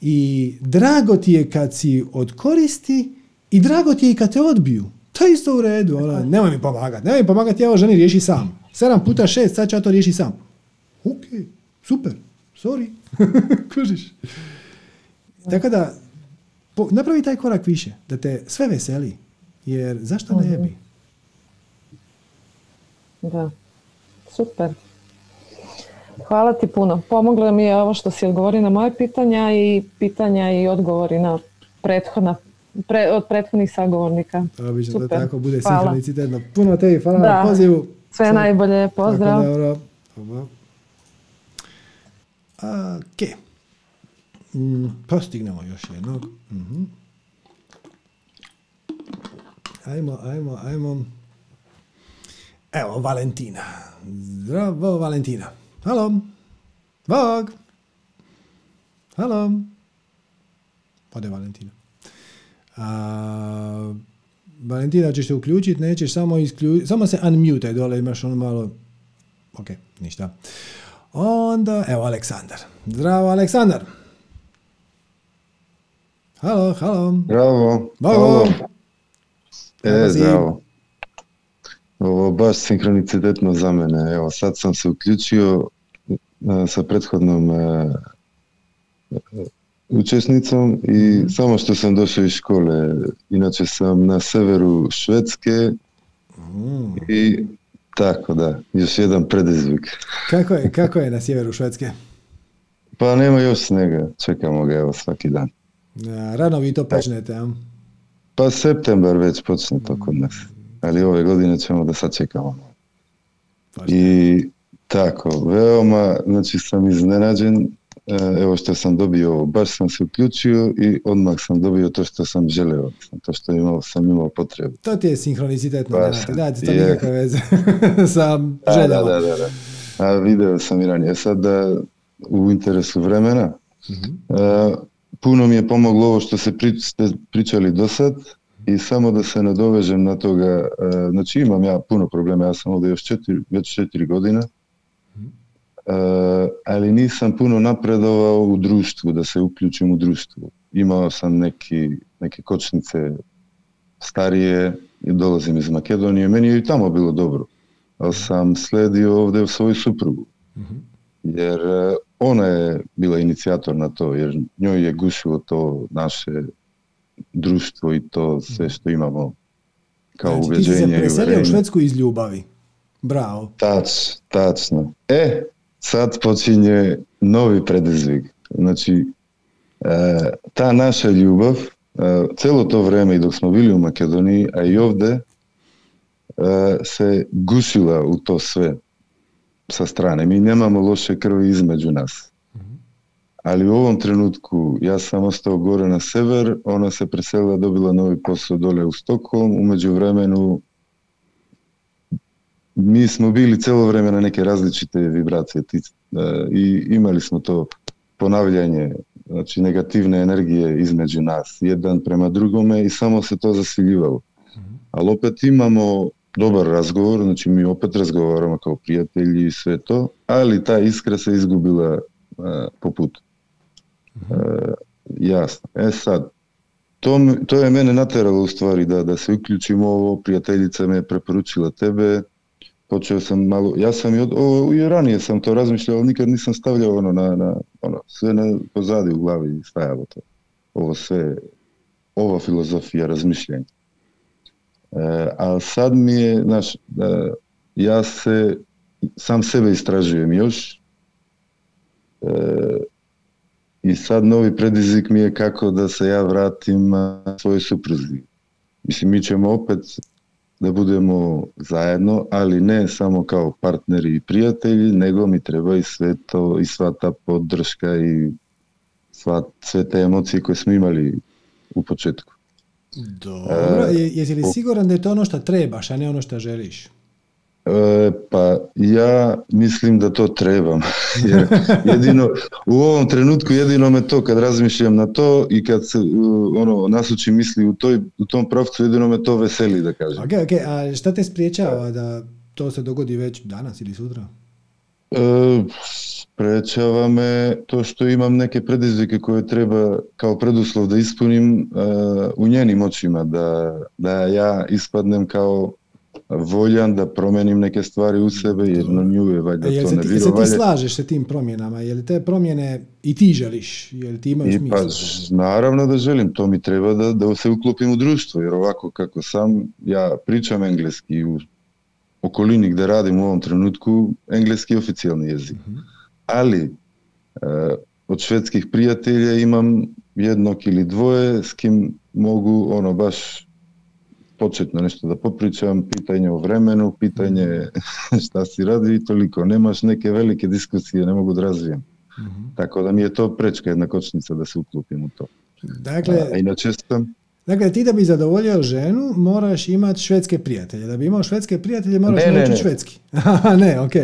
i drago ti je kad si od koristi i drago ti je i kad te odbiju. To je isto u redu, ono, nemoj mi pomagati, nemoj mi pomagati, ja ovo ženi riješi sam. 7 puta 6, sad ću ja to riješi sam. Ok, super, sorry, *laughs* kužiš. Tako da, po- napravi taj korak više, da te sve veseli, jer zašto ne bi? Da, super. Hvala ti puno. Pomoglo mi je ovo što si odgovori na moje pitanja i pitanja i odgovori na prethodna, pre, od prethodnih sagovornika. Obično Super. tako bude sinhronicitetno. Puno tebi, hvala Da. na pozivu. Sve Sad- najbolje, pozdrav. Tako dobro. Ok. Mm, postignemo još jednog. Mhm. Ajmo, ajmo, ajmo. Evo, Valentina. Zdravo, Valentina. Halo. Bog. Halo. Ode Valentina. A, Valentina ćeš se uključiti, nećeš samo isključiti, samo se unmute dole, imaš ono malo, ok, ništa. Onda, evo Aleksandar. Zdravo Aleksandar. Halo, halo. Bravo. Bravo. E, zdravo. Ovo baš sinhronicitetno za mene. Evo, sad sam se uključio e, sa prethodnom e, e, učesnicom i samo što sam došao iz škole. Inače sam na severu Švedske Mm. i tako da, još jedan predizvik. Kako je, kako je na sjeveru Švedske? Pa nema još snega, čekamo ga evo svaki dan. A, Rano vi to počnete, a? Pa septembar već počne to kod nas, ali ove godine ćemo da sačekamo. I tako, veoma, znači sam iznenađen evo što sam dobio, baš sam se uključio i odmah sam dobio to što sam želeo, to što imao, sam imao potrebu. To ti je sinhronicitet Baš, Da, to je. nikakve veze *laughs* sa željama. da, da, da, da. A video sam i ranije. Sad da u interesu vremena, Mhm. e, puno mi je pomoglo ovo što se pri, ste pričali do sad i samo da se nadovežem na toga, e, znači imam ja puno problema, ja sam ovdje još četiri, već četiri godina, e, ali nisam puno napredovao u društvu, da se uključim u društvu. Imao sam neki, neke kočnice starije i dolazim iz Makedonije, meni je i tamo bilo dobro, ali sam sledio ovdje svoju suprugu jer e, ona je bila inicijator na to, jer njoj je gušilo to naše društvo i to sve što imamo kao Znači, ti si se preselio u. Švedsku iz ljubavi. Bravo. Tač, tačno. E, сад почиње нови предизвик. Значи, е, таа наша љубов, е, целото време и док сме били у Македонија, а и овде, е, се гусила у то све со стране. Ми немамо лоше крви измеѓу нас. Али во овом тренутку, јас сам остав горе на север, она се преселила, добила нови посо доле у Стокхолм, умеѓу времену mi smo bili celo vrijeme na neke različite vibracije e, i imali smo to ponavljanje, znači negativne energije između nas, jedan prema drugome i samo se to zasiljivalo. Ali opet imamo dobar razgovor, znači mi opet razgovaramo kao prijatelji i sve to, ali ta iskra se izgubila e, po putu. E, jasno. E sad, to, to je mene nateralo u stvari da, da se uključim u ovo, prijateljica me je preporučila tebe, počeo sam malo, ja sam i, od, o, i ranije sam to razmišljao, nikad nisam stavljao ono na, na ono, sve na pozadi u glavi stajalo to. Ovo sve, ova filozofija razmišljanja. E, a sad mi je, znaš, e, ja se, sam sebe istražujem još e, i sad novi predizik mi je kako da se ja vratim a, svojoj supruzi. Mislim, mi ćemo opet da budemo zajedno, ali ne samo kao partneri i prijatelji, nego mi treba i sve to, i sva ta podrška i sva, sve te emocije koje smo imali u početku. Dobro, E, je- jesi li siguran da je to ono što trebaš, a ne ono što želiš? E, pa ja mislim da to trebam, *laughs* jer jedino u ovom trenutku jedino me to kad razmišljam na to i kad se ono nasuči misli u, toj, u tom pravcu jedino me to veseli da kažem. Ok, ok, a šta te spriječava da to se dogodi već danas ili sutra? E, sprečava me to što imam neke predizvike koje treba kao preduslov da ispunim e, u njenim očima, da, da ja ispadnem kao voljan da promenim neke stvari u sebe jer na nju je valjda E, jel to se ne ti, se ti slažeš sa tim promjenama? Je li te promjene i ti želiš? Je li ti imaju I pa, naravno da želim, to mi treba da, da se uklopim u društvo, jer ovako kako sam, ja pričam engleski u okolini gdje radim u ovom trenutku, engleski je oficijalni jezik. Ali e, od švedskih prijatelja imam jednog ili dvoje s kim mogu ono baš početno nešto da popričam, pitanje o vremenu, pitanje *laughs* šta si radi i toliko. Nemaš neke velike diskusije, ne mogu da razvijem. Tako da mi je to prečka jedna kočnica da se uklopim u to. Dakle, A inače sam, dakle, ti da bi zadovoljio ženu moraš imati švedske prijatelje. Da bi imao švedske prijatelje moraš Ne, naučiti ne. švedski. *laughs* Ne, ok.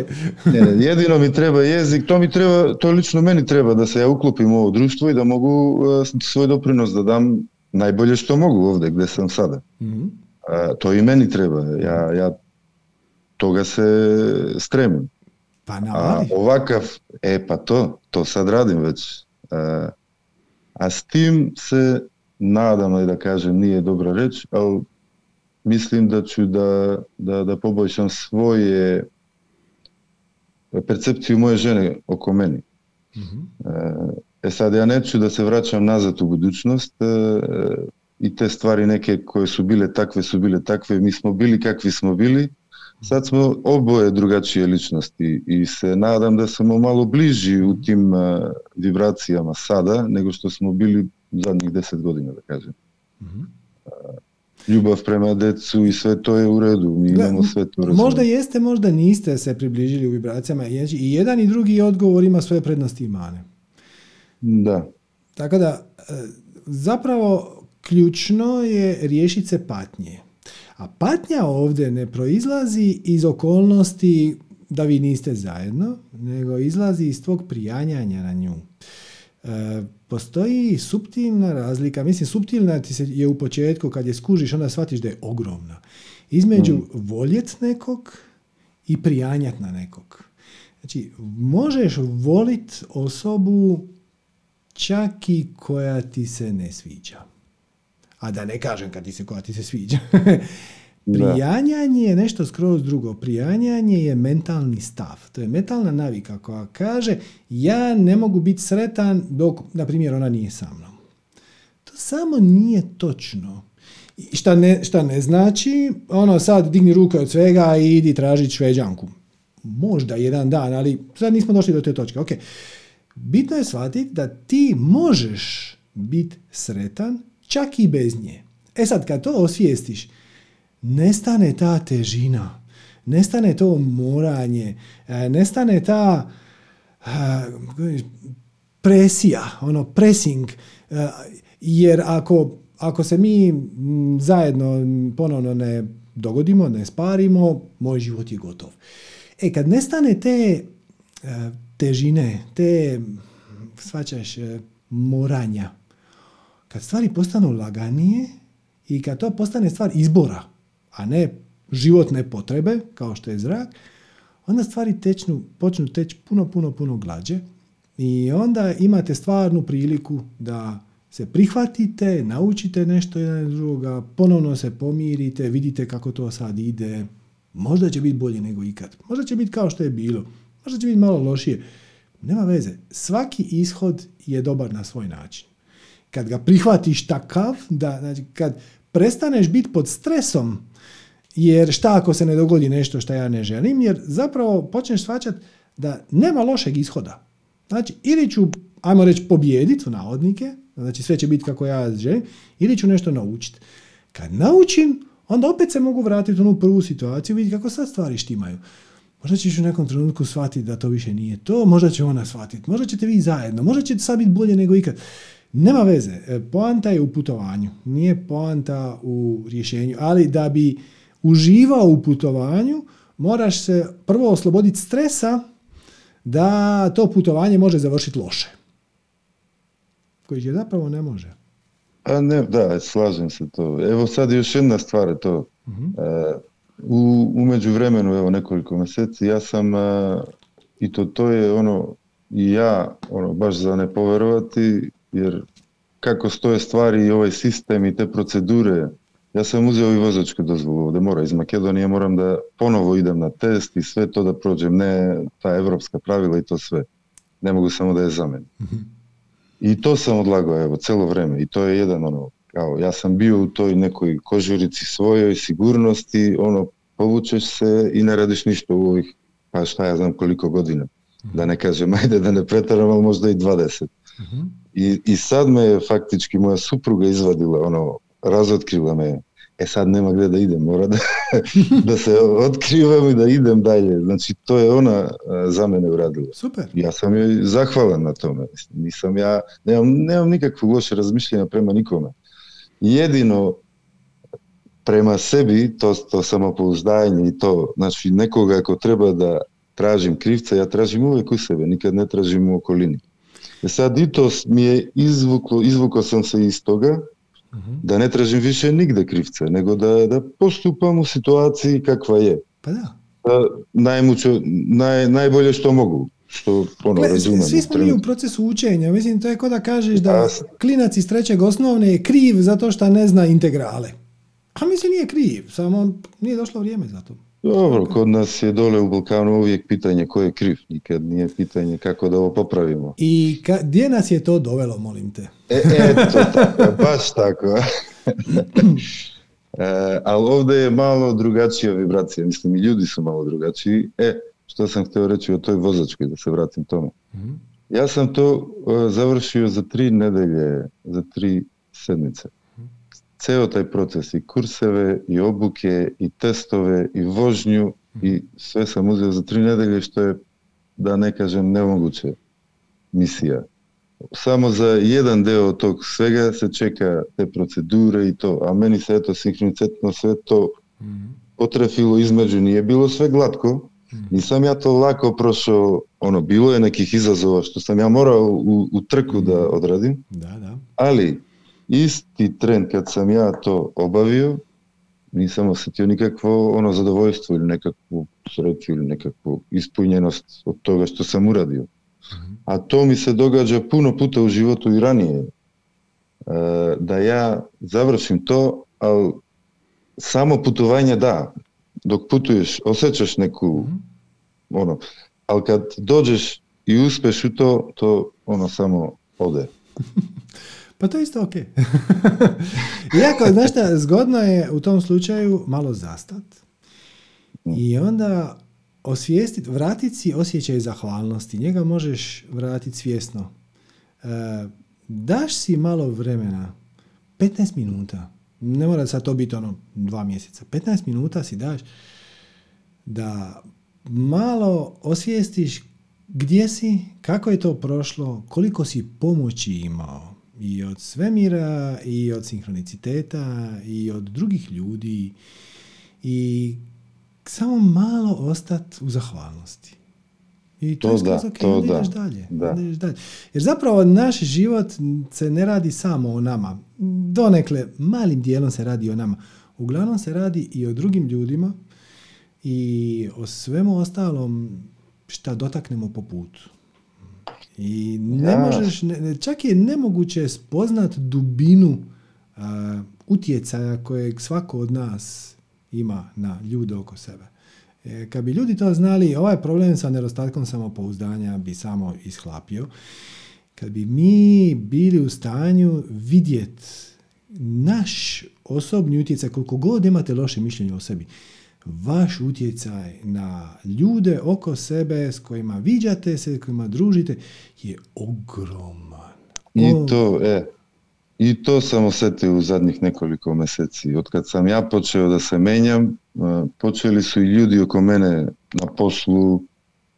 ne, ne, jedino mi treba jezik, to mi treba, to lično meni treba da se ja uklopim u ovo društvo i da mogu e, svoj doprinos da dam najbolje što mogu ovdje gdje sam sada. Mhm. То и мене треба. Ја, ја тога се стремам. Па на овакав, е, па то, то сад радим веќе. А, а с тим се надам и да кажем, ние добра реч, а мислим да ќе да, да, да побољшам своје перцепцију моја жене око мене. Mm -hmm. Е, сад, ја не ќе да се враќам назад у будучност, i te stvari neke koje su bile takve su bile takve, mi smo bili kakvi smo bili, sad smo oboje drugačije ličnosti i se nadam da smo malo bliži u tim e, vibracijama sada nego što smo bili zadnjih deset godina, da kažem. E, ljubav prema decu i sve to je u redu, mi imamo sve to Možda jeste, možda niste se približili u vibracijama. I jedan i drugi odgovor ima svoje prednosti i mane. Da. Tako da, e, zapravo, ključno je riješiti se patnje. A patnja ovdje ne proizlazi iz okolnosti da vi niste zajedno, nego izlazi iz tvog prijanjanja na nju. E, postoji suptilna razlika, mislim suptilna ti se je u početku kad je skužiš onda shvatiš da je ogromna. Između mm. voljet nekog i prijanjat na nekog. Znači, možeš volit osobu čak i koja ti se ne sviđa. A da ne kažem kad ti se koja ti se sviđa. *laughs* Prijanjanje je nešto skroz drugo. Prijanjanje je mentalni stav. To je mentalna navika koja kaže ja ne mogu biti sretan dok, na primjer, ona nije sa mnom. To samo nije točno. Šta ne, šta ne znači, ono sad digni ruke od svega i idi tražiti šveđanku. Možda jedan dan, ali sad nismo došli do te točke. Ok. Bitno je shvatiti da ti možeš biti sretan čak i bez nje. E sad, kad to osvijestiš, nestane ta težina, nestane to moranje, e, nestane ta presija, ono pressing, e, jer ako, ako se mi zajedno ponovno ne dogodimo, ne sparimo, moj život je gotov. E, kad nestane te e, težine, te, svačaš, moranja, kad stvari postanu laganije i kad to postane stvar izbora, a ne životne potrebe, kao što je zrak, onda stvari tečnu, počnu teći puno, puno, puno glađe. I onda imate stvarnu priliku da se prihvatite, naučite nešto jedan drugoga, ponovno se pomirite, vidite kako to sad ide, možda će biti bolje nego ikad, možda će biti kao što je bilo, možda će biti malo lošije, nema veze, svaki ishod je dobar na svoj način. Kad ga prihvatiš takav, da, znači, kad prestaneš biti pod stresom jer šta ako se ne dogodi nešto što ja ne želim, jer zapravo počneš shvaćati da nema lošeg ishoda. Znači, ili ću, ajmo reći, pobijediti u navodnike, znači sve će biti kako ja želim, ili ću nešto naučiti. Kad naučim, onda opet se mogu vratiti u onu prvu situaciju, vidjeti kako sad stvari štimaju. Možda ćeš u nekom trenutku shvatiti da to više nije to, možda će ona shvatiti, možda ćete vi zajedno, možda će sad biti bolje nego ikad. Nema veze, e, poanta je u putovanju, nije poanta u rješenju, ali da bi uživao u putovanju, moraš se prvo osloboditi stresa da to putovanje može završiti loše. Koji je zapravo ne može. A ne, da, slažem se to. Evo sad još jedna stvar to. Uh-huh. u, u međuvremenu, evo nekoliko mjeseci, ja sam, e, i to, to je ono, i ja, ono, baš za ne poverovati, jer kako stoje stvari i ovaj sistem i te procedure ja sam uzeo i vozačku dozvolu ovdje mora iz Makedonije, moram da ponovo idem na test i sve to da prođem, ne ta evropska pravila i to sve. Ne mogu samo da je za mene. Mhm. I to sam odlagao evo celo vreme i to je jedan ono, kao ja sam bio u toj nekoj kožurici svojoj sigurnosti, ono povučeš se i ne radiš ništa u ovih, pa šta ja znam koliko godina. Da ne kažem, *laughs* ajde da ne pretaram, ali možda i 20. I, I sad me faktički moja supruga izvadila, ono, razotkrila me. E sad nema gdje da idem, mora da, *laughs* da se otkrivam i da idem dalje. Znači to je ona za mene uradila. Super. Ja sam joj zahvalan na tome. Nisam ja, nemam, nemam nikakvog loše razmišljenja prema nikome. Jedino prema sebi, to, to samopouzdanje i to, znači nekoga ako treba da tražim krivca, ja tražim uvijek u sebe, nikad ne tražim u okolini. E sad i to mi je izvuklo, izvukao sam se iz toga, da ne tražim više nigde krivca, nego da, da postupam u situaciji kakva je. Pa da. Najmućo, naj, najbolje što mogu. Što ono, Gle, razumijem, svi smo mi u procesu učenja. Mislim, to je kao da kažeš da klinac iz trećeg osnovne je kriv zato što ne zna integrale. A mislim nije kriv, samo nije došlo vrijeme za to. Dobro, kod nas je dole u Balkanu uvijek pitanje ko je kriv, nikad nije pitanje kako da ovo popravimo. I ka, gdje nas je to dovelo, molim te? E, eto, tako, baš tako. *clears throat* e, ali ovdje je malo drugačija vibracija, mislim i ljudi su malo drugačiji. E, što sam htio reći o toj vozačkoj, da se vratim tome. Mhm. Ja sam to uh, završio za tri nedelje, za tri sedmice цело тај процес и курсеве, и обуке, и тестове, и вожњу, и све сам узел за три недели, што е, да не кажем, немогуче мисија. Само за еден дел од тог свега се чека те процедура и то, а мене се ето синхронитетно све то потрефило измеѓу ние било све гладко, И сам ја то лако прошо, оно, било е неких изазова што сам ја морал у, у трку да одрадим. Да, да. Али, исти трен кога сам ја то обавио, се осетил никакво оно задоволство или некакво среќа или некакво испуњеност од тоа што сам урадио. А то ми се догаѓа пуно пута во животот и ранее. да ја завршим то, ал само путување да, док путуеш осеќаш неку оно, ал кад дојдеш и успеш у то, то оно само оде. *laughs* Pa to je isto ok. *laughs* Iako, znaš šta, zgodno je u tom slučaju malo zastat i onda osvijestiti, vratiti si osjećaj zahvalnosti. Njega možeš vratiti svjesno. E, daš si malo vremena, 15 minuta, ne mora sad to biti ono dva mjeseca, 15 minuta si daš da malo osvijestiš gdje si, kako je to prošlo, koliko si pomoći imao i od svemira i od sinhroniciteta i od drugih ljudi i samo malo ostati u zahvalnosti. I to, To je skroz da, ok, to da, ideš dalje, da. ideš dalje. Jer zapravo naš život se ne radi samo o nama. Donekle, malim dijelom se radi o nama. Uglavnom se radi i o drugim ljudima i o svemu ostalom šta dotaknemo po putu. I ne Ja. možeš, ne- čak je nemoguće spoznat dubinu a, utjecaja kojeg svako od nas ima na ljude oko sebe. E, kad bi ljudi to znali, ovaj problem sa nedostatkom samopouzdanja bi samo ishlapio. Kad bi mi bili u stanju vidjeti naš osobni utjecaj, koliko god imate loše mišljenje o sebi, vaš utjecaj na ljude oko sebe s kojima viđate se, s kojima družite, je ogroman. I to, e, i to sam osjetio u zadnjih nekoliko mjeseci. Od kad sam ja počeo da se menjam, e, počeli su i ljudi oko mene na poslu,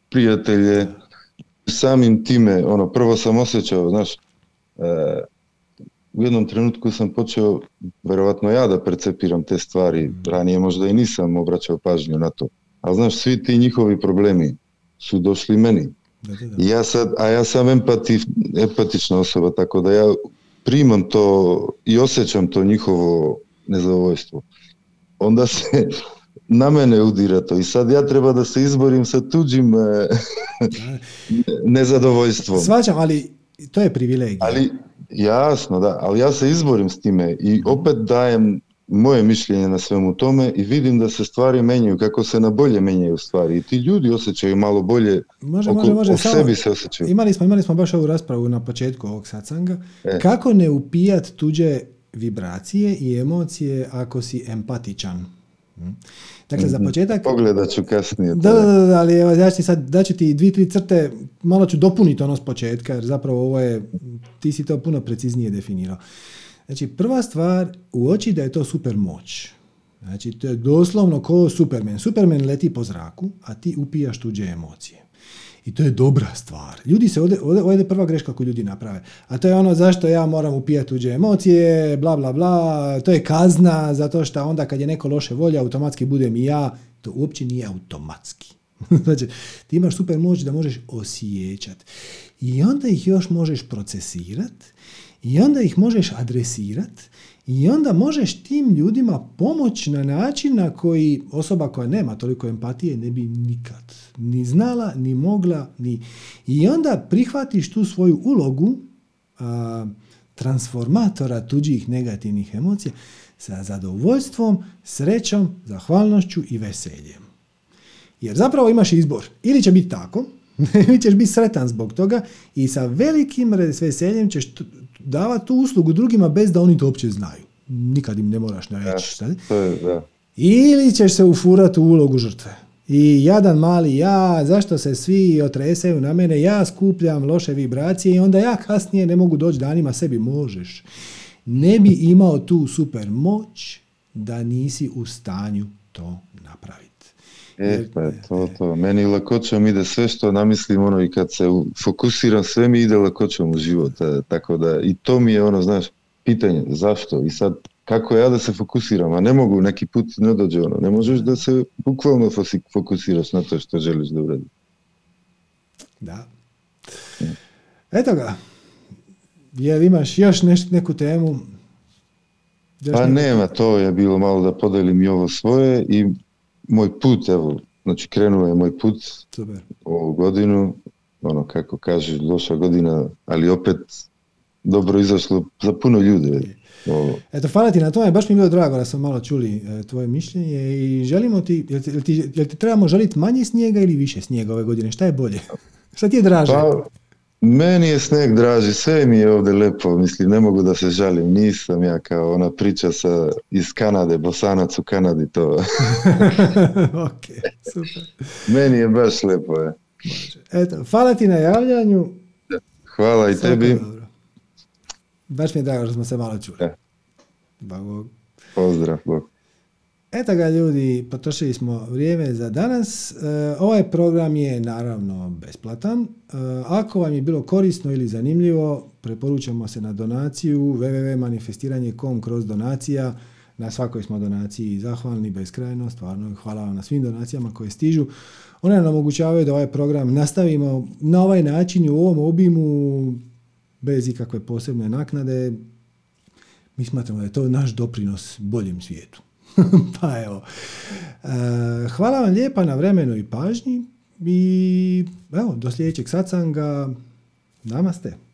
prijatelje, samim time, ono, prvo sam osjećao, znaš, e, u jednom trenutku sam počeo, verovatno ja da percepiram te stvari, ranije možda i nisam obraćao pažnju na to. Ali znaš, svi ti njihovi problemi su došli meni. I Ja sad, a ja sam empati, empatična osoba, tako da ja primam to i osjećam to njihovo nezadovoljstvo. Onda se *laughs* na mene udira to i sad ja treba da se izborim sa tuđim e, *laughs* nezadovoljstvom. Svaćam, ali to je privilegija. Ali jasno, da, ali ja se izborim s time i opet dajem moje mišljenje na svemu tome i vidim da se stvari menjaju, kako se na bolje menjaju stvari. I ti ljudi osjećaju malo bolje, Može, oko, može, može. o sebi se osjećaju. Imali smo, imali smo baš ovu raspravu na početku ovog satsanga. E. Kako ne upijat tuđe vibracije i emocije ako si empatičan? Dakle, za početak... Pogledat ću kasnije. Da, da, da, da, ali evo, ja ću sad, daću ti dvi, tri crte, malo ću dopuniti ono s početka, jer zapravo ovo je, ti si to puno preciznije definirao. Znači, prva stvar, uoči da je to super moć. Znači, to je doslovno ko Superman. Superman leti po zraku, a ti upijaš tuđe emocije. I to je dobra stvar. Ljudi se, ovdje, ovdje, ovdje je prva greška koju ljudi naprave. A to je ono zašto ja moram upijati tuđe emocije, bla, bla, bla. To je kazna, zato što onda kad je neko loše volja, automatski budem i ja. To uopće nije automatski. *laughs* znači, ti imaš super moć da možeš osjećati. I onda ih još možeš procesirati i onda ih možeš adresirati i onda možeš tim ljudima pomoći na način na koji osoba koja nema toliko empatije ne bi nikad ni znala, ni mogla, ni... I onda prihvatiš tu svoju ulogu a, transformatora tuđih negativnih emocija sa zadovoljstvom, srećom, zahvalnošću i veseljem. Jer zapravo imaš izbor. Ili će biti tako, *laughs* ili ćeš biti sretan zbog toga i sa velikim veseljem ćeš davati tu uslugu drugima bez da oni to uopće znaju. Nikad im ne moraš ne reći. šta. Ili ćeš se ufurati u ulogu žrtve. I jadan mali ja, zašto se svi otresaju na mene, ja skupljam loše vibracije i onda ja kasnije ne mogu doći danima sebi. Možeš. Ne bi imao tu super moć da nisi u stanju to napraviti. E, pa je to, to. Meni lakoćom ide sve što namislim, ono, i kad se fokusiram, sve mi ide lakoćom u život. e, Tako da, i to mi je ono, znaš, pitanje, zašto? I sad, kako ja da se fokusiram, a ne mogu, neki put ne dođe ono, ne možeš da se bukvalno fokusiraš na to što želiš da uradiš. Da. Eto ga. Jel imaš još neš, neku temu? Još Pa neku- nema, to je bilo malo da podelim i ovo svoje i moj put, evo, znači krenuo je moj put Super. ovu godinu, ono kako kažeš, loša godina, ali opet dobro izašlo za puno ljude. Eto, hvala ti na tome, baš mi je bilo drago da smo malo čuli e, tvoje mišljenje i želimo ti, jel ti, jel ti, jel ti trebamo želiti manje snijega ili više snijega ove godine? Šta je bolje? *laughs* Šta ti je draže? Pa, meni je sneg draži, sve mi je ovdje lepo, mislim, ne mogu da se žalim, nisam ja kao ona priča sa, iz Kanade, bosanac u Kanadi, to, *laughs* *laughs* ok, super. meni je baš lepo, je. Eto, hvala ti na javljanju. Hvala i Svako tebi, dobro. Baš mi je drago što smo se malo čuli. E. Bog, bog. pozdrav, Bog. Eto ga ljudi, potrošili smo vrijeme za danas. E, ovaj program je naravno besplatan. E, ako vam je bilo korisno ili zanimljivo, preporučamo se na donaciju www.manifestiranje.com kroz donacija. Na svakoj smo donaciji zahvalni beskrajno, stvarno hvala vam na svim donacijama koje stižu. One nam omogućavaju da ovaj program nastavimo na ovaj način i u ovom obimu bez ikakve posebne naknade. Mi smatramo da je to naš doprinos boljem svijetu. *laughs* pa evo. E, hvala vam lijepa na vremenu i pažnji i evo, do sljedećeg satsanga. Namaste.